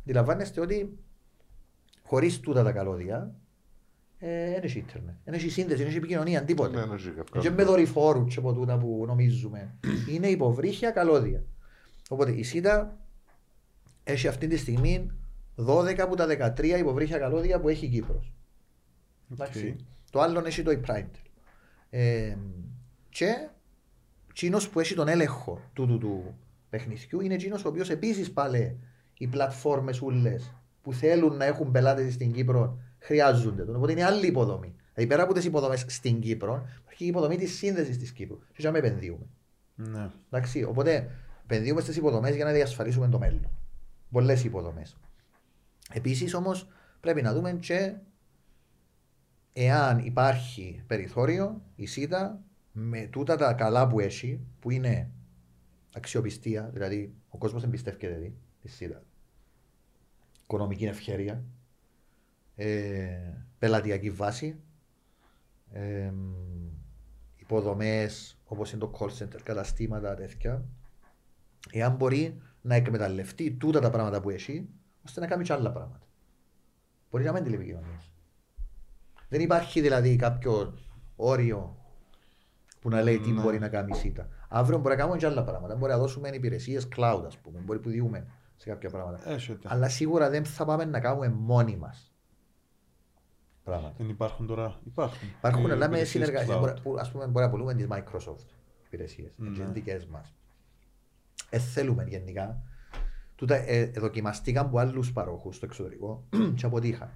αντιλαμβάνεστε ότι χωρίς τούτα τα καλώδια ε, δεν έχει ίντερνετ, δεν έχει σύνδεση, δεν έχει επικοινωνία, τίποτα. Ναι, ναι, έχει κάποιο Και άλλο. με δορυφόρου και από τούτα που νομίζουμε. Είναι υποβρύχια καλώδια. Οπότε η ΣΥΤΑ έχει αυτή τη στιγμή 12 από τα 13 υποβρύχια καλώδια που έχει η Κύπρος. Εντάξει. Το άλλο έχει το e-Primetel. Ε, και εκείνος που έχει τον έλεγχο του, του, του παιχνιδιού είναι εκείνος ο οποίος επίσης πάλι οι πλατφόρμες ούλες που θέλουν να έχουν πελάτες στην Κύπρο χρειάζονται τον. Οπότε είναι άλλη υποδομή. Δηλαδή πέρα από τις υποδομές στην Κύπρο υπάρχει η υποδομή της σύνδεσης της Κύπρου. Και για να επενδύουμε. Ναι. Εντάξει, οπότε επενδύουμε στις υποδομές για να διασφαλίσουμε το μέλλον. Πολλές υποδομές. Επίσης όμως πρέπει να δούμε και εάν υπάρχει περιθώριο η ΣΥΤΑ με τούτα τα καλά που έχει, που είναι αξιοπιστία, δηλαδή ο κόσμος εμπιστεύεται δηλαδή, τη ΣΥΤΑ. Οικονομική ευκαιρία, ε, πελατειακή βάση, ε, υποδομές όπως είναι το call center, καταστήματα τέτοια, εάν μπορεί να εκμεταλλευτεί τούτα τα πράγματα που έχει, ώστε να κάνει και άλλα πράγματα. Μπορεί να μην τηλεπικοινωνίες. Δεν υπάρχει δηλαδή κάποιο όριο που να λέει τι Ναι. μπορεί να κάνει η ΣΥΤΑ. Αύριο μπορεί να κάνουμε και άλλα πράγματα. Μπορεί να δώσουμε υπηρεσίες cloud, ας πούμε. Μπορεί που διούμε σε κάποια πράγματα. Έχετε. Αλλά σίγουρα δεν θα πάμε να κάνουμε μόνοι μας πράγματα. Δεν υπάρχουν τώρα. Υπάρχουν. Υπάρχουν, Οι αλλά με υπηρεσίες συνεργασία. cloud. Μπορεί, που, ας πούμε, μπορεί να πουλούμε τις Microsoft υπηρεσίες, Ναι. και δικές μας. Ε, θέλουμε γενικά. Τούτα ε, ε, δοκιμαστήκαν από άλλους παρόχους στο εξωτερικό <clears throat> και αποτύχαν.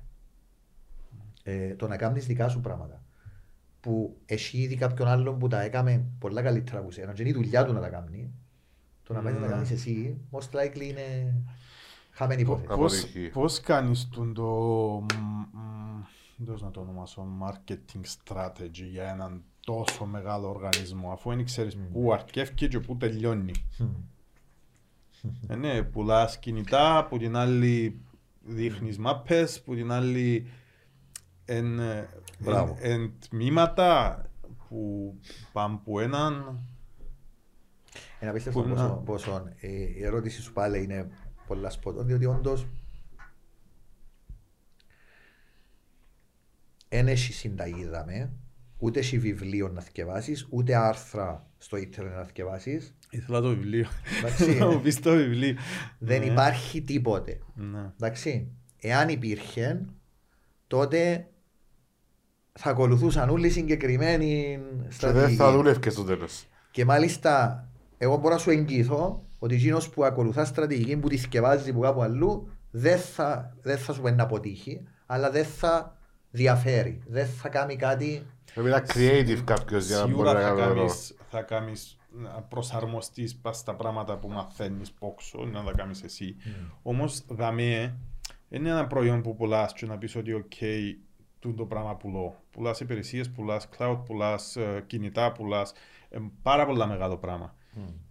Ε, το να κάνεις δικά σου πράγματα. Που έχει ήδη κάποιον άλλον που τα έκαμε πολλά καλύτερα από σένα και είναι η δουλειά του να τα κάνει. Το να πάει να τα Ναι. κάνεις εσύ, most likely είναι χαμένη υπόθεση. Πώς, Αποτυχεί. πώς κάνεις τον το, μ, μ, πώς να το ονομάσω, marketing strategy για έναν τόσο μεγάλο οργανισμό, αφού δεν ξέρεις πού αρκεύει και πού τελειώνει. Ε, ναι, πουλάς κινητά, που την άλλη δείχνεις μάπες, που την άλλη εν, εν, Μπράβο. εν τμήματα που πάνε που έναν Ένα απίστευτο Που- πόσο, να. πόσο ε, η ερώτηση σου πάλι είναι πολλά σποτών, διότι όντως δεν έχει συνταγή δαμέ, ούτε έχει βιβλίο να θυκευάσεις, ούτε άρθρα στο ίντερνετ να θυκευάσεις. Ήθελα το βιβλίο. Εντάξει. Να μου πεις το βιβλίο. Δεν Ναι. υπάρχει τίποτε. Ναι. Εντάξει. Εάν υπήρχε, τότε θα ακολουθούσαν όλοι συγκεκριμένοι Και δεν στρατηγικοί. θα δούλευκε στο τέλος. Και μάλιστα, εγώ μπορώ να σου εγγυηθώ ότι εκείνος που ακολουθά στρατηγική που τη θυκευάζει που κάπου αλλού δεν θα, δεν θα σου πει να αποτύχει, αλλά δεν θα διαφέρει. Δεν θα κάνει κάτι. Πρέπει να είναι creative κάποιος για να μπορεί Σίγουρα να θα κάνει το κάνεις, θα κάνεις να προσαρμοστείς πας στα πράγματα που μαθαίνεις πόξω, να τα κάνεις εσύ. Όμως, δαμέ, είναι ένα προϊόν που πουλάς και να πεις ότι οκ, τούτο το πράγμα πουλώ. Πουλάς υπηρεσίες, πουλάς cloud, πουλάς ε, κινητά, πουλάς ε, πάρα πολλά μεγάλο πράγμα.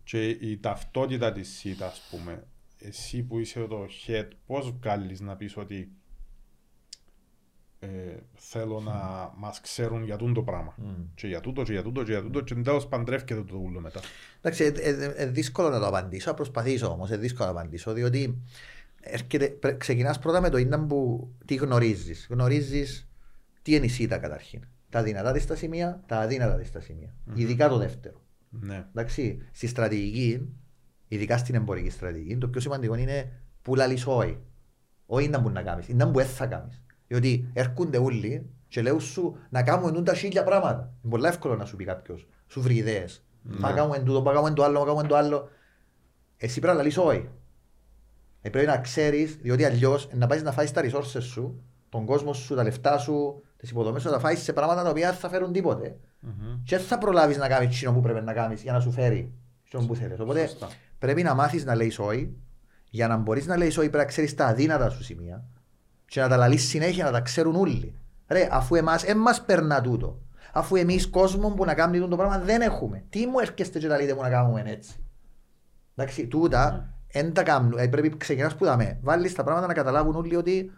Και η ταυτότητα της Cyta, ας πούμε, εσύ που είσαι το head, πώς βγάλεις να πεις ότι ε, θέλω να μας ξέρουν για τούτο το πράγμα. Και για τούτο, και για τούτο, και για τούτο, και τέλος παντρεύκεται το ούλο μετά. Εντάξει, είναι δύσκολο να το απαντήσω. Θα προσπαθήσω όμως. Είναι δύσκολο να απαντήσω. Διότι ξεκινάς πρώτα με το είναι που τι γνωρίζεις. Γνωρίζεις τι είναι η ΣΥΤΑ καταρχήν. Τα δυνατά της στα σημεία, τα αδύνατα της στα σημεία. Ειδικά το δεύτερο. Ναι. Εντάξει, στη στρατηγική, ειδικά στην εμπορική στρατηγική, το πιο σημαντικό είναι που λαλείς όχι. Όχι είναι που να κάνεις, είναι που δεν θα κάνεις. Διότι έρχονται όλοι και λέω σου να κάνουμε τα χίλια πράγματα. Είναι πολύ εύκολο να σου πει κάποιος, σου βρει ιδέες. Θα κάνουμε τούτο, θα κάνουμε το άλλο, θα κάνουμε το άλλο. Εσύ πρέπει να λαλείς όχι. Ε, πρέπει να ξέρεις, διότι αλλιώς να πάεις να φάεις τα resources σου, τον κόσμο σου, τα λεφτά σου, τις υποδομές σου, να τα φάεις σε πράγματα τα οποία δεν θα φέρουν τίποτε. Και δεν θα προλάβεις να κάνεις εκείνο που πρέπει να κάνεις για να σου φέρει εκείνο που θέλεις. Οπότε Σωστά. πρέπει να μάθεις να λέεις όχι. Για να μπορείς να λέεις όχι πρέπει να ξέρεις τα αδύνατα σου σημεία και να τα λαλείς συνέχεια να τα ξέρουν όλοι. Ρε, αφού εμάς, εν μας περνά τούτο. Αφού εμείς κόσμο που να κάνει τούτο το πράγμα δεν έχουμε. Τι μου έρχεστε και τα λέτε μου να κάνουμε έτσι. Εντάξει, τούτα δεν τα κάνουν. Ε, πρέπει ξεκινάς που δαμε. Βάλεις τα πράγματα να καταλάβουν όλοι ότι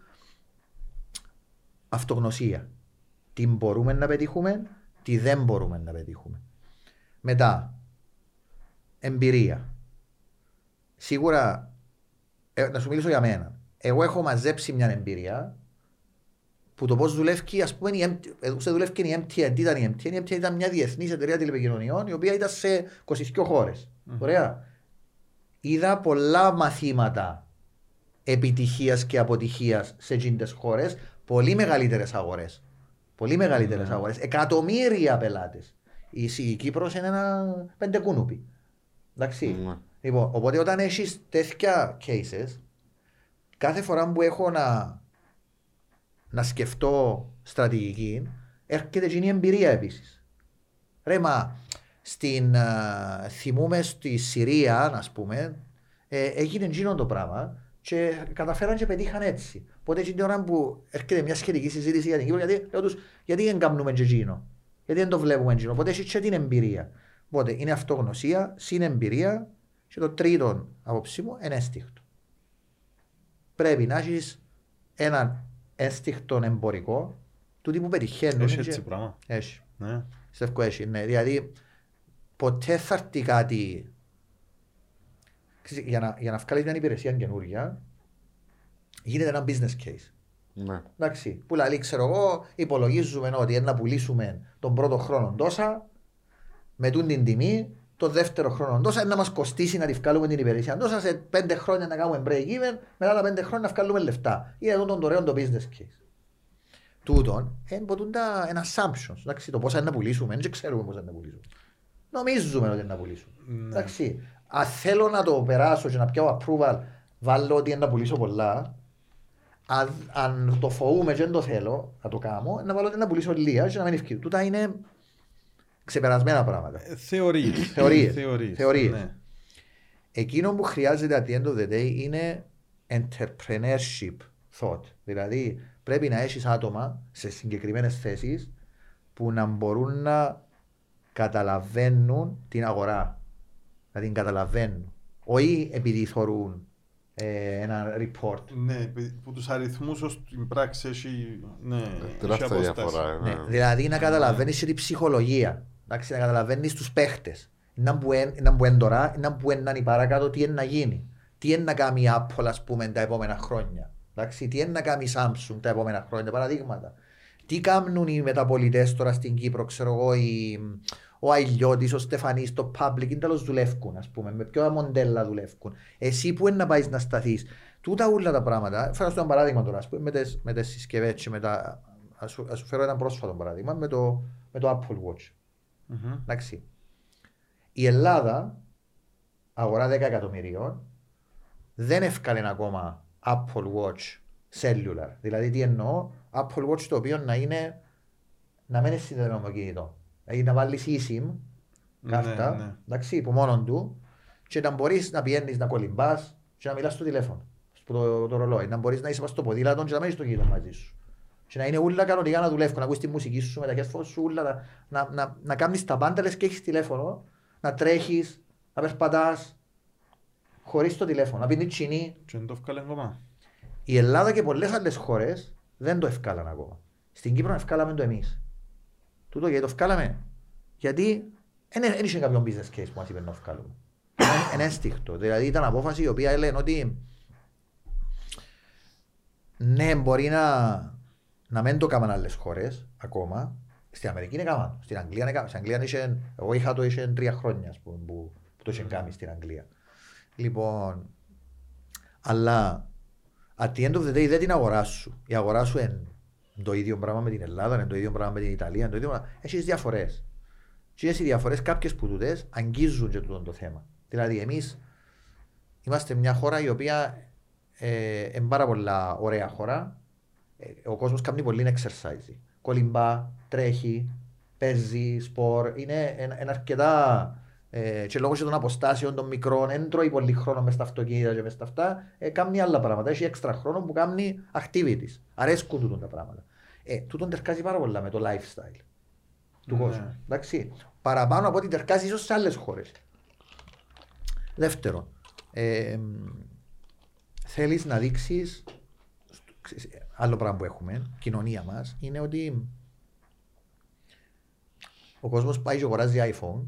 αυτογνωσία. Τι μπορούμε να πετύχουμε, τι δεν μπορούμε να πετύχουμε. Μετά, εμπειρία. Σίγουρα, ε, να σου μιλήσω για μένα. Εγώ έχω μαζέψει μια εμπειρία που το πώς δουλεύει, ας πούμε, η MT, ε, δουλεύει και η MTN. Τι ήταν η MTN, η MTN ήταν μια διεθνής εταιρεία τηλεπικοινωνιών η οποία ήταν σε 22 χώρες. Ωραία. Είδα πολλά μαθήματα επιτυχίας και αποτυχίας σε εκείνες χώρες, πολύ μεγαλύτερες αγορές. Πολύ μεγαλύτερες Ναι. αγορές. Εκατομμύρια πελάτες. Η, η Κύπρος είναι ένα πέντε κούνουπι. Εντάξει. Ναι. Λοιπόν, οπότε όταν έχεις τέτοια cases, κάθε φορά που έχω να, να σκεφτώ στρατηγική, έρχεται και η εμπειρία επίσης. Ρε, μα στην, α, θυμούμε στη Συρία, ας πούμε, ε, έγινε εκείνο το πράγμα και καταφέραν και πετύχαν έτσι. Οπότε εκείνη την ώρα που έρχεται μια σχετική συζήτηση για την Κύπρο, γιατί λέω τους, γιατί δεν κάνουμε και εκείνο; Γιατί δεν το βλέπουμε εκείνο; Οπότε έχει και την εμπειρία. Οπότε είναι αυτογνωσία, συνεμπειρία και το τρίτο απόψη μου είναι ένστικτο. Πρέπει να έχεις έναν ένστικτο εμπορικό του τύπου πετυχαίνουν. Έχει και- έτσι πράγμα; Έχει. Ναι. Πιστεύω έχει, ναι. Δηλαδή, ποτέ θα έρθει κάτι. Ξέρεις, Για να, για να βγάλεις μια υπηρεσία καινούργια, γίνεται ένα business case. Ναι. Εντάξει, που λέει, ξέρω εγώ, υπολογίζουμε ότι είναι να πουλήσουμε τον πρώτο χρόνο τόσα, με τούν την τιμή, το δεύτερο χρόνο τόσα, είναι να μας κοστίσει να τη βγάλουμε την υπηρεσία τόσα, σε πέντε χρόνια να κάνουμε break even, μετά τα πέντε χρόνια να βγάλουμε λεφτά. Είναι εδώ τον ωραίο το business case. Τούτον, είναι ποτούν τα ένα assumptions. Εντάξει, το πόσα είναι να πουλήσουμε, δεν ξέρουμε πόσα είναι να πουλήσουμε. Νομίζουμε ότι είναι να πουλήσουμε. Ναι. Εντάξει, αν θέλω να το περάσω και να πιάω approval, βάλω ότι είναι να πουλήσω πολλά, αν, αν το φοβούμαι και δεν το θέλω να το κάνω, να βάλω ότι είναι να πουλήσω λίγα και να μην ευκαιρία. Τούτα είναι ξεπερασμένα πράγματα. Ε, Θεωρίες. Θεωρίες. Θεωρίες. Θεωρίες. Ναι. Εκείνο που χρειάζεται at the end of the day είναι entrepreneurship thought. Δηλαδή πρέπει να έχεις άτομα σε συγκεκριμένες θέσεις που να μπορούν να καταλαβαίνουν την αγορά. Να την καταλαβαίνουν. Όχι επειδή θεωρούν ε, ένα report. Ναι, επει- που τους αριθμούς ως την πράξη έχει, ναι, έχει Τεράστια απόσταση. διαφορά. Ναι, ναι. δηλαδή να καταλαβαίνεις και την ψυχολογία. Εντάξει, να καταλαβαίνεις τους παίχτες. Να που είναι τώρα, να που είναι παρακάτω, τι είναι να γίνει. Τι είναι να κάνει η Apple, ας πούμε, τα επόμενα χρόνια. Εντάξει, τι είναι να κάνει η Samsung τα επόμενα χρόνια, παραδείγματα. Τι κάνουν οι μεταπολιτές τώρα στην Κύπρο, ξέρω εγώ, οι, ο Αιλιώτης, ο Στεφανής, το public, είναι τέλος δουλεύκουν, ας πούμε, με ποια μοντέλα δουλεύκουν. Εσύ που είναι να πάεις να σταθείς. Τούτα όλα τα πράγματα, φέρω στο ένα παράδειγμα τώρα, ας πούμε, με τις, με τις συσκευές και με τα... Ας σου, ας σου φέρω ένα πρόσφατο παράδειγμα, με το, με το Apple Watch. Μμμ. Εντάξει. Η Ελλάδα, αγορά 10 εκατομμυρίων, δεν έφκαλε ακόμα Apple Watch cellular. Δηλαδή τι εννοώ, Apple Watch το οποίο να είναι να μην είναι συνδεδεμένο με το κινητό. Δηλαδή να βάλεις eSIM, κάρτα, Ναι, ναι. εντάξει, που μόνον του και να μπορείς να πιένεις να κολυμπάς και να μιλάς στο τηλέφωνο, στο το, το ρολόι. Να μπορείς να είσαι πας στο ποδήλατο και να μην έχεις το κινητό μαζί σου. Και να είναι όλα κανονικά να δουλεύουν, να ακούεις τη μουσική σου με τα headphones σου, όλα, να, να, να, να κάνεις τα πάντα λες και έχεις τηλέφωνο, να τρέχεις, να περπατάς, χωρίς το τηλέφωνο, να πίνεις τσινή. Και δεν το έφκαλε ακόμα. Η Ελλάδα και πολλές άλλες χώρες δεν το ευκάλαν ακόμα. Στην Κύπρο ευκάλαμε το εμείς. Τούτο γιατί το ευκάλαμε. Γιατί δεν είχε κάποιον business case που μας είπε να ευκάλουμε. Είναι- Είναι ένστικτο. Δηλαδή ήταν απόφαση η οποία έλεγε ότι ναι, μπορεί να, να μην το κάνουν άλλες χώρες ακόμα. Στην Αμερική είναι κάμαν. Στην Αγγλία είναι κάμαν. Στην Αγγλία είχε, εγώ είχα το είχε τρία χρόνια ας πούμε, που, που το είχε κάνει στην Αγγλία. Λοιπόν, αλλά at the end of the day δεν την αγορά σου. Η αγορά σου είναι το ίδιο πράγμα με την Ελλάδα, είναι το ίδιο πράγμα με την Ιταλία, είναι το ίδιο πράγμα. Έχεις διαφορές. Και οι διαφορές κάποιες που τούτες αγγίζουν και τούτο το θέμα. Δηλαδή εμείς είμαστε μια χώρα η οποία ε, είναι πάρα πολλά ωραία χώρα. Ε, ο κόσμος κάνει πολύ exercise. Κολυμπά, τρέχει, παίζει, σπορ. Είναι εν- εν αρκετά ε, και λόγω και των αποστάσεων των μικρών, δεν τρώει πολύ χρόνο μες στα αυτοκίνητα και μες στα αυτά, ε, κάνει άλλα πράγματα. Έχει έξτρα χρόνο που κάνει activities. Αρέσκουν τούτον τα πράγματα. Ε, τούτον τερκάζει πάρα πολλά με το lifestyle του Ναι. κόσμου. Εντάξει. Παραπάνω από ό,τι τερκάζει ίσως σε άλλες χώρες. Δεύτερον, ε, θέλεις να δείξεις ξέρεις, άλλο πράγμα που έχουμε, κοινωνία μας, είναι ότι ο κόσμος πάει και αγοράζει iPhone,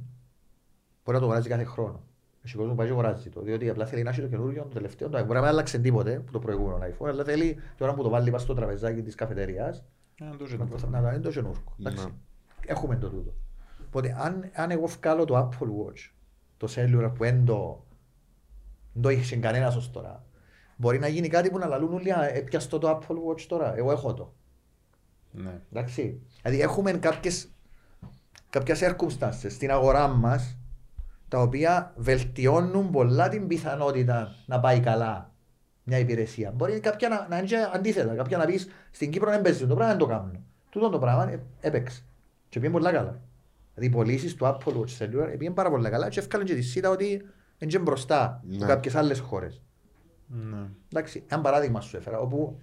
μπορεί να το αγοράζει κάθε χρόνο. Έχει κόσμος που πάει και αγοράζει το, διότι απλά θέλει να έχει το καινούργιο, το τελευταίο, το, μπορεί να μην άλλαξε τίποτε που το προηγούμενο iPhone, αλλά θέλει την ώρα που το βάλει πας στο τραπεζάκι της καφετερίας, Ε, δεν το είχε να το το, θέμα. να το είναι το καινούργιο. Ναι. Εντάξει. Έχουμε το τούτο. Οπότε αν, αν εγώ βγάλω το Apple Watch, το cellular που δεν το, δεν το είχε κανένας ως τώρα, μπορεί να γίνει κάτι που να λαλούν όλοι, «Α, έπιασε το, το Apple Watch τώρα, εγώ έχω το. Ναι. Εντάξει. Δηλαδή έχουμε κάποιες, κάποιες circumstances στην αγορά μας τα οποία βελτιώνουν πολλά την πιθανότητα να πάει καλά μια υπηρεσία. Μπορεί κάποια να, να είναι και αντίθετα. Κάποια να πεις στην Κύπρο δεν παίζεις το πράγμα, δεν το κάνουν. Τούτο το πράγμα ε, έπαιξε. Και πήγαινε πολλά καλά. Δηλαδή οι πωλήσεις του Apple Watch Cellular πήγαινε πάρα πολλά καλά και έφκαλαν και τη σίτα ότι είναι και μπροστά Ναι. από κάποιες άλλες χώρες. Ναι. Εντάξει, ένα παράδειγμα σου έφερα, όπου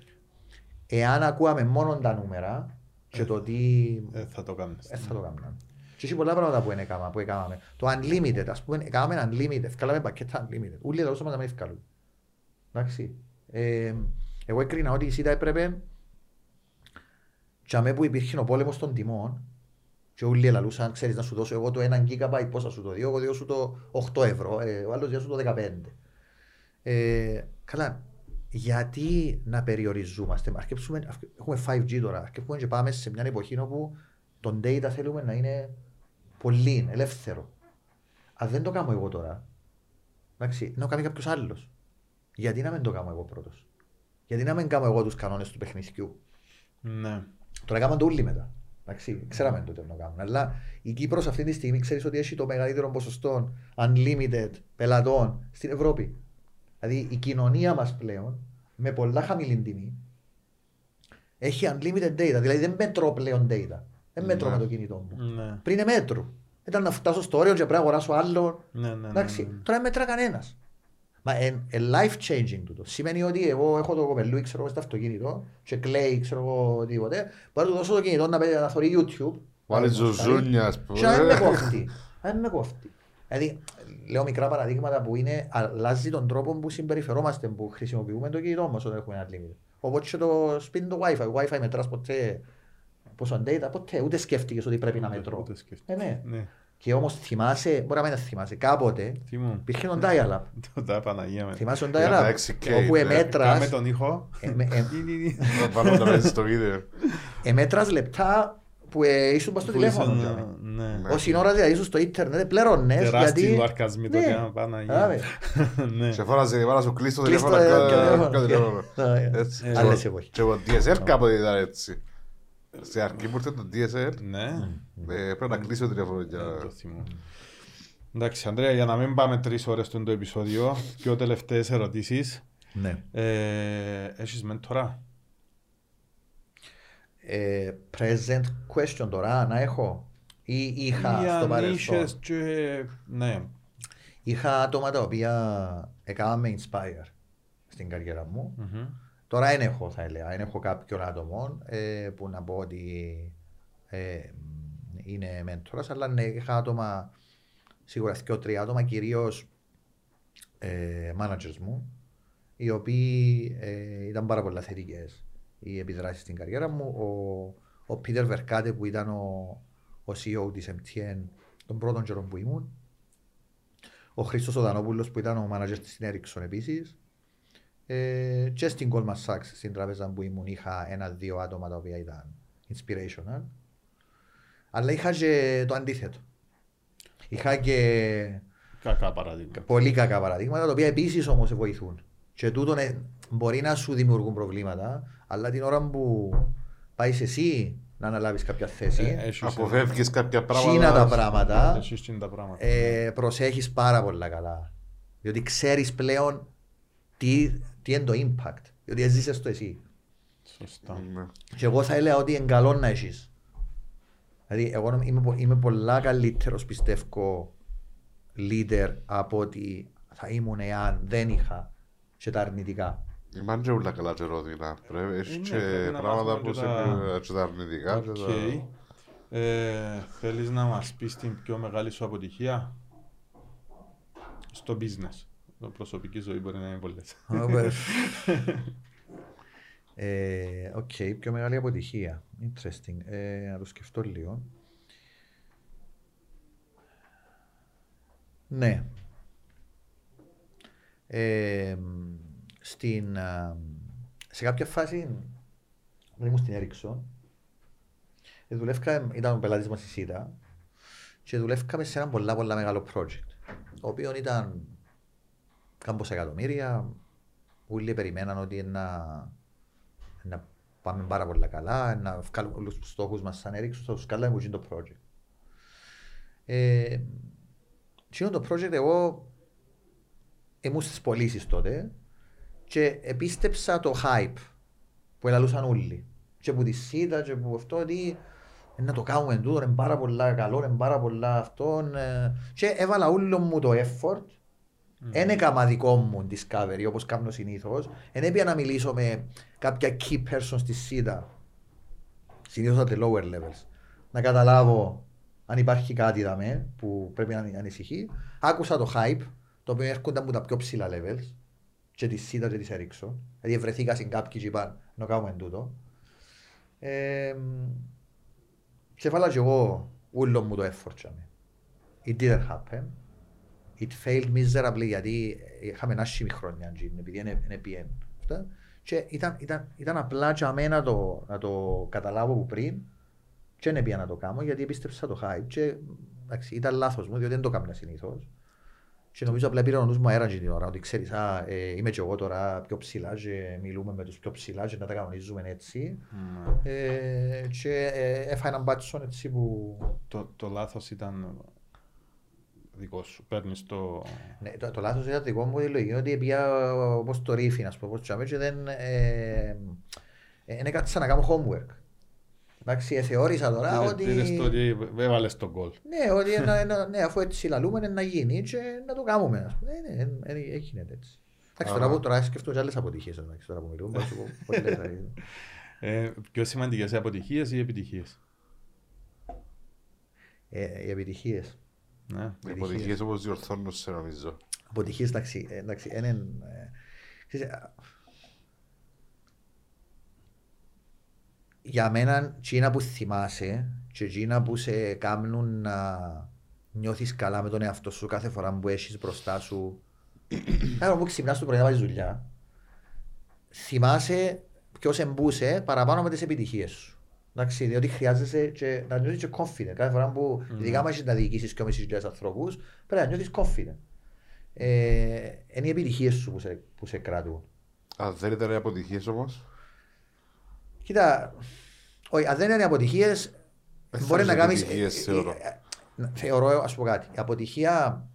εάν ακούαμε μόνο τα νούμερα και το τι Ε, θα το κάνεις. δεν θα το κάνουμε. Και έχει πολλά πράγματα που, έκαμα, που έκαναμε. Το unlimited, ας πούμε, έκαναμε unlimited, ευκάλαμε πακέτα unlimited. Ούλοι εδώ μας να μην ευκάλουν. Εντάξει. Ε, εγώ έκρινα ότι η ΣΥΤΑ έπρεπε και αμέ που υπήρχε ο πόλεμος των τιμών και όλοι ελαλούσαν, ξέρεις να σου δώσω εγώ το 1 GB, πώς θα σου το δω, εγώ δώσω σου το 8 ευρώ, ε, ο άλλος δώσω το 15. Ε, καλά, γιατί να περιοριζόμαστε, αρκέψουμε, αρκε- έχουμε 5G τώρα, αρκέψουμε και πάμε σε μια εποχή όπου το data θέλουμε να είναι πολύ ελεύθερο. Αν δεν το κάνω εγώ τώρα, εντάξει, να το κάνει κάποιος άλλος. Γιατί να μην το κάνω εγώ πρώτος; Γιατί να μην κάνω εγώ τους κανόνες του παιχνιδιού; Ναι. Τώρα κάνουμε το όλοι μετά. Εντάξει, ξέραμε τότε να κάνουμε. Αλλά η Κύπρος αυτή τη στιγμή ξέρεις ότι έχει το μεγαλύτερο ποσοστό unlimited πελατών στην Ευρώπη. Δηλαδή η κοινωνία μας πλέον με πολλά χαμηλή τιμή έχει unlimited data. Δηλαδή δεν μετρώ πλέον data. Δεν μετρώ Ναι. με το κινητό μου. Ναι. Πριν μέτρου. Ήταν να φτάσω στο όριο και πρέπει να αγοράσω άλλο. Ναι, ναι, ναι, Εντάξει, ναι. τώρα δεν μετρά κανένας. Μα είναι life changing τούτο. Σημαίνει ότι εγώ έχω το κοπελούι, ξέρω εγώ, στο αυτοκίνητο και κλαίει, ξέρω εγώ, τίποτε. Μπορώ να του δώσω το κινητό να, παίζει- να θωρεί YouTube. Βάλει να το ζουζούνια, ας Και να μην πούμε. με κόφτει. Να μην με κόφτει. Δηλαδή, λέω μικρά παραδείγματα που είναι, αλλάζει τον τρόπο που συμπεριφερόμαστε, που χρησιμοποιούμε το κινητό μας όταν έχουμε ένα limit. Οπότε και το σπίτι το Wi-Fi. Το Wi-Fi μετράς ποτέ πόσο data, ποτέ ούτε σκέφτηκες ότι πρέπει να Ούτε- μετρώ. ούτε σκέφτηκα. Ε, ναι. Ναι. Και όμως θυμάσαι, μπορεί να μην τα θυμάσαι, κάποτε Τι μου. υπήρχε τον dial-up. <laughs> Το τα Παναγία με. Θυμάσαι τον Για τα dial-up, 6K, όπου ναι. εμέτρας, Κάμε τον ήχο. ε, με- ε, Τι, τι, τι. Να βάλω το μέσα στο βίντεο. εμέτρας λεπτά που ε, ήσουν πας στο Που τηλέφωνο. ήσουν, τζάμε. Ναι. Ναι. Όση ώρα δηλαδή ήσουν στο ίντερνετ, πληρώνες Τεράστιοι γιατί... λουαρκασμοί Ναι. τότε. Παναγία. Άβε. <laughs> Ναι. Σε φώναζε, βάλα σου κλείσει το Κλείς το τηλέφωνο. τηλέφωνο. κάτω τηλέφωνο. Ναι. Έτσι. Ε, Και άλλες εγώ- εποχές. Και εγώ DSL κάποτε ήταν έτσι. Σε αρχή που ήρθε το DSL, Ναι. ε, πρέπει να κλείσει το τηλέφωνο για... Ε, το θυμώ. Εντάξει, Ανδρέα, για να μην πάμε τρεις ώρες στον το επεισόδιο, πιο τελευταίες ερωτήσεις. Ναι. Ε, έχεις μέντορα; Ε, present question τώρα να έχω; Ή είχα Ή στο αν παρελθόν; είχες και... Ναι. Είχα άτομα τα οποία έκαναν με inspire στην καριέρα μου. Μμμ. Τώρα δεν έχω, θα έλεγα, δεν έχω κάποιον άτομο ε, που να πω ότι ε, είναι μέντορας, αλλά ναι, είχα άτομα, σίγουρα δύο τρία άτομα, κυρίως ε, managers μου, οι οποίοι ε, ήταν πάρα πολλά θετικές οι επιδράσεις στην καριέρα μου. Ο, ο Peter Verkade που ήταν ο, ο CEO της MTN των πρώτων καιρών που ήμουν. Ο Χρήστος Οδανόπουλος που ήταν ο manager της Ericsson επίσης. Ε, και στην Goldman Sachs, στην τράπεζα που ήμουν, είχα ένα-δύο άτομα τα οποία ήταν inspirational. Αλλά είχα και το αντίθετο. Είχα και Κακά παράδειγμα. πολύ κακά παραδείγματα, τα οποία επίσης όμως βοηθούν. Και τούτο ε, μπορεί να σου δημιουργούν προβλήματα, αλλά την ώρα που πάει εσύ να αναλάβεις κάποια θέση, Ε, έχεις- Αποφεύγεις κάποια τσίνα τα πράγματα. πράγματα, Έχεις τσίνα τα πράγματα. ε, προσέχεις πάρα πολύ καλά. Διότι ξέρεις πλέον τι, τι είναι το impact. Διότι έζησε το εσύ. Σωστά. Ναι. Και εγώ θα έλεγα ότι είναι καλό να έχεις. Δηλαδή, εγώ νομ- είμαι, πο- είμαι πολλά καλύτερος πιστεύω leader από ότι θα ήμουν εάν δεν είχα και τα αρνητικά. Είμαι και όλα καλά και ρόδινα. Πρέπει, έχεις Ναι, και πρέπει να πράγματα μάθουμε που και σε τα- και τα αρνητικά. και Οκ. τα- Ε, θέλεις να μας πεις την πιο μεγάλη σου αποτυχία; Στο business. Το προσωπική ζωή μπορεί να είναι πολλές. <laughs> Ε, Οκ, πιο μεγάλη αποτυχία. Interesting. Ε, να το σκεφτώ λίγο. Ναι. Ε, στην, α, σε κάποια φάση, όταν ήμουν στην Ericsson, ε, δουλεύκα, ήταν ο πελάτης μας η CYTA και δουλεύκαμε σε ένα πολλά πολλά μεγάλο project, το οποίο ήταν κάμποσα εκατομμύρια, όλοι περιμέναν ότι να, να πάμε πάρα πολλά καλά, να βγάλουμε όλους τους στόχους μας σαν Ericsson, θα τους βγάλουμε που είναι το project. Ε, τι είναι το project, εγώ ήμουν στις πωλήσεις τότε και επίστεψα το hype που ελαλούσαν όλοι. Και που τη ΣΥΤΑ και που αυτό ότι «Ε, να το κάνουμε τούτο, είναι πάρα πολλά καλό, είναι πάρα πολλά αυτό. ε». Και έβαλα όλο μου το effort. Δεν έκανα δικό μου discovery όπως κάνω συνήθως. Δεν έπια να μιλήσω με κάποια key person στη ΣΥΤΑ. Συνήθως at the lower levels. Να καταλάβω αν υπάρχει κάτι δαμέ που πρέπει να ανησυχεί. Άκουσα το hype, το οποίο έρχονταν από τα πιο ψηλά levels και τη ΣΥΤΑ και της Ericsson. Δηλαδή βρεθήκα σε κάποιοι και είπαν να κάνουμε τούτο. Ε, και βάλα και εγώ όλο μου το effort. τζάμε. It didn't happen. It failed miserably γιατί είχαμε ένα άσχημη χρόνια τζιν, επειδή είναι, είναι πιέν. Αυτά. Και ήταν, ήταν, ήταν απλά για μένα να το, να το καταλάβω που πριν και δεν πήγα να το κάνω γιατί πίστεψα το hype και εντάξει, ήταν λάθος μου διότι δεν το έκανα συνήθως. Και νομίζω απλά πήρε ο νους μου αέρα την ώρα ότι ξέρεις, α, ε, είμαι και εγώ τώρα πιο ψηλά και μιλούμε με τους πιο ψηλά και να τα κανονίζουμε έτσι. Ναι. Ε, και ε, έφαγα έναν μπάτσον έτσι που Το, το λάθος ήταν δικό σου. Παίρνεις το... Ναι, το, το λάθος ήταν δικό μου η λογική είναι ότι πήγα όπως το ρίφι, να σου πω, όπως τσάμε και δεν ε, ε, δεν έκατσα να κάνω homework. Εντάξει, ε, θεώρησα τώρα Πήρες- ότι... Πήρες το ότι έβαλες τον γκολ. Ναι, ότι ένα, ένα, ναι, αφού έτσι λαλούμε είναι να γίνει και να το κάνουμε. ας πούμε. Ε, ναι, ε, ε, ε, γίνεται έτσι. Εντάξει, τώρα, Άρα- που- τώρα σκέφτομαι και άλλες αποτυχίες εντάξει, τώρα που μιλούμε. μπορώ να σου πω πολλές, δηλαδή. Ε, πιο σημαντικές αποτυχίες ή επιτυχίες. Ε, οι επιτυχίες. Ναι. Οι αποτυχίες όπως διορθώνουν σε νομίζω. Αποτυχίες, εντάξει, ε, εντάξει, είναι... ε, ξέρεις, ε, για μένα, εκείνα που θυμάσαι και εκείνα που σε κάνουν να, νιώθεις καλά με τον εαυτό σου κάθε φορά που έχεις μπροστά σου. Κάθε που ξυπνάς το πρωί να βάζεις δουλειά, θυμάσαι ποιος εμπούσε παραπάνω με τις επιτυχίες σου. Εντάξει, διότι χρειάζεσαι και να νιώθεις και confident. Κάθε φορά που mm. ειδικά μας να διοικήσεις και όμως χιλιάδες ανθρώπους, πρέπει να νιώθεις confident. Ε, είναι οι επιτυχίες σου που σε, που σε κρατούν. Αν δεν ήταν οι αποτυχίες όμως; Κοίτα, όχι, αν δεν είναι αποτυχίες, μπορεί να κάνει. Θεωρώ. θεωρώ, ας πούμε κάτι. Η αποτυχία,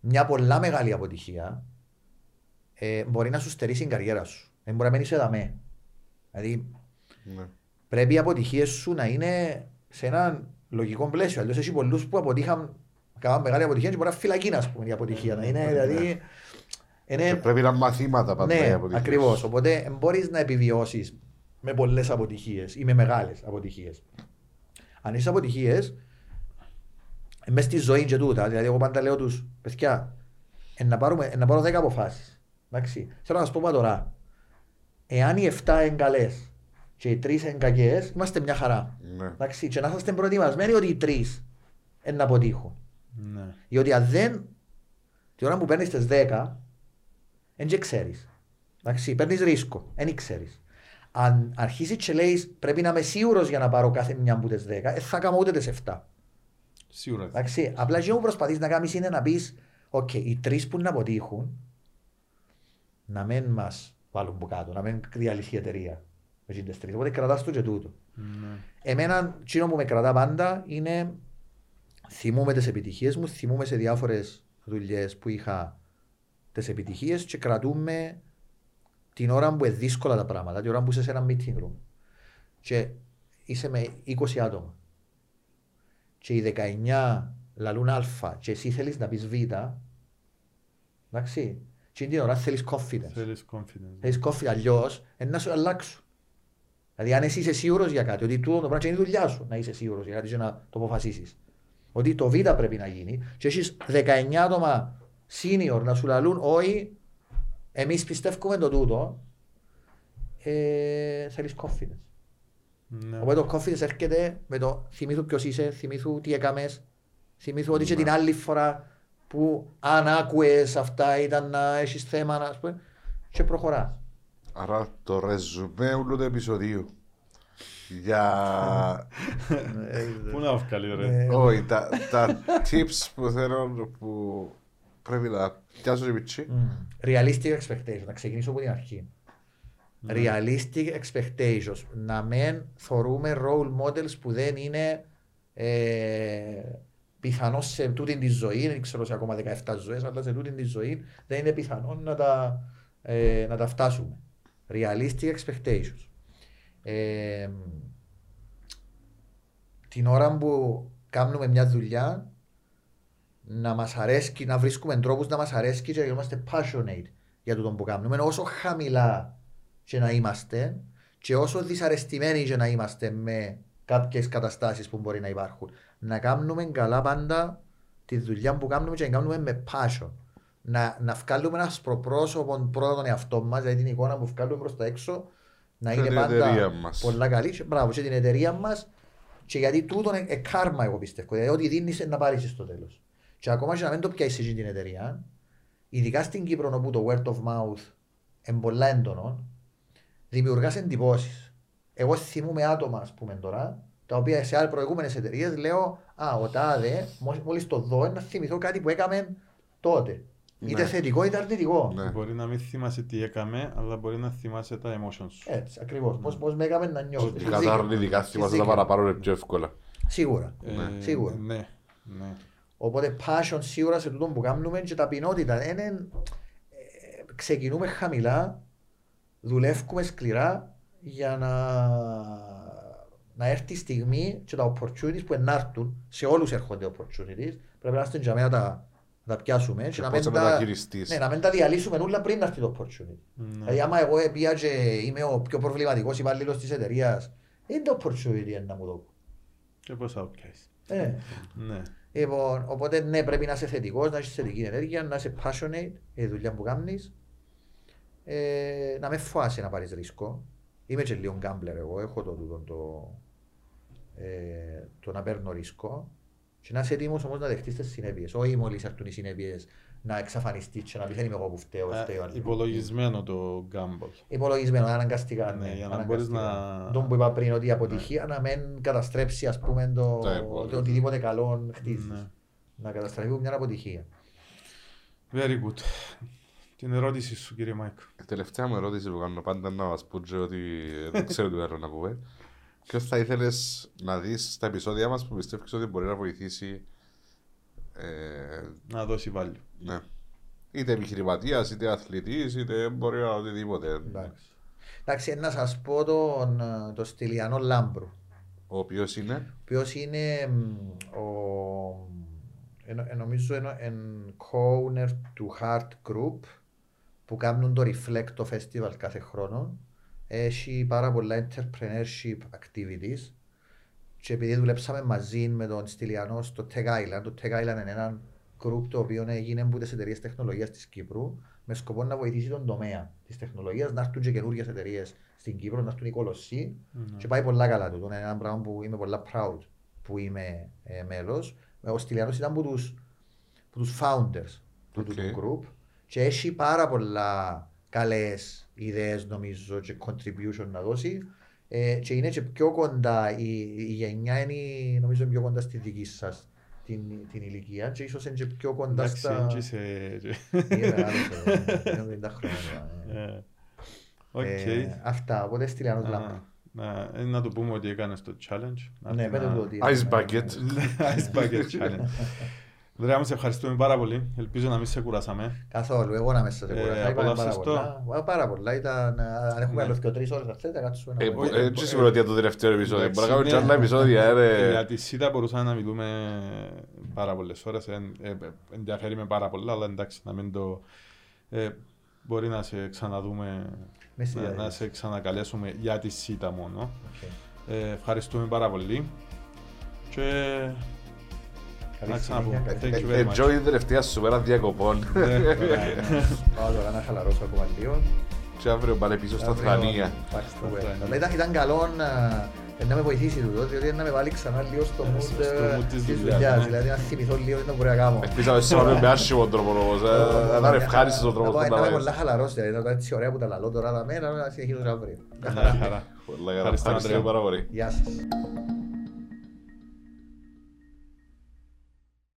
μια πολλά μεγάλη αποτυχία, ε, μπορεί να σου στερήσει την καριέρα σου. Δεν μπορεί να μένει σε δαμέ. Δηλαδή, ναι. Πρέπει οι αποτυχίες σου να είναι σε ένα λογικό πλαίσιο. Αλλιώς έχει πολλούς που αποτύχαν, κάναν μεγάλη αποτυχία και μπορεί να φυλακή, ας πούμε, η αποτυχία. Να είναι, δηλαδή, είναι... πρέπει να μαθήματα πάντα ναι, ακριβώς. Οπότε μπορείς να επιβιώσεις με πολλές αποτυχίες ή με μεγάλες αποτυχίες. Αν έχει αποτυχίες, μέσα στη ζωή και τούτα, δηλαδή εγώ πάντα λέω τους, παιδιά, να, πάρουμε, να πάρω 10 αποφάσεις. Θέλω να σα πω τώρα, εάν οι 7 είναι καλές και οι 3 είναι κακές, είμαστε μια χαρά. Ναι. Εντάξει, και να είστε προετοιμασμένοι ότι οι 3 είναι να αποτύχουν. Ναι. Διότι αν δεν, την ώρα που παίρνεις τι 10, δεν ξέρεις. Παίρνεις ρίσκο, δεν ξέρεις αν αρχίσεις και λέεις πρέπει να είμαι σίγουρος για να πάρω κάθε μια από τι 10, δεν θα κάνω ούτε τι 7. Σίγουρα. Εντάξει, απλά και μου προσπαθείς να κάνεις είναι να πεις, OK, οι τρεις που να αποτύχουν, να μην μας βάλουν από κάτω, να μην διαλυθεί η εταιρεία. Με τι τρει. Οπότε κρατάς το και τούτο. Ναι. Εμένα, τσίνο που με κρατά πάντα είναι θυμούμαι τις επιτυχίες μου, θυμούμαι σε διάφορες δουλειές που είχα τις επιτυχίες και κρατούμε την ώρα που είναι δύσκολα τα πράγματα, την ώρα που είσαι σε ένα meeting room και είσαι με 20 άτομα και οι 19 λαλούν α και εσύ θέλεις να πεις β, εντάξει, και την ώρα θέλεις confidence. Θέλεις confidence. Θέλεις confidence, αλλιώς να σου αλλάξουν. Δηλαδή αν εσύ είσαι σίγουρος για κάτι, ότι το πράγμα είναι η δουλειά σου να είσαι σίγουρος για κάτι και να το αποφασίσεις. Ότι το β πρέπει να γίνει και έχεις 19 άτομα senior να σου λαλούν όχι Εμείς πιστεύουμε το τούτο. Ε, Θέλει confidence. Ναι. Οπότε το confidence έρχεται με το θυμήθου ποιος είσαι, θυμήθου τι έκαμες, θυμήθου ότι και την άλλη φορά που αν άκουες αυτά ήταν να έχεις θέμα, να πούμε, και προχωράς. Άρα το ρεζουμέ όλου του επεισοδίου για... Πού να βγάλει ρε; Όχι, τα tips που θέλω που πρέπει να πιάσω και πιτσί. Realistic expectations, να ξεκινήσω από την αρχή. Ναι. Realistic expectations, να μην θεωρούμε role models που δεν είναι ε, πιθανό σε τούτη της ζωή, δεν ξέρω σε ακόμα 17 ζωές, αλλά σε τούτη της ζωή δεν είναι πιθανό να τα, ε, να τα φτάσουμε. Realistic expectations. Ε, την ώρα που κάνουμε μια δουλειά, να μας αρέσει, να βρίσκουμε τρόπους να μας αρέσει και να είμαστε passionate για το που κάνουμε. Όσο χαμηλά και να είμαστε, και όσο δυσαρεστημένοι και να είμαστε με κάποιες καταστάσεις που μπορεί να υπάρχουν. Να κάνουμε καλά πάντα τη δουλειά που κάνουμε και να κάνουμε με passion. Να, να βγάλουμε ένα σπροπρόσωπο πρώτα τον εαυτό μας, δηλαδή την εικόνα που βγάλουμε προς τα έξω, να είναι πάντα πολλά καλή. Και, μπράβο, και την εταιρεία μας. Και γιατί τούτο είναι κάρμα, εγώ πιστεύω. Δηλαδή, ό,τι δίνεις να πάρεις στο τέλος. Και ακόμα και να μην το πιάσεις την εταιρεία, ειδικά στην Κύπρο όπου το word of mouth είναι πολλά έντονο, δημιουργάς εντυπώσεις. Εγώ θυμούμαι άτομα, ας πούμε τώρα, τα οποία σε άλλες προηγούμενες εταιρείες λέω Α, ο τάδε, μόλις το δω, να θυμηθώ κάτι που έκαμε τότε. Ναι. Είτε θετικό είτε αρνητικό. Ναι. Μπορεί να μην θυμάσαι τι έκαμε, αλλά μπορεί να θυμάσαι τα emotions σου. Έτσι, ακριβώς. Ναι. Πώς με έκαμε να νιώσω. Ειδικά τα αρνητικά θυμάσαι τα παραπάνω πιο εύκολα. Σίγουρα. Ε, Σίγουρα. Ναι. ναι. Οπότε passion σίγουρα σε τούτο που κάνουμε και ταπεινότητα. Είναι, ε, ξεκινούμε χαμηλά, δουλεύουμε σκληρά για να, να έρθει η στιγμή και τα opportunities που ενάρτουν, σε όλους έρχονται opportunities, πρέπει να είμαστε για μένα τα, τα πιάσουμε και, και να, μην τα, ναι, να μην τα διαλύσουμε όλα πριν να έρθει το opportunity. Mm. Δηλαδή άμα εγώ πήγα και είμαι ο πιο προβληματικός υπάλληλος της εταιρείας, είναι το opportunity να μου δω. Και πώς outcase. Ε. ναι. Λοιπόν, οπότε ναι, πρέπει να είσαι θετικός, να έχεις θετική ενέργεια, να είσαι passionate για τη δουλειά που κάνεις. Ε, να με φοβάσαι να πάρεις ρίσκο. Είμαι και λίγο γκάμπλερ εγώ, έχω το, το, το, ε, το να παίρνω ρίσκο. Και να είσαι έτοιμος όμως να δεχτείς τις συνέπειες. Όχι μόλις έρθουν οι συνέπειες να εξαφανιστείς και να πεις δεν είμαι εγώ που φταίω. Ε, φταίω. Υπολογισμένο το gamble. Υπολογισμένο, αναγκαστικά. Ναι, Ναι, για να μπορείς αναγκαστικά. να- Ναι. Τον που είπα πριν ότι η αποτυχία να μην καταστρέψει ας πούμε το, Το έργο. το οτιδήποτε καλό χτίζεις. Ναι. Να καταστραφεί από μια αποτυχία. Very good. Την ερώτηση σου κύριε Μάικ. Η τελευταία μου ερώτηση που κάνω πάντα να μας πούτζε ότι δεν ξέρω τι άλλο να πούμε. Ποιος θα ήθελες να δεις στα επεισόδια μας που πιστεύεις ότι μπορεί να βοηθήσει ε, Να δώσει value. ναι. είτε επιχειρηματίας, είτε αθλητής, είτε μπορεί να οτιδήποτε. Εντάξει. Εντάξει, να σας πω τον, τον Στυλιανό Λάμπρου. Ο οποίος είναι; Οποίος είναι μ, ο, ενο- ε, νομίζω είναι εν co-owner του Heart Group που κάνουν το Reflect το festival κάθε χρόνο. Έχει πάρα πολλά entrepreneurship activities και επειδή δουλέψαμε μαζί με τον Στυλιανό στο Tech Island, το Tech Island είναι ένα group το οποίο έγινε από τις εταιρείες τεχνολογίας της Κύπρου με σκοπό να βοηθήσει τον τομέα της τεχνολογίας, να έρθουν και καινούργιες εταιρείες στην Κύπρο, να έρθουν οι κολοσσοί και πάει πολλά καλά του. Είναι ένα πράγμα που είμαι πολλά proud που είμαι ε, μέλος. Ο Στυλιανός ήταν από τους, από τους founders του, Οκ. του, του group και έχει πάρα πολλά καλές ιδέες νομίζω και contribution να δώσει ε, και είναι και πιο κοντά, η, η γενιά είναι νομίζω πιο κοντά στη δική σας την, την ηλικία και ίσως είναι και πιο κοντά Εντάξει, στα... έτσι σε... Είναι μεγάλος, ε, είναι 50 χρόνια. ε. Ε, Οκ. Ε, Αυτά, οπότε Στυλιανός Λάμπρου. Α, Να ε, να του πούμε ότι έκανες το challenge. Να Ναι, έρθει πέντε να- του ότι... Ice bucket. <laughs> Ice bucket challenge. <laughs> Δρέα μου, σε ευχαριστούμε πάρα πολύ. Ελπίζω να μην σε κουράσαμε. Καθόλου, εγώ να μέσα σε Ε, κουρασά. Είπαμε πάρα απολαύσες το. πολλά. Ε, Πάρα πολλά. Ήταν, ε, αν έχουμε Ναι. άλλος και τρεις ώρες θα θέλετε, κάτσουμε να Ε, πούμε. που- ε, Έτσι σημαίνει ότι για το τελευταίο επεισόδιο. Εντάξει, Μπορεί να κάνουμε και ναι. άλλα επεισόδια. ε, Για ρε. τη ΣΥΤΑ μπορούσαμε να μιλούμε πάρα πολλές ώρες. Ε, ε, ενδιαφέρει με πάρα πολλά, αλλά εντάξει, να μην το... ε, μπορεί να σε ξαναδούμε, Μες στη να, να διαδικασία. σε ξανακαλέσουμε για τη CYTA μόνο. Οκ. Ε, ευχαριστούμε πάρα πολύ. Και Καλή να ξαναπούμε. συνέχεια, Thank καλή you very much. Enjoy την τελευταία σου μέρα διακοπών. Ναι, ωραία, <laughs> ναι. Πάω τώρα να χαλαρώσω ακόμα λίγο. Και αύριο πάνε πίσω στα Αύριο, Θρανία. εντάξει, το Στα web. Θρανία. Αλλά ήταν- Ήταν καλό να- ε, να με βοηθήσει τούτο, διότι να με βάλει ξανά λίγο στο Ε, mood στο- στο ε, mood της της δουλειάς, δουλειάς. ναι. Δηλαδή να θυμηθώ λίγο τι να μπορεί να κάνω. Ελπίζω να σε πάμε με άσχημο τρόπος όμως. ε, Να είναι ευχάριστος ο τρόπος Να που πάω- τα Να είμαι βάζεις. πολλά χαλαρός, δηλαδή να είναι έτσι ωραία που τα λαλώ τώρα τα μέρα, να συνεχίσω αύριο. Μια χαρά. Πολλά καλά. Ευχαριστώ, Ευχαριστώ Ανδρέα. πάρα πολύ. Γεια σας.